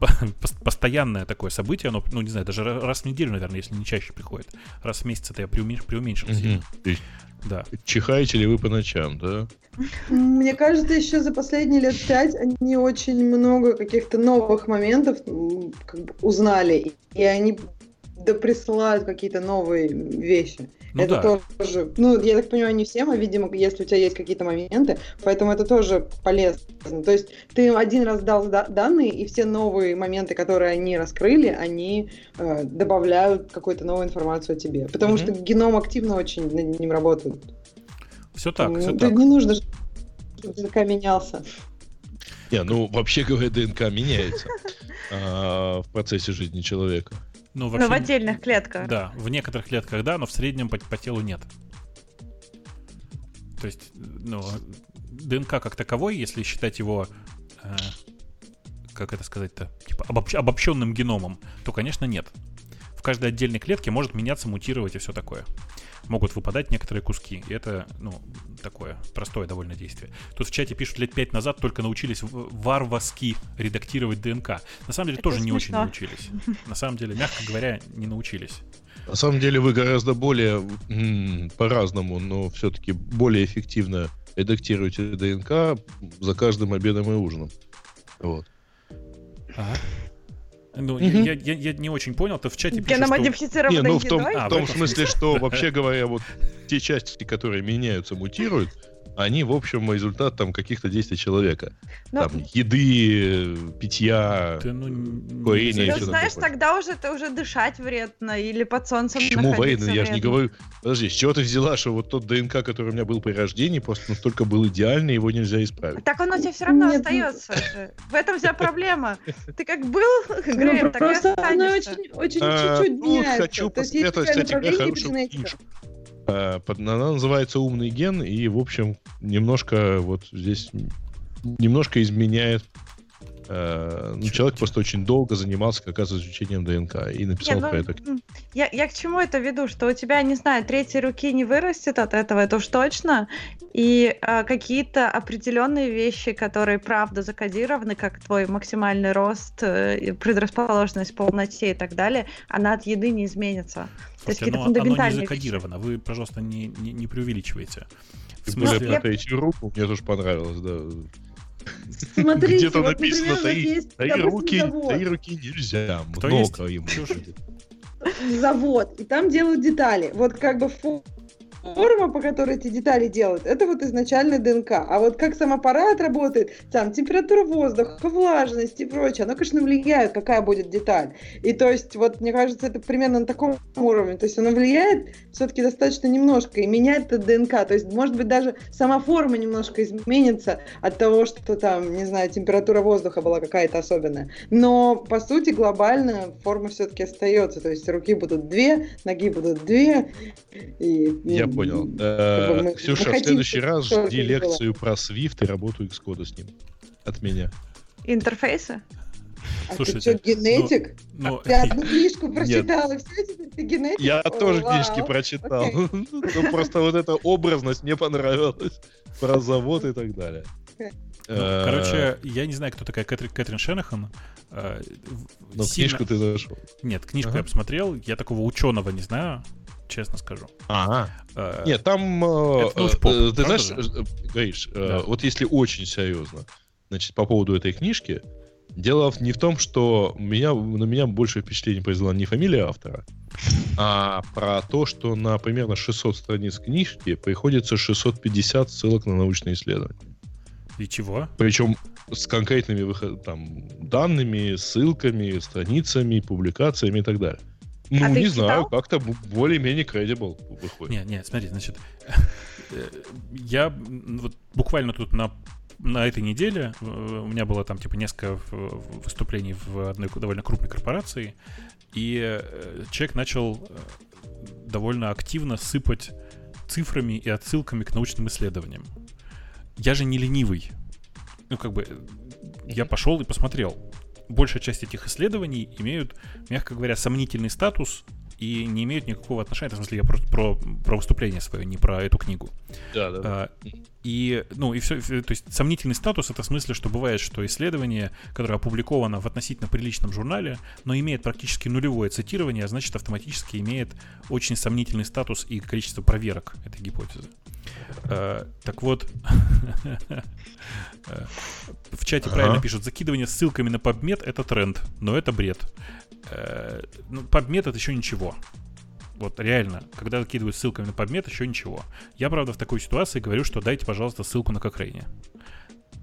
постоянное такое событие, оно, ну, не знаю, даже раз в неделю, наверное, если не чаще приходит. Раз в месяц это я преуменьшил, преуменьшил mm-hmm. Да. Чихаете ли вы по ночам, да? Мне кажется, еще за последние лет пять они очень много каких-то новых моментов как бы узнали, и они да присылают какие-то новые вещи. Ну, это да. тоже, ну, я так понимаю, не всем, а, видимо, если у тебя есть какие-то моменты, поэтому это тоже полезно. То есть ты один раз дал данные, и все новые моменты, которые они раскрыли, они э, добавляют какую-то новую информацию о тебе. Потому mm-hmm. что геном активно очень над ним работает. Все так, все так. Не нужно, чтобы ДНК менялся. Не, ну, вообще говоря, ДНК меняется а, в процессе жизни человека. Ну, вообще, но в отдельных клетках. Да, в некоторых клетках да, но в среднем по, по телу нет. То есть, ну, ДНК как таковой, если считать его, э, как это сказать-то, типа обобщ, обобщенным геномом, то, конечно, нет. В каждой отдельной клетке может меняться, мутировать и все такое могут выпадать некоторые куски. И это, ну, такое простое довольно действие. Тут в чате пишут, лет пять назад только научились варварски редактировать ДНК. На самом деле это тоже смешно. не очень научились. На самом деле, мягко говоря, не научились. На самом деле вы гораздо более по-разному, но все-таки более эффективно редактируете ДНК за каждым обедом и ужином. Вот. Ага. Ну, угу. я, я, я не очень понял, ты в чате пишешь, что... Не, ну в том, а, в том смысле, что, вообще говоря, вот те части, которые меняются, мутируют, они, в общем, результат там каких-то действий человека. Но... Ну, там еды, питья, ты, ну, курения. Ты знаешь, такое. тогда уже это уже дышать вредно или под солнцем Почему вредно? Я же не говорю... Подожди, с чего ты взяла, что вот тот ДНК, который у меня был при рождении, просто настолько был идеальный, его нельзя исправить? Так оно тебе все равно Нет. остается же. В этом вся проблема. Ты как был, ну, так и останешься. очень, очень а, чуть-чуть меняется. Хочу посоветовать, кстати, хорошую книжку. Э, она называется «Умный ген», и, в общем, немножко вот здесь немножко изменяет Uh, ну, человек просто очень долго занимался как раз изучением ДНК и написал Нет, ну, про это. Я, я к чему это веду? Что у тебя, не знаю, третьей руки не вырастет от этого, это уж точно. И uh, какие-то определенные вещи, которые правда закодированы, как твой максимальный рост, uh, предрасположенность полноте и так далее, она от еды не изменится. Слушайте, То есть оно, оно не закодировано. Вы, пожалуйста, не, не, не преувеличивайте. В смысле... Ну, я... руку, мне тоже понравилось, да. Смотрите, Где-то вот, написано, например, таи, есть, таи, руки, таи руки нельзя, Кто много есть? ему. Завод, и там делают детали. Вот как бы форма, по которой эти детали делают, это вот изначально ДНК. А вот как сам аппарат работает, там температура воздуха, влажность и прочее, оно, конечно, влияет, какая будет деталь. И то есть, вот, мне кажется, это примерно на таком уровне. То есть оно влияет все-таки достаточно немножко и меняет это ДНК. То есть, может быть, даже сама форма немножко изменится от того, что там, не знаю, температура воздуха была какая-то особенная. Но, по сути, глобально форма все-таки остается. То есть руки будут две, ноги будут две. И, Я понял. Э, Ксюша, в следующий раз жди лекцию про Swift и работу Xcode с ним. От меня. Интерфейсы? А Слушайте, ты что, генетик? Ну, ну, ты одну книжку прочитал, и все, теперь ты генетик? Я О, тоже вау. книжки прочитал. Ну, просто вот эта образность мне понравилась. Про завод и так далее. Ну, короче, я не знаю, кто такая Кэтрин, Кэтрин Шенахан. Э, Но сильно... книжку ты нашел. Нет, книжку ага. я посмотрел. Я такого ученого не знаю, честно скажу. Ага. А, Нет, там... Э, э, ты знаешь, говоришь, да. вот если очень серьезно, значит, по поводу этой книжки, дело не в том, что меня, на меня больше впечатление произвела не фамилия автора, а про то, что на примерно 600 страниц книжки приходится 650 ссылок на научные исследования. И чего? Причем с конкретными выход, там, данными, ссылками, страницами, публикациями и так далее. Ну, а не знаю, как-то более-менее credible выходит. Нет, нет, смотри, значит, э, я вот буквально тут на на этой неделе э, у меня было там типа несколько выступлений в одной довольно крупной корпорации, и э, человек начал довольно активно сыпать цифрами и отсылками к научным исследованиям я же не ленивый. Ну, как бы, я пошел и посмотрел. Большая часть этих исследований имеют, мягко говоря, сомнительный статус и не имеют никакого отношения, в смысле, я просто про, про выступление свое, не про эту книгу. Да, да. А, и, ну, и все, то есть сомнительный статус это в смысле, что бывает, что исследование, которое опубликовано в относительно приличном журнале, но имеет практически нулевое цитирование, а значит автоматически имеет очень сомнительный статус и количество проверок этой гипотезы. А, так вот, в чате правильно пишут, закидывание ссылками на PubMed это тренд, но это бред. Э, ну, PubMed это еще ничего. Вот реально, когда закидывают ссылками на PubMed, еще ничего. Я, правда, в такой ситуации говорю, что дайте, пожалуйста, ссылку на Кокрейне.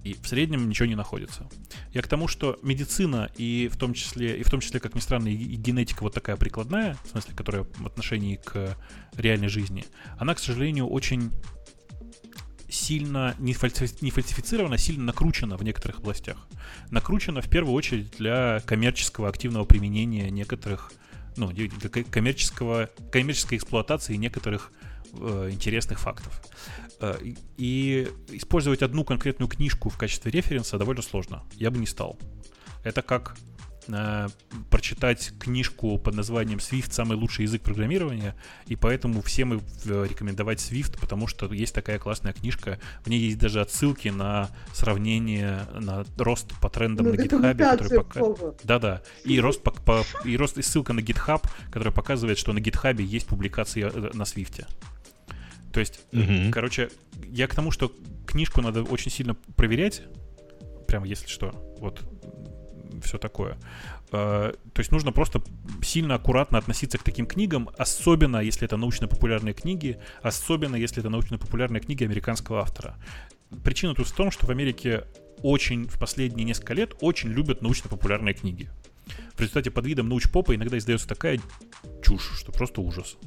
И в среднем ничего не находится. Я к тому, что медицина и в том числе, и в том числе, как ни странно, и генетика вот такая прикладная, в смысле, которая в отношении к реальной жизни, она, к сожалению, очень сильно не, фальсифи, не фальсифицирована, а сильно накручена в некоторых областях. Накручена в первую очередь для коммерческого активного применения некоторых, ну, для коммерческого, коммерческой эксплуатации некоторых э, интересных фактов. Э, и использовать одну конкретную книжку в качестве референса довольно сложно. Я бы не стал. Это как э, прочитать книжку под названием Swift самый лучший язык программирования, и поэтому всем э, рекомендовать Swift, потому что есть такая классная книжка, в ней есть даже отсылки на сравнение, на рост по трендам ну, на GitHub, который пока... Да-да, и рост, по, по, и рост и ссылка на GitHub, которая показывает, что на GitHub есть публикации э, на Swift. То есть, угу. короче, я к тому, что книжку надо очень сильно проверять, прямо если что. Вот все такое. Э, то есть нужно просто сильно аккуратно относиться к таким книгам, особенно если это научно-популярные книги, особенно если это научно-популярные книги американского автора. Причина тут в том, что в Америке очень в последние несколько лет очень любят научно-популярные книги. В результате под видом научпопа иногда издается такая чушь, что просто ужас.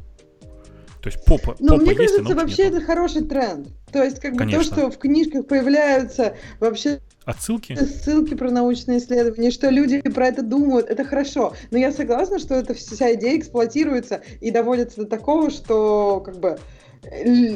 То есть попа, Но попа мне есть, кажется, вообще нету. это хороший тренд. То есть как бы Конечно. то, что в книжках появляются вообще Отсылки? Ссылки про научные исследования, что люди про это думают, это хорошо. Но я согласна, что эта вся идея эксплуатируется и доводится до такого, что как бы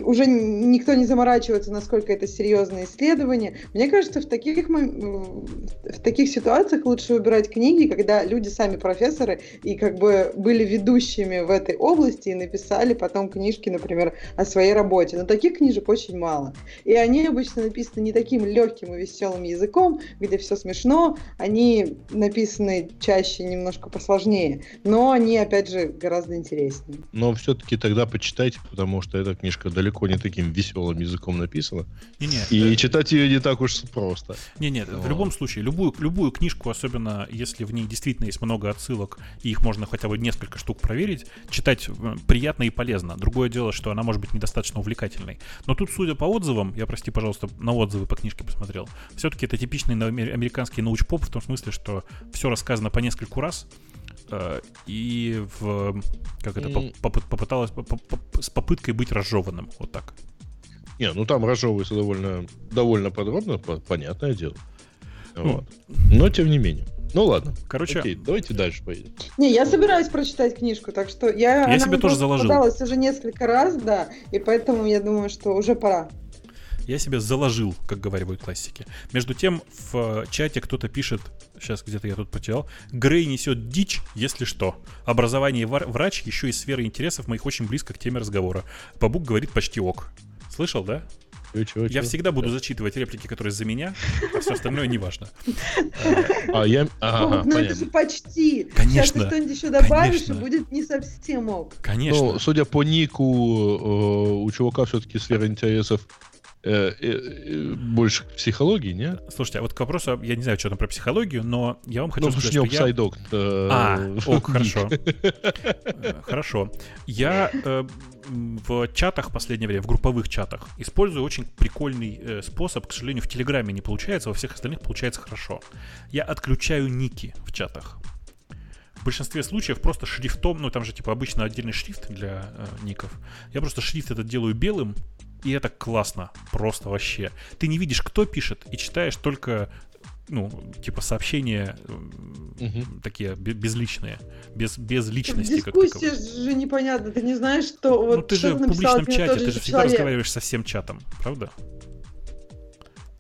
уже никто не заморачивается, насколько это серьезное исследование. Мне кажется, в таких, в таких ситуациях лучше выбирать книги, когда люди сами профессоры и как бы были ведущими в этой области и написали потом книжки, например, о своей работе. Но таких книжек очень мало. И они обычно написаны не таким легким и веселым языком, где все смешно. Они написаны чаще немножко посложнее, но они, опять же, гораздо интереснее. Но все-таки тогда почитайте, потому что это книжка далеко не таким веселым языком написана. Не, не, и да. читать ее не так уж просто. Не, нет, в любом случае, любую, любую книжку, особенно если в ней действительно есть много отсылок, и их можно хотя бы несколько штук проверить, читать э, приятно и полезно. Другое дело, что она может быть недостаточно увлекательной. Но тут, судя по отзывам, я, прости, пожалуйста, на отзывы по книжке посмотрел, все-таки это типичный американский научпоп в том смысле, что все рассказано по нескольку раз, и в как это попыталась с попыткой быть разжеванным, вот так. Не, ну там разжевывается довольно довольно подробно, понятное дело. Но тем не менее. Ну ладно. Короче, Окей, давайте дальше поедем. Не, я собираюсь прочитать книжку, так что я. Я себе тоже заложил. уже несколько раз, да, и поэтому я думаю, что уже пора. я себе заложил, как говорят классики. Между тем, в чате кто-то пишет, сейчас где-то я тут потерял, Грей несет дичь, если что. Образование врач еще из сферы интересов моих очень близко к теме разговора. Бабук говорит почти ок. Слышал, да? Чё, чё, я чё? всегда буду зачитывать реплики, которые за меня, а все остальное не важно. А я... Ну это же почти. Конечно. Сейчас ты что-нибудь еще добавишь, и будет не совсем ок. Конечно. Ну, судя по нику, э, у чувака все-таки сфера интересов больше к психологии, не? Слушайте, а вот к вопросу, я не знаю, что там про психологию, но я вам хочу ну, сказать, что я... Сайдок, а, ок, хорошо. Хорошо. Я в чатах в последнее время, в групповых чатах, использую очень прикольный э, способ. К сожалению, в Телеграме не получается, во всех остальных получается хорошо. Я отключаю ники в чатах. В большинстве случаев просто шрифтом, ну там же типа обычно отдельный шрифт для э, ников. Я просто шрифт этот делаю белым, и это классно, просто вообще. Ты не видишь, кто пишет, и читаешь только ну, типа сообщения угу. такие безличные, без, без личности. Дискуссия как же непонятно, ты не знаешь, что... Вот, ну ты же в публичном чате, ты же всегда человек. разговариваешь со всем чатом, правда?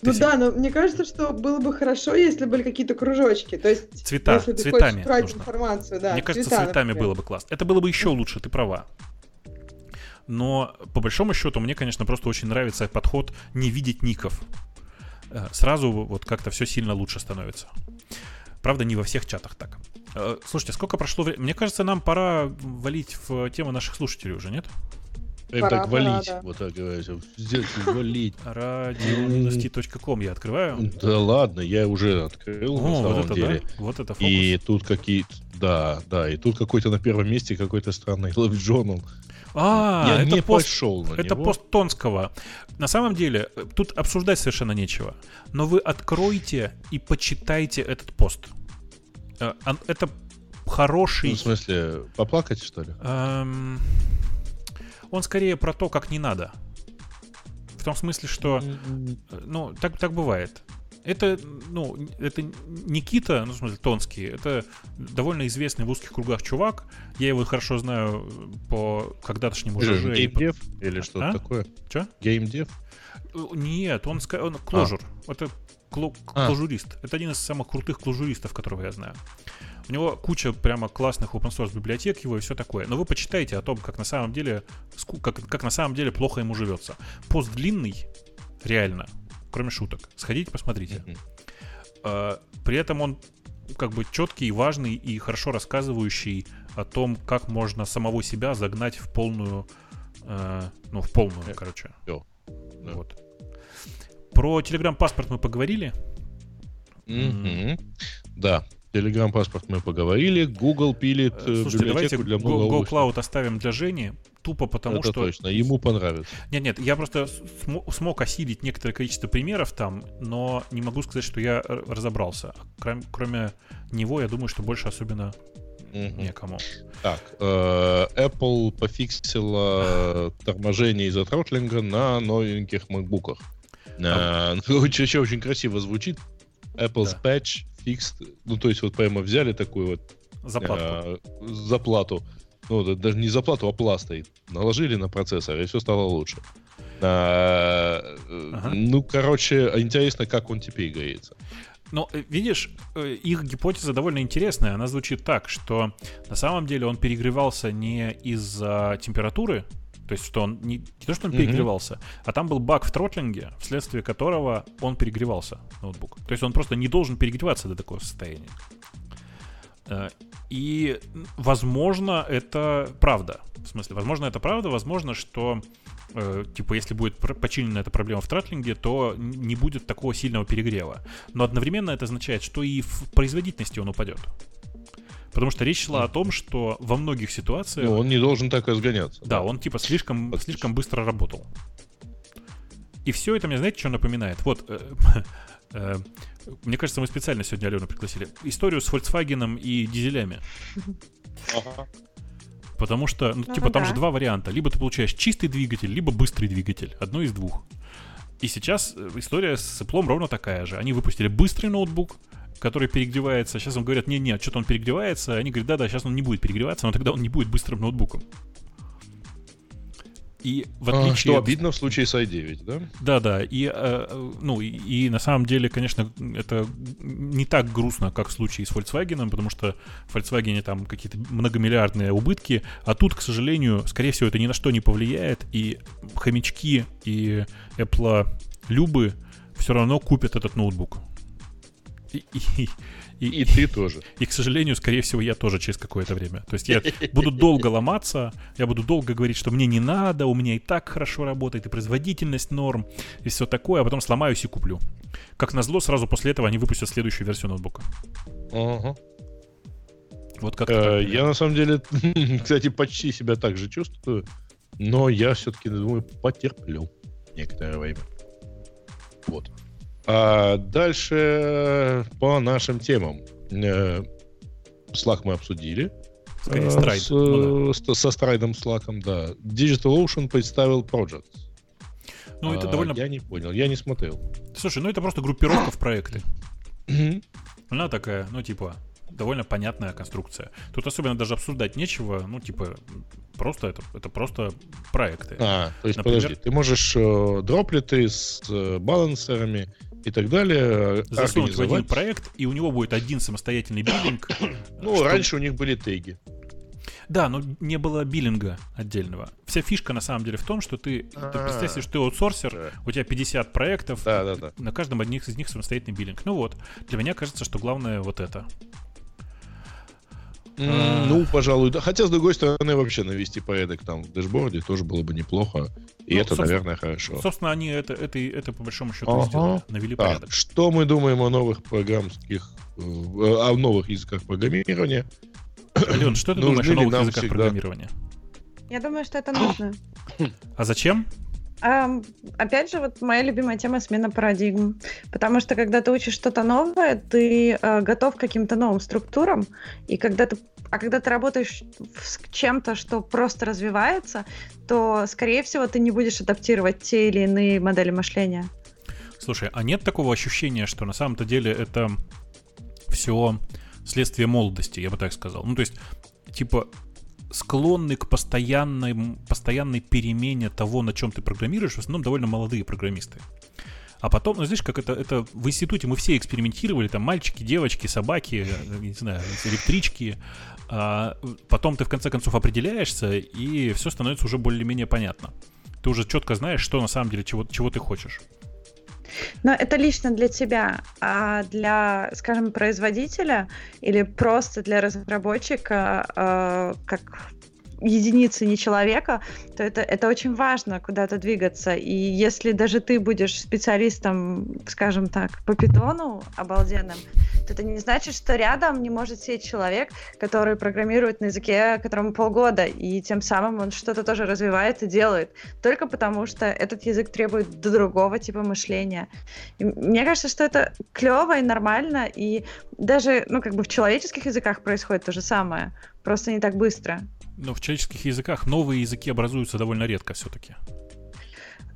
Ты ну всегда... да, но мне кажется, что было бы хорошо, если были какие-то кружочки. То есть, Цвета, если ты цветами хочешь нужно. информацию, да. Мне кажется, цвета, цветами например. было бы классно. Это было бы еще лучше, ты права. Но по большому счету мне, конечно, просто очень нравится подход не видеть ников. Э, сразу вот как-то все сильно лучше становится. Правда, не во всех чатах так. Э, слушайте, сколько прошло времени? Мне кажется, нам пора валить в тему наших слушателей уже, нет? Им так валить, да. вот так говорится. Здесь валить. Radio-t.com я открываю. Да ладно, я уже открыл, О, на самом вот это, деле. Да? Вот это фокус. И тут какие-то... Да, да, и тут какой-то на первом месте какой-то странный Love Journal. А, я это не пост, пошел на Это него. пост Тонского. На самом деле, тут обсуждать совершенно нечего. Но вы откройте и почитайте этот пост. Э, это хороший... Ну, в смысле, поплакать, что ли? Эм... Он скорее про то, как не надо. В том смысле, что... Ну, так, так бывает. Это, ну, это Никита, ну, в смысле, Тонский, это довольно известный в узких кругах чувак. Я его хорошо знаю по когда-тошнему ЖЖ. Геймдев или а? что-то а? такое? Че? Геймдев? Нет, он, он кложур. А. Это кло, а. клужурист. Это один из самых крутых клужуристов, которого я знаю. У него куча прямо классных open source библиотек его и все такое. Но вы почитайте о том, как на самом деле, как, как на самом деле плохо ему живется. Пост длинный, реально кроме шуток. Сходите, посмотрите. Mm-hmm. При этом он как бы четкий, важный и хорошо рассказывающий о том, как можно самого себя загнать в полную, э, ну, в полную, yeah. короче. Yeah. Yeah. Вот. Про Telegram паспорт мы поговорили. Mm-hmm. Mm-hmm. Да, Telegram паспорт мы поговорили. Google пилит э, Слушайте, давайте для Go, Go Cloud оставим для Жени тупо потому Это что... точно, ему понравится. Нет, нет, я просто см- смог осилить некоторое количество примеров там, но не могу сказать, что я разобрался. Кроме, кроме него, я думаю, что больше особенно угу. некому. Так, э, Apple пофиксила торможение из-за тротлинга на новеньких макбуках. А... Э, очень, очень красиво звучит. Apple's да. Patch Fixed. Ну, то есть вот прямо взяли такую вот заплату. Э, заплату ну, даже не заплату, а пласт стоит. Наложили на процессор, и все стало лучше. А, ага. Ну, короче, интересно, как он теперь греется. Но, э, видишь, э, их гипотеза довольно интересная. Она звучит так, что на самом деле он перегревался не из-за температуры, то есть, что он не, не то, что он перегревался, mm-hmm. а там был баг в тротлинге, вследствие которого он перегревался, ноутбук. То есть он просто не должен перегреваться до такого состояния. Э, и, возможно, это правда. В смысле, возможно, это правда, возможно, что э, типа, если будет починена эта проблема в тратлинге, то не будет такого сильного перегрева. Но одновременно это означает, что и в производительности он упадет. Потому что речь шла о том, что во многих ситуациях... Ну, он не должен так разгоняться. Да, да. он типа слишком, слишком быстро работал. И все это мне, знаете, что напоминает? Вот, э, э, мне кажется, мы специально сегодня Алену пригласили. Историю с Volkswagen и дизелями. Ага. Потому что, ну, типа, там да. же два варианта. Либо ты получаешь чистый двигатель, либо быстрый двигатель. Одно из двух. И сейчас э, история с Apple ровно такая же. Они выпустили быстрый ноутбук, который перегревается. Сейчас им говорят, не-не, что-то он перегревается. Они говорят, да-да, сейчас он не будет перегреваться, но тогда он не будет быстрым ноутбуком. И в а, отличие... Что обидно в случае с i9, да? Да, да. И, э, ну, и, и на самом деле, конечно, это не так грустно, как в случае с Volkswagen, потому что в Volkswagen там какие-то многомиллиардные убытки, а тут, к сожалению, скорее всего, это ни на что не повлияет, и хомячки и Apple любы все равно купят этот ноутбук. И, и, и, и ты тоже. И, к сожалению, скорее всего, я тоже через какое-то время. То есть я буду долго ломаться, я буду долго говорить, что мне не надо, у меня и так хорошо работает, и производительность норм, и все такое, а потом сломаюсь и куплю. Как назло, сразу после этого они выпустят следующую версию ноутбука. Ага. Вот как э, Я на самом деле, кстати, почти себя так же чувствую, но я все-таки думаю, потерплю некоторое время. Вот. А дальше по нашим темам. Э, Slack мы обсудили. Скорее, Stride. С, ну, да. Со страйдом Slack, да. Digital Ocean представил Project. Ну, это а, довольно... Я не понял, я не смотрел. Слушай, ну это просто группировка в проекты. Она такая, ну, типа, довольно понятная конструкция. Тут особенно даже обсуждать нечего, ну, типа, просто это, это просто проекты. А, то есть, Например, подожди, ты можешь э, дроплеты с э, балансерами и так далее. Засунуть в один проект, и у него будет один самостоятельный биллинг. Ну, что... раньше у них были теги. Да, но не было биллинга отдельного. Вся фишка на самом деле в том, что ты, ты представь себе, что ты аутсорсер, у тебя 50 проектов, да, да, да. на каждом одних из них самостоятельный биллинг. Ну вот, для меня кажется, что главное вот это. Mm, ну, пожалуй, да. Хотя, с другой стороны, вообще навести порядок там в дэшборде тоже было бы неплохо. И ну, это, наверное, хорошо. Собственно, они это, это, это по большому счету ага. сделали, навели так, порядок. Что мы думаем о новых программских, э, о новых языках программирования? Ален, что ты думаешь о новых языках всегда... программирования? Я думаю, что это нужно. А зачем? Опять же, вот моя любимая тема смена парадигм. Потому что когда ты учишь что-то новое, ты uh, готов к каким-то новым структурам. И когда ты, а когда ты работаешь с чем-то, что просто развивается, то, скорее всего, ты не будешь адаптировать те или иные модели мышления. Слушай, а нет такого ощущения, что на самом-то деле это все следствие молодости, я бы так сказал? Ну, то есть, типа, склонны к постоянной, постоянной перемене того, на чем ты программируешь, в основном довольно молодые программисты. А потом, ну, знаешь, как это, это в институте мы все экспериментировали, там мальчики, девочки, собаки, не знаю, электрички. А потом ты в конце концов определяешься, и все становится уже более-менее понятно. Ты уже четко знаешь, что на самом деле, чего, чего ты хочешь. Но это лично для тебя, а для, скажем, производителя или просто для разработчика, э, как единицы, не человека, то это, это очень важно куда-то двигаться. И если даже ты будешь специалистом, скажем так, по питону обалденным, то это не значит, что рядом не может сидеть человек, который программирует на языке, которому полгода, и тем самым он что-то тоже развивает и делает. Только потому, что этот язык требует другого типа мышления. И мне кажется, что это клево и нормально, и даже, ну, как бы в человеческих языках происходит то же самое, просто не так быстро. Но в человеческих языках новые языки образуются довольно редко все-таки.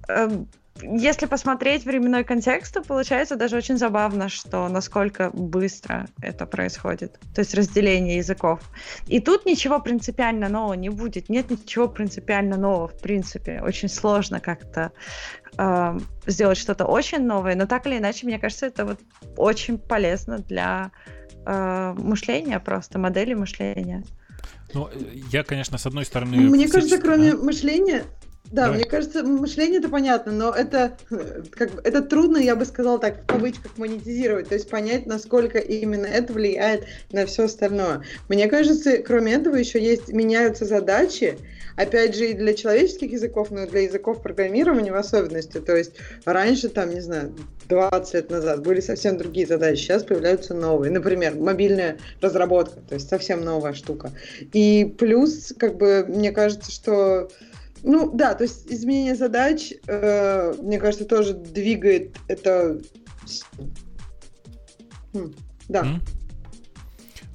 Эм, если посмотреть временной контекст, то получается даже очень забавно, что насколько быстро это происходит. То есть разделение языков. И тут ничего принципиально нового не будет. Нет ничего принципиально нового в принципе. Очень сложно как-то э, сделать что-то очень новое. Но так или иначе, мне кажется, это вот очень полезно для э, мышления просто, модели мышления. Ну, э, я, конечно, с одной стороны... Мне кажется, кроме а? мышления, да, Давай. мне кажется, мышление это понятно, но это как бы, это трудно, я бы сказала так, в кавычках монетизировать, то есть понять, насколько именно это влияет на все остальное. Мне кажется, кроме этого еще есть меняются задачи, опять же и для человеческих языков, но и для языков программирования в особенности. То есть раньше там, не знаю, 20 лет назад были совсем другие задачи, сейчас появляются новые. Например, мобильная разработка, то есть совсем новая штука. И плюс, как бы, мне кажется, что ну да, то есть изменение задач, э, мне кажется, тоже двигает это. Хм, да. Mm.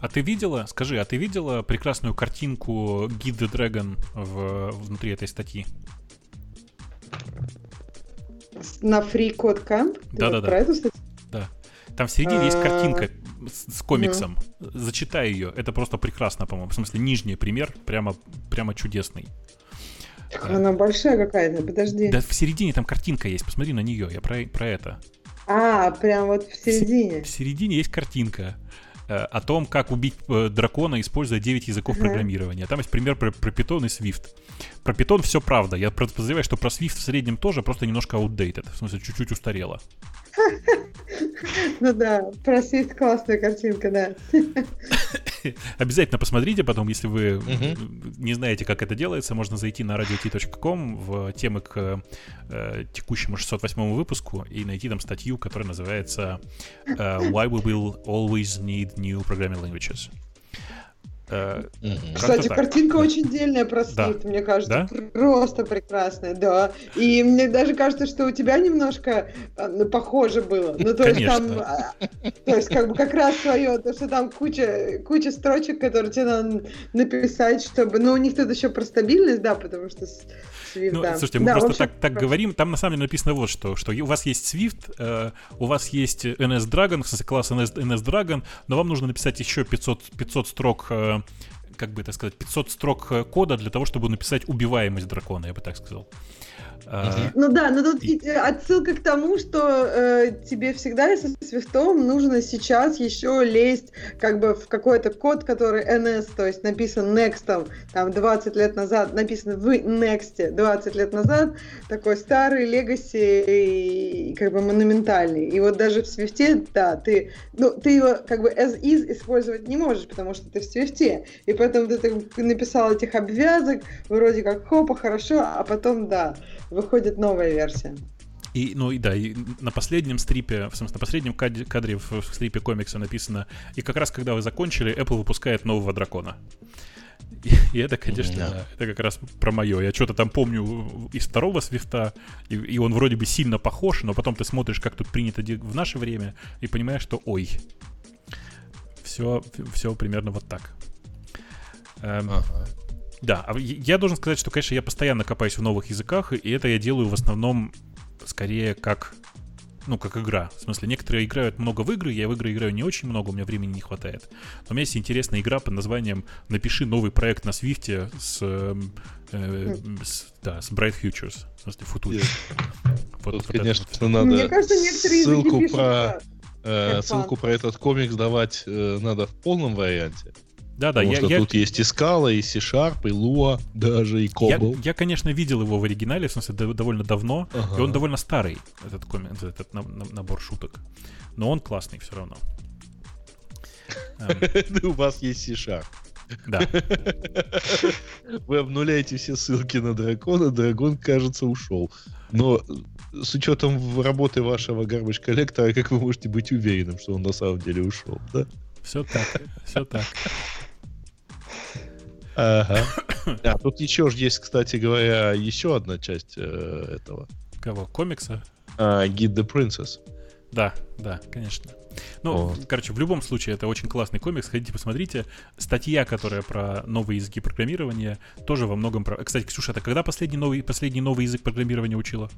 А ты видела, скажи, а ты видела прекрасную картинку Guide the Dragon в, внутри этой статьи? На Free Code Camp? Да, да, да. Да. Там в середине есть картинка с, с комиксом. Зачитай ее. Это просто прекрасно, по-моему. В смысле, нижний пример прямо, прямо чудесный. Так она большая какая-то, подожди. Да в середине там картинка есть, посмотри на нее, я про, про это. А, прям вот в середине. В, в середине есть картинка э, о том, как убить э, дракона, используя 9 языков программирования. Там есть пример про, про Python и Swift. Про Python все правда. Я подозреваю, что про Swift в среднем тоже просто немножко outdated. В смысле, чуть-чуть устарело. Ну да, про Swift классная картинка, да. Обязательно посмотрите потом, если вы не знаете, как это делается, можно зайти на radio.com в темы к э, текущему 608 выпуску и найти там статью, которая называется э, Why we will always need new programming languages. Э, Кстати, картинка очень дельная про Swift, да. мне кажется, да? просто прекрасная, да. И мне даже кажется, что у тебя немножко а, ну, похоже было. Ну, то есть там, а, то есть как бы как раз свое, то, что там куча, куча строчек, которые тебе надо написать, чтобы, ну, у них тут еще про стабильность, да, потому что Swift, ну, да. Слушайте, мы да, просто так, так говорим. Там на самом деле написано вот что, что у вас есть Swift, э, у вас есть NS Dragon, класс NS, NS Dragon, но вам нужно написать еще 500, 500 строк э, как бы это сказать, 500 строк э, кода для того, чтобы написать убиваемость дракона, я бы так сказал. Ну да, но тут и... отсылка к тому, что э, тебе всегда со свифтом нужно сейчас еще лезть как бы в какой-то код, который NS, то есть написан next там 20 лет назад, написан в next 20 лет назад, такой старый легаси как бы монументальный. И вот даже в свифте, да, ты, ну, ты его как бы as is использовать не можешь, потому что ты в свифте. И поэтому ты написал этих обвязок, вроде как хопа, хорошо, а потом, да, выходит новая версия. И, ну и да, и на последнем стрипе, в смысле, на последнем кадре, кадре в, стрипе комикса написано, и как раз когда вы закончили, Apple выпускает нового дракона. И, и это, конечно, да. Да, это как раз про мое. Я что-то там помню из второго свифта, и, и он вроде бы сильно похож, но потом ты смотришь, как тут принято в наше время, и понимаешь, что ой, все, все примерно вот так. Эм, ага. Да, а я должен сказать, что, конечно, я постоянно копаюсь в новых языках, и это я делаю в основном скорее как ну, как игра. В смысле, некоторые играют много в игры, я в игры играю не очень много, у меня времени не хватает. Но у меня есть интересная игра под названием «Напиши новый проект на Свифте с, э, э, с, да, с Bright Futures». В смысле, Future. Вот, Тут, вот конечно, вот. надо Мне кажется, некоторые ссылку про, э, ссылку про этот комикс давать э, надо в полном варианте. Да, да, Потому я, что я... тут есть и Scala, и C-Sharp, и Lua, даже и Cobol. Я, я, конечно, видел его в оригинале, в смысле, довольно давно, ага. и он довольно старый, этот, коммент, этот набор шуток. Но он классный все равно. У вас есть C-Sharp. Да. Вы обнуляете все ссылки на дракона, дракон, кажется, ушел. Но с учетом работы вашего garbage коллектора, как вы можете быть уверенным, что он на самом деле ушел, да? Все так, все так. Ага. А, тут еще есть, кстати говоря, еще одна часть э, этого. Кого? Комикса? А, Guide the Princess. Да, да, конечно. Ну, О. короче, в любом случае, это очень классный комикс. Ходите, посмотрите. Статья, которая про новые языки программирования, тоже во многом про... Кстати, Ксюша, это когда последний новый, последний новый язык программирования учила?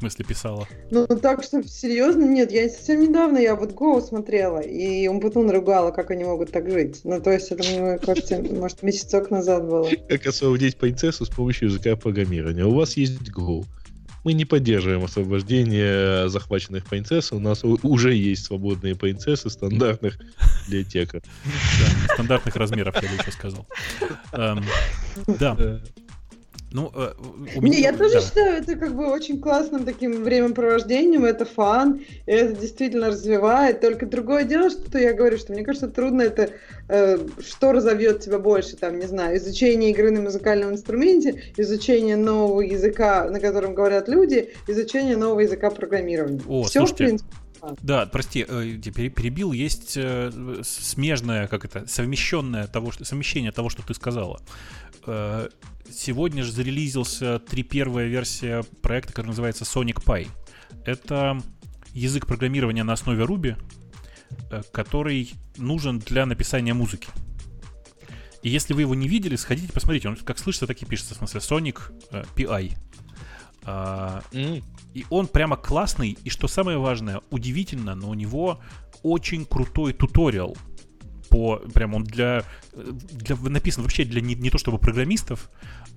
Смысле, писала? Ну, так что, серьезно, нет, я совсем недавно, я вот Go смотрела, и Умпутун ругала, как они могут так жить. Ну, то есть, это, мне кажется, может, месяцок назад было. Как освободить принцессу с помощью языка программирования. У вас есть Go. Мы не поддерживаем освобождение захваченных принцесс. У нас уже есть свободные принцессы стандартных библиотеках. Стандартных размеров, я бы еще сказал. Эм, да. Ну, э, у меня... Не, я тоже да. считаю это как бы очень классным таким времяпровождением, это фан, это действительно развивает. Только другое дело, что я говорю, что мне кажется, трудно это, э, что разовьет тебя больше, там, не знаю, изучение игры на музыкальном инструменте, изучение нового языка, на котором говорят люди, изучение нового языка программирования. О, Все, слушайте, в принципе. Да, прости, э, перебил. Есть смежное, как это, совмещенное того, что, совмещение того, что ты сказала. Э, сегодня же зарелизился три первая версия проекта, который называется Sonic Pi. Это язык программирования на основе Ruby, э, который нужен для написания музыки. И если вы его не видели, сходите, посмотрите. Он как слышится, так и пишется. В смысле, Sonic э, PI. А, mm. И он прямо классный. И что самое важное, удивительно, но у него очень крутой туториал по прям он для, для написан вообще для не, не то чтобы программистов.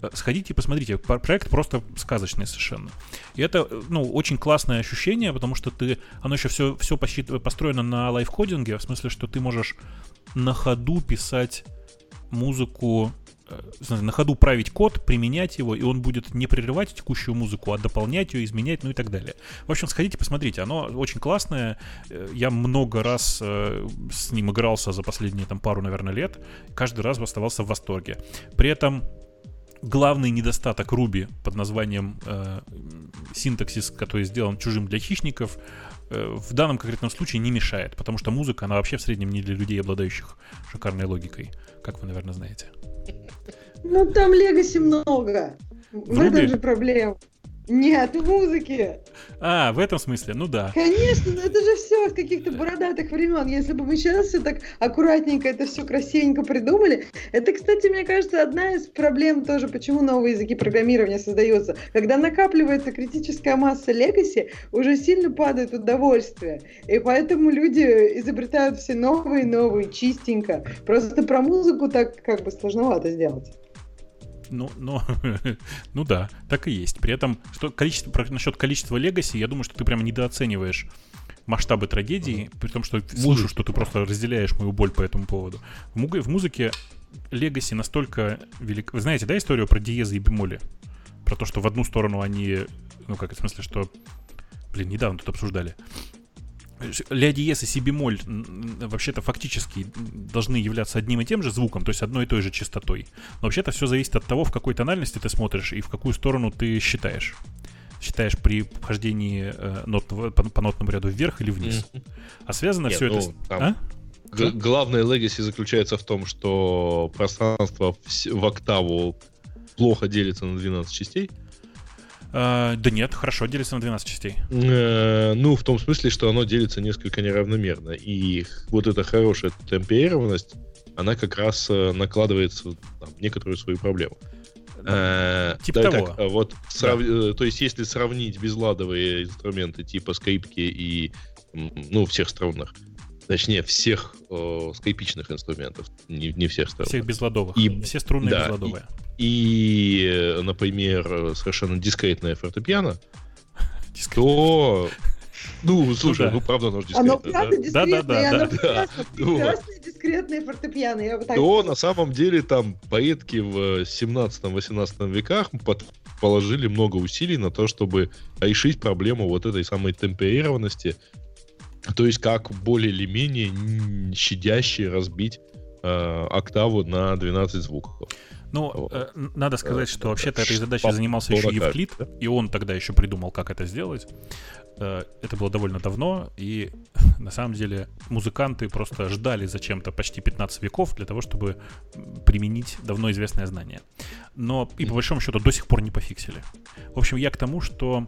Э, сходите и посмотрите, проект просто сказочный совершенно. И это, ну, очень классное ощущение, потому что ты, оно еще все, все почти построено на лайфкодинге, в смысле, что ты можешь на ходу писать музыку Э, на ходу править код, применять его, и он будет не прерывать текущую музыку, а дополнять ее, изменять, ну и так далее. В общем, сходите, посмотрите, оно очень классное. Э, я много раз э, с ним игрался за последние там пару, наверное, лет. Каждый раз оставался в восторге. При этом главный недостаток Ruby под названием э, синтаксис, который сделан чужим для хищников, э, в данном конкретном случае не мешает, потому что музыка, она вообще в среднем не для людей, обладающих шикарной логикой, как вы, наверное, знаете. Ну, там легаси много. В, в этом же проблема. Нет, в музыке. А, в этом смысле, ну да. Конечно, но это же все с каких-то бородатых времен. Если бы мы сейчас все так аккуратненько это все красивенько придумали. Это, кстати, мне кажется, одна из проблем тоже, почему новые языки программирования создаются. Когда накапливается критическая масса легаси, уже сильно падает удовольствие. И поэтому люди изобретают все новые и новые, чистенько. Просто про музыку так как бы сложновато сделать ну, ну, ну да, так и есть. При этом, что количество, насчет количества легаси, я думаю, что ты прямо недооцениваешь масштабы трагедии, при том, что слышу, что ты просто разделяешь мою боль по этому поводу. В, в музыке легаси настолько велик. Вы знаете, да, историю про диезы и бемоли? Про то, что в одну сторону они, ну как, в смысле, что, блин, недавно тут обсуждали. Ля диез и си бемоль вообще-то фактически должны являться одним и тем же звуком, то есть одной и той же частотой. Но вообще-то все зависит от того, в какой тональности ты смотришь и в какую сторону ты считаешь. Считаешь при вхождении э, нот, по, по нотному ряду вверх или вниз. Mm-hmm. А связано Нет, все ну, это... Там... А? Г- главное легаси заключается в том, что пространство в, в октаву плохо делится на 12 частей. Uh, да нет, хорошо, делится на 12 частей. Uh, ну, в том смысле, что оно делится несколько неравномерно. И вот эта хорошая темперированность, она как раз uh, накладывается там, некоторую свою проблему. Uh, типа того. Так, вот, срав... да. То есть, если сравнить безладовые инструменты типа скрипки и ну, всех струнных, точнее, всех э, скрипичных инструментов, не, не всех струнных. Всех безладовых. И, все струны да, безладовые. И, и, например, совершенно дискретное фортепиано, то... Ну, слушай, ну, правда, оно же дискретное. Оно правда дискретное, да, да, да, да. прекрасное дискретное фортепиано. Я так то на самом деле там поэтки в 17-18 веках положили много усилий на то, чтобы решить проблему вот этой самой темперированности, то есть как более или менее щадяще разбить э, октаву на 12 звуков. Ну, вот. э, надо сказать, что вообще-то этой задачей занимался еще Евклид, и он тогда еще придумал, как это сделать. Э, это было довольно давно, и на самом деле музыканты просто ждали зачем-то почти 15 веков для того, чтобы применить давно известное знание. Но и по большому счету до сих пор не пофиксили. В общем, я к тому, что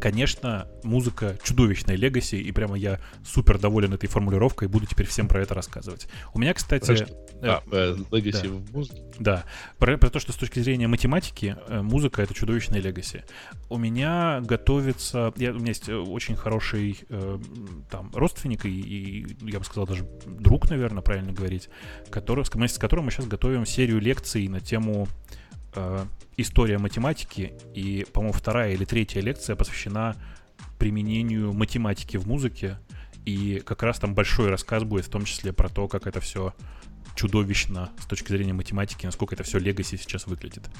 Конечно, музыка чудовищная легаси, и прямо я супер доволен этой формулировкой, буду теперь всем про это рассказывать. У меня, кстати... А, легаси да. в музыке? Да. Про, про то, что с точки зрения математики э, музыка — это чудовищная легаси. У меня готовится... Я, у меня есть э, очень хороший э, там родственник, и, и, я бы сказал, даже друг, наверное, правильно говорить, который, с которым мы сейчас готовим серию лекций на тему э, история математики, и, по-моему, вторая или третья лекция посвящена применению математики в музыке, и как раз там большой рассказ будет, в том числе про то, как это все чудовищно с точки зрения математики, насколько это все легаси сейчас выглядит.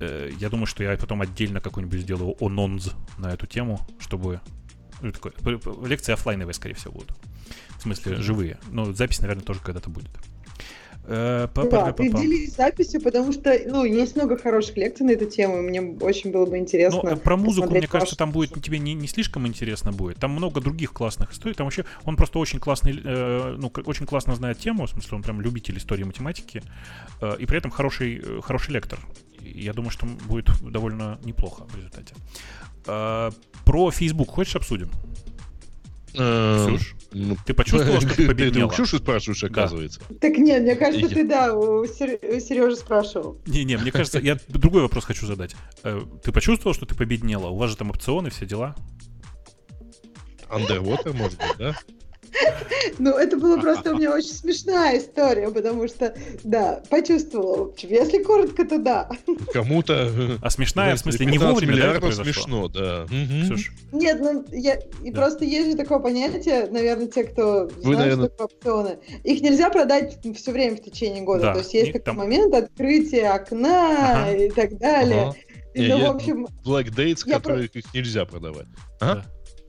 Э, я думаю, что я потом отдельно какой-нибудь сделаю ононз на эту тему, чтобы... Ну, такой, лекции офлайновые, скорее всего, будут. В смысле, живые. Но запись, наверное, тоже когда-то будет. Э, да, ты делись записью, потому что, ну, есть много хороших лекций на эту тему, и мне очень было бы интересно. Но, ну, про музыку, мне кажется, там будет тебе не, не слишком интересно будет. Там много других классных историй. Там вообще он просто очень классный, э, ну, очень классно знает тему, в смысле, он прям любитель истории математики, э, и при этом хороший, э, хороший лектор. Я думаю, что будет довольно неплохо в результате. Э, про Facebook хочешь обсудим? Ксюш? Ну, ты почувствовал, что ты победила? Ты у Ксюши спрашиваешь, оказывается. Так нет, мне кажется, ты, да, у Сережи спрашивал. Не-не, мне кажется, я другой вопрос хочу задать. Э, ты почувствовал, что ты победнела? У вас же там опционы, все дела? Underwater, может быть, да? Ну, это была просто у меня очень смешная история, потому что, да, почувствовала. Если коротко, то да. Кому-то... А смешная, в смысле, не вовремя, да, это смешно, да. Нет, ну, я... И просто есть же такое понятие, наверное, те, кто знают, что такое опционы. Их нельзя продать все время в течение года. То есть есть такой момент открытия окна и так далее. Ну, в общем... Black Dates, которые их нельзя продавать.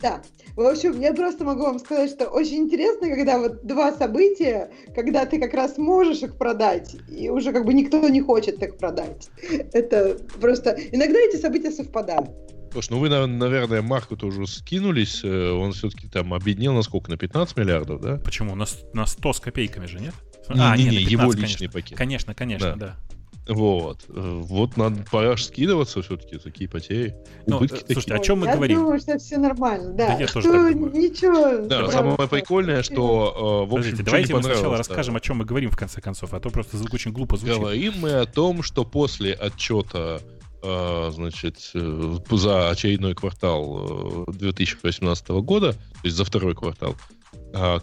Да. В общем, я просто могу вам сказать, что очень интересно, когда вот два события, когда ты как раз можешь их продать, и уже как бы никто не хочет их продать. Это просто... Иногда эти события совпадают. Слушай, ну вы, наверное, Марку тоже скинулись. Э, он все-таки там объединил на сколько? На 15 миллиардов, да? Почему? На, на 100 с копейками же, нет? Не, а, не, не, 15, его личный конечно. пакет. Конечно, конечно, да. да. Вот. Вот надо пора скидываться все-таки, такие потери. Ну, Убытки слушайте, такие. о чем мы я говорим? Я думаю, что все нормально, да. да я тоже так думаю. Ничего. Да, самое прикольное, что, э, в общем, давайте мы сначала расскажем, о чем мы говорим, в конце концов, а то просто звук очень глупо звучит. Говорим мы о том, что после отчета э, значит, э, за очередной квартал 2018 года, то есть за второй квартал,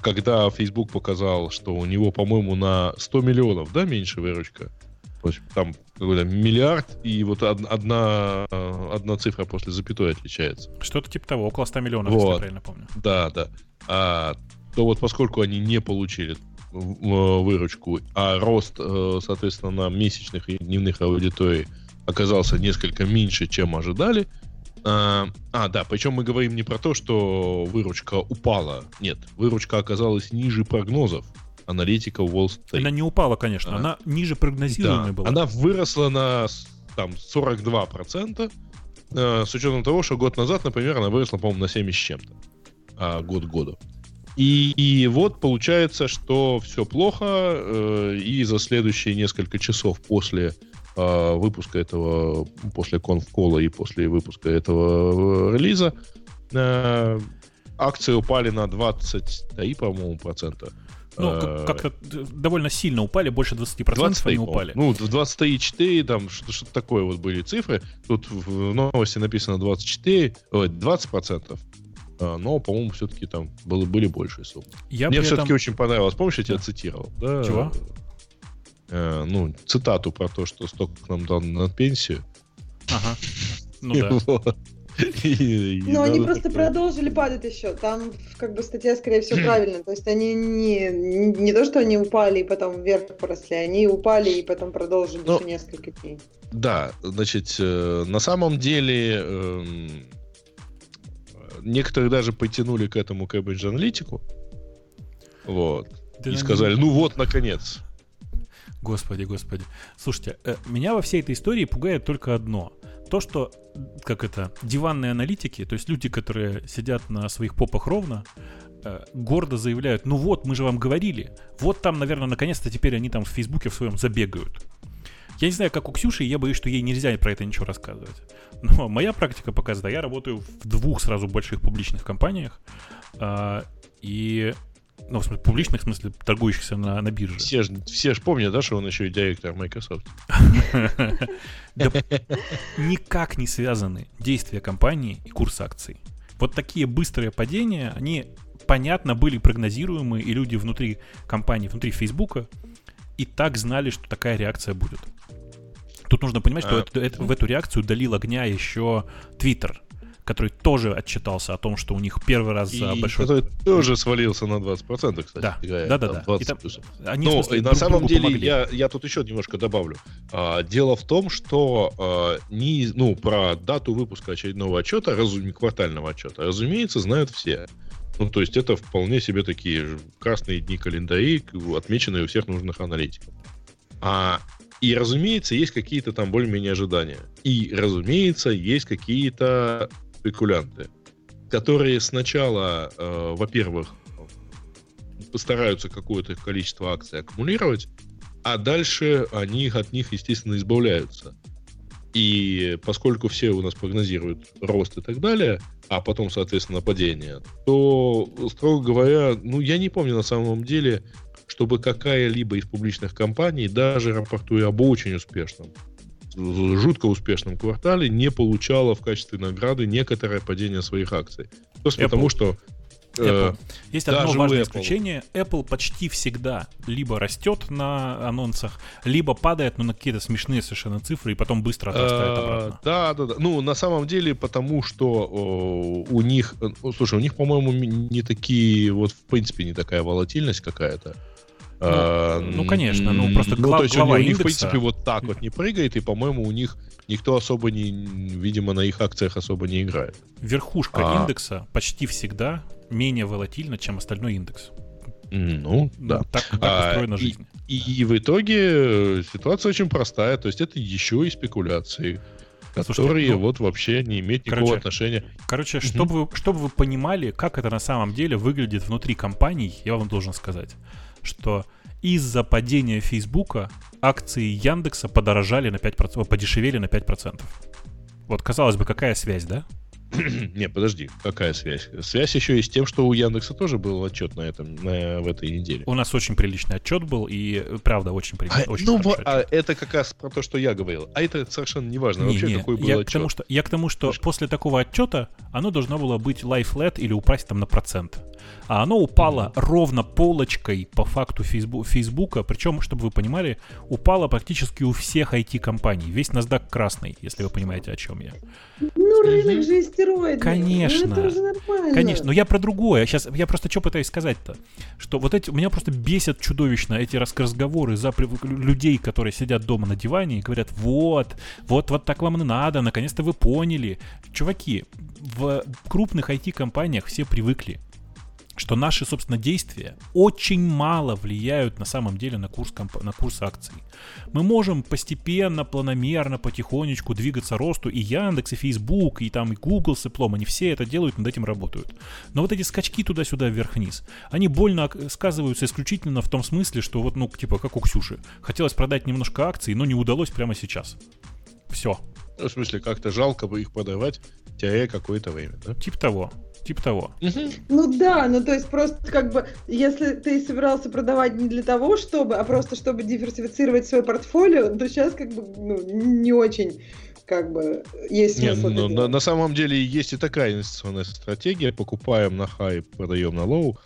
когда Facebook показал, что у него, по-моему, на 100 миллионов, да, меньше выручка, в общем, там какой-то миллиард, и вот одна, одна цифра после запятой отличается. Что-то типа того, около 100 миллионов, вот. если я правильно помню. Да, да. А, то вот поскольку они не получили выручку, а рост, э, соответственно, на месячных и дневных аудиторий оказался несколько меньше, чем ожидали. А, а, да, причем мы говорим не про то, что выручка упала. Нет, выручка оказалась ниже прогнозов аналитиков Wall Street. Она не упала, конечно, а, она ниже прогнозируемой да, была. Она выросла на там 42%, э, с учетом того, что год назад, например, она выросла, по-моему, на 70 с чем-то. А, год году. И, и вот получается, что все плохо, э, и за следующие несколько часов после э, выпуска этого, после конфкола и после выпуска этого э, релиза, э, акции упали на 23, по-моему, процента. Ну, э, как-то довольно сильно упали, больше 20% 20 они упали. Ну, 23,4, там что-то такое вот были цифры. Тут в новости написано 24, ой, 20%. А, но, по-моему, все-таки там было, были большие суммы. Я Мне все-таки этом... очень понравилось. Помнишь, я тебя цитировал? Да? Чего? Э, ну, цитату про то, что столько нам дал на пенсию. Ага. Ну да. Но они просто продолжили падать еще. Там как бы статья, скорее всего, правильная. То есть они не, не то, что они упали и потом вверх поросли, они упали и потом продолжили еще несколько дней. Да, значит, э, на самом деле эм, некоторые даже потянули к этому Cambridge аналитику. Вот. и сказали, ну вот, наконец. Господи, господи. Слушайте, э, меня во всей этой истории пугает только одно то, что, как это, диванные аналитики, то есть люди, которые сидят на своих попах ровно, э, гордо заявляют, ну вот, мы же вам говорили, вот там, наверное, наконец-то теперь они там в Фейсбуке в своем забегают. Я не знаю, как у Ксюши, я боюсь, что ей нельзя про это ничего рассказывать. Но моя практика показывает, я работаю в двух сразу больших публичных компаниях, э, и ну, в смысле, публичных, в смысле, торгующихся на, на бирже. Все же все ж помнят, да, что он еще и директор Microsoft. Никак не связаны действия компании и курс акций. Вот такие быстрые падения, они, понятно, были прогнозируемы, и люди внутри компании, внутри Фейсбука и так знали, что такая реакция будет. Тут нужно понимать, что а, это, в эту реакцию долил огня еще Twitter который тоже отчитался о том, что у них первый раз за большой... Который тоже свалился на 20%, кстати. Да, играя, да, да. да. 20 там, они, Но смысле, на самом деле я, я тут еще немножко добавлю. А, дело в том, что а, не, ну, про дату выпуска очередного отчета, разум, квартального отчета, разумеется, знают все. Ну, то есть это вполне себе такие красные дни календарей, отмеченные у всех нужных аналитиков. А, и, разумеется, есть какие-то там более-менее ожидания. И, разумеется, есть какие-то спекулянты, которые сначала, э, во-первых, постараются какое-то количество акций аккумулировать, а дальше они от них, естественно, избавляются. И поскольку все у нас прогнозируют рост и так далее, а потом, соответственно, падение, то, строго говоря, ну, я не помню на самом деле, чтобы какая-либо из публичных компаний, даже рапортуя об очень успешном жутко успешном квартале не получала в качестве награды некоторое падение своих акций. Просто Я потому, что Apple. Есть одно важное Apple. исключение. Apple почти всегда либо растет на анонсах, либо падает ну, на какие-то смешные совершенно цифры и потом быстро отрастает обратно. Да, да, да. Ну, на самом деле, потому что у них, слушай, у них, по-моему, не такие, вот в принципе не такая волатильность какая-то. Ну, а, ну, конечно, ну просто ну, то есть глава у них, индекса... в принципе, вот так вот не прыгает, и, по-моему, у них никто особо не, видимо, на их акциях особо не играет. Верхушка а... индекса почти всегда менее волатильна, чем остальной индекс. Ну, да. Ну, так, так а, устроена жизнь. И, и в итоге ситуация очень простая. То есть это еще и спекуляции, Слушайте, которые ну, вот вообще не имеют никакого короче, отношения. Короче, угу. чтобы, вы, чтобы вы понимали, как это на самом деле выглядит внутри компаний, я вам должен сказать что из-за падения Фейсбука акции Яндекса подорожали на 5%, подешевели на 5%. Вот, казалось бы, какая связь, да? Не, подожди, какая связь? Связь еще и с тем, что у Яндекса тоже был отчет на этом, на, в этой неделе. У нас очень приличный отчет был, и правда, очень приличный. А, очень ну, а это как раз про то, что я говорил. А это совершенно не важно не, вообще, не, какой был я отчет. К тому, что, я к тому, что Слушай. после такого отчета оно должно было быть led или упасть там на процент. А оно упало mm-hmm. ровно полочкой по факту Фейсбу- Фейсбука, причем, чтобы вы понимали, упало практически у всех IT-компаний. Весь NASDAQ красный, если вы понимаете, о чем я. Ну, рынок же истероидный. Конечно. Ну, это же нормально. Конечно, но я про другое. Сейчас я просто что пытаюсь сказать-то? Что вот эти, меня просто бесят чудовищно эти разговоры за людей, которые сидят дома на диване и говорят, вот, вот, вот так вам и надо, наконец-то вы поняли. Чуваки, в крупных IT-компаниях все привыкли что наши, собственно, действия очень мало влияют на самом деле на курс, комп- на курс акций. Мы можем постепенно, планомерно, потихонечку двигаться росту, и Яндекс, и Facebook, и там и Google с Apple, они все это делают, над этим работают. Но вот эти скачки туда-сюда, вверх-вниз, они больно сказываются исключительно в том смысле, что вот, ну, типа, как у Ксюши. Хотелось продать немножко акций, но не удалось прямо сейчас. Все. В смысле, как-то жалко бы их продавать, теряя какое-то время, да? Типа того. Типа того. Ну да, ну то есть просто как бы, если ты собирался продавать не для того, чтобы, а просто чтобы диверсифицировать свое портфолио, то сейчас как бы ну, не очень как бы есть смысл. Не, ну, на, на самом деле есть и такая инвестиционная стратегия. Покупаем на хай, продаем на low.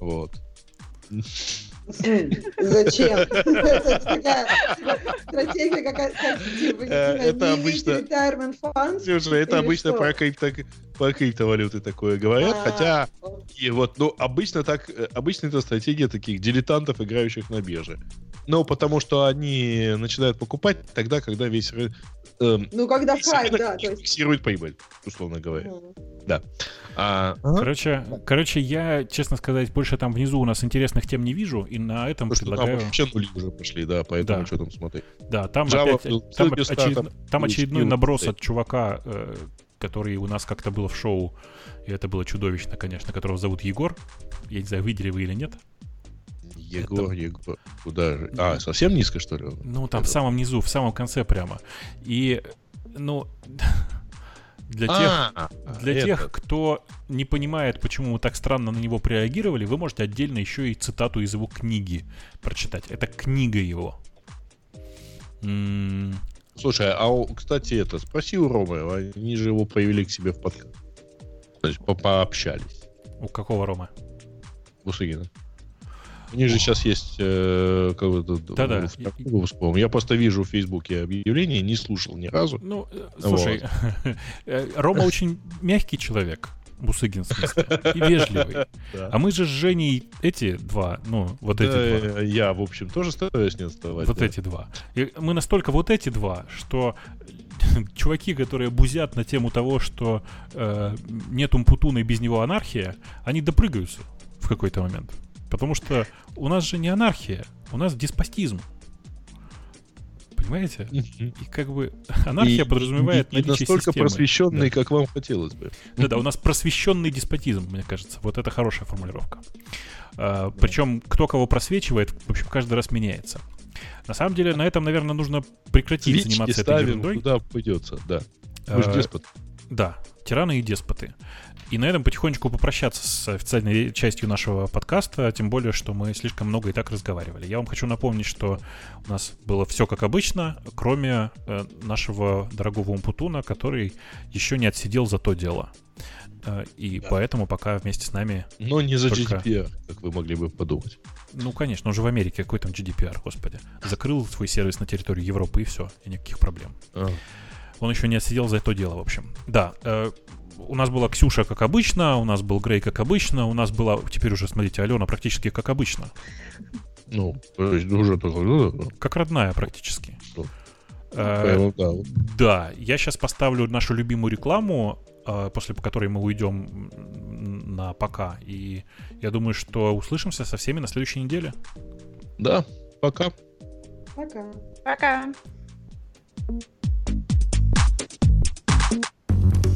Вот. Зачем? Стратегия, как типа, это обычно... Слушай, это обычно про криптовалюты такое говорят, а, хотя и вот, ну, обычно так, обычно это стратегия таких дилетантов, играющих на бирже. Но потому что они начинают покупать тогда, когда весь э, ну, когда хайп, да. То есть... Фиксирует прибыль, условно говоря. Mm. Да. А, короче, ага. короче, я, честно сказать, больше там внизу у нас интересных тем не вижу, и на этом Потому предлагаю... Там вообще нули уже пошли, да, поэтому да. что там смотреть. Да, там Java, опять... Там, очеред... там, там очередной наброс от чувака, э, который у нас как-то был в шоу, и это было чудовищно, конечно, которого зовут Егор. Я не знаю, видели вы или нет. Егор, это... Егор. Куда же? А, совсем низко, что ли? Ну, там это... в самом низу, в самом конце прямо. И, ну, для тех, а, для это... тех, кто не понимает, почему мы так странно на него реагировали, вы можете отдельно еще и цитату из его книги прочитать. Это книга его. Слушай, а кстати, это спроси у Ромы, они же его провели к себе в подкаст. То есть по пообщались. У какого Ромы? Бусыгина. У них же сейчас есть э, Да-да. Я просто вижу в Фейсбуке объявление, не слушал ни разу. Ну, э, слушай, вот. Э, Рома очень мягкий человек. Бусыгин, в смысле, и вежливый. Да. А мы же с Женей эти два, ну, вот да, эти два. Я, в общем, тоже стараюсь не отставать. Вот да. эти два. И мы настолько вот эти два, что чуваки, которые бузят на тему того, что э, нет Умпутуна и без него анархия, они допрыгаются в какой-то момент. Потому что у нас же не анархия, у нас деспотизм. Понимаете? И как бы анархия и, подразумевает и, и, наличие настолько системы. просвещенный, да. как вам хотелось бы. Да-да, у нас просвещенный деспотизм, мне кажется. Вот это хорошая формулировка. А, да. Причем кто кого просвечивает, в общем, каждый раз меняется. На самом деле, на этом, наверное, нужно прекратить Свечки заниматься этой ерундой. Куда пойдется, да. Мы же а, деспот. Да, тираны и деспоты. И на этом потихонечку попрощаться с официальной частью нашего подкаста, тем более, что мы слишком много и так разговаривали. Я вам хочу напомнить, что у нас было все как обычно, кроме э, нашего дорогого Умпутуна, который еще не отсидел за то дело. Э, и да. поэтому пока вместе с нами... Но не за только... GDPR, как вы могли бы подумать. Ну, конечно, он же в Америке. Какой там GDPR, господи. Закрыл свой сервис на территории Европы и все, и никаких проблем. А. Он еще не отсидел за это дело, в общем. Да, э, у нас была Ксюша, как обычно, у нас был Грей, как обычно, у нас была, теперь уже, смотрите, Алена практически как обычно. Ну, уже только... Ну. Как родная практически. Э, да. да, я сейчас поставлю нашу любимую рекламу Э, после которой мы уйдем на пока. И я думаю, что услышимся со всеми на следующей неделе. Да, пока. Пока. Пока.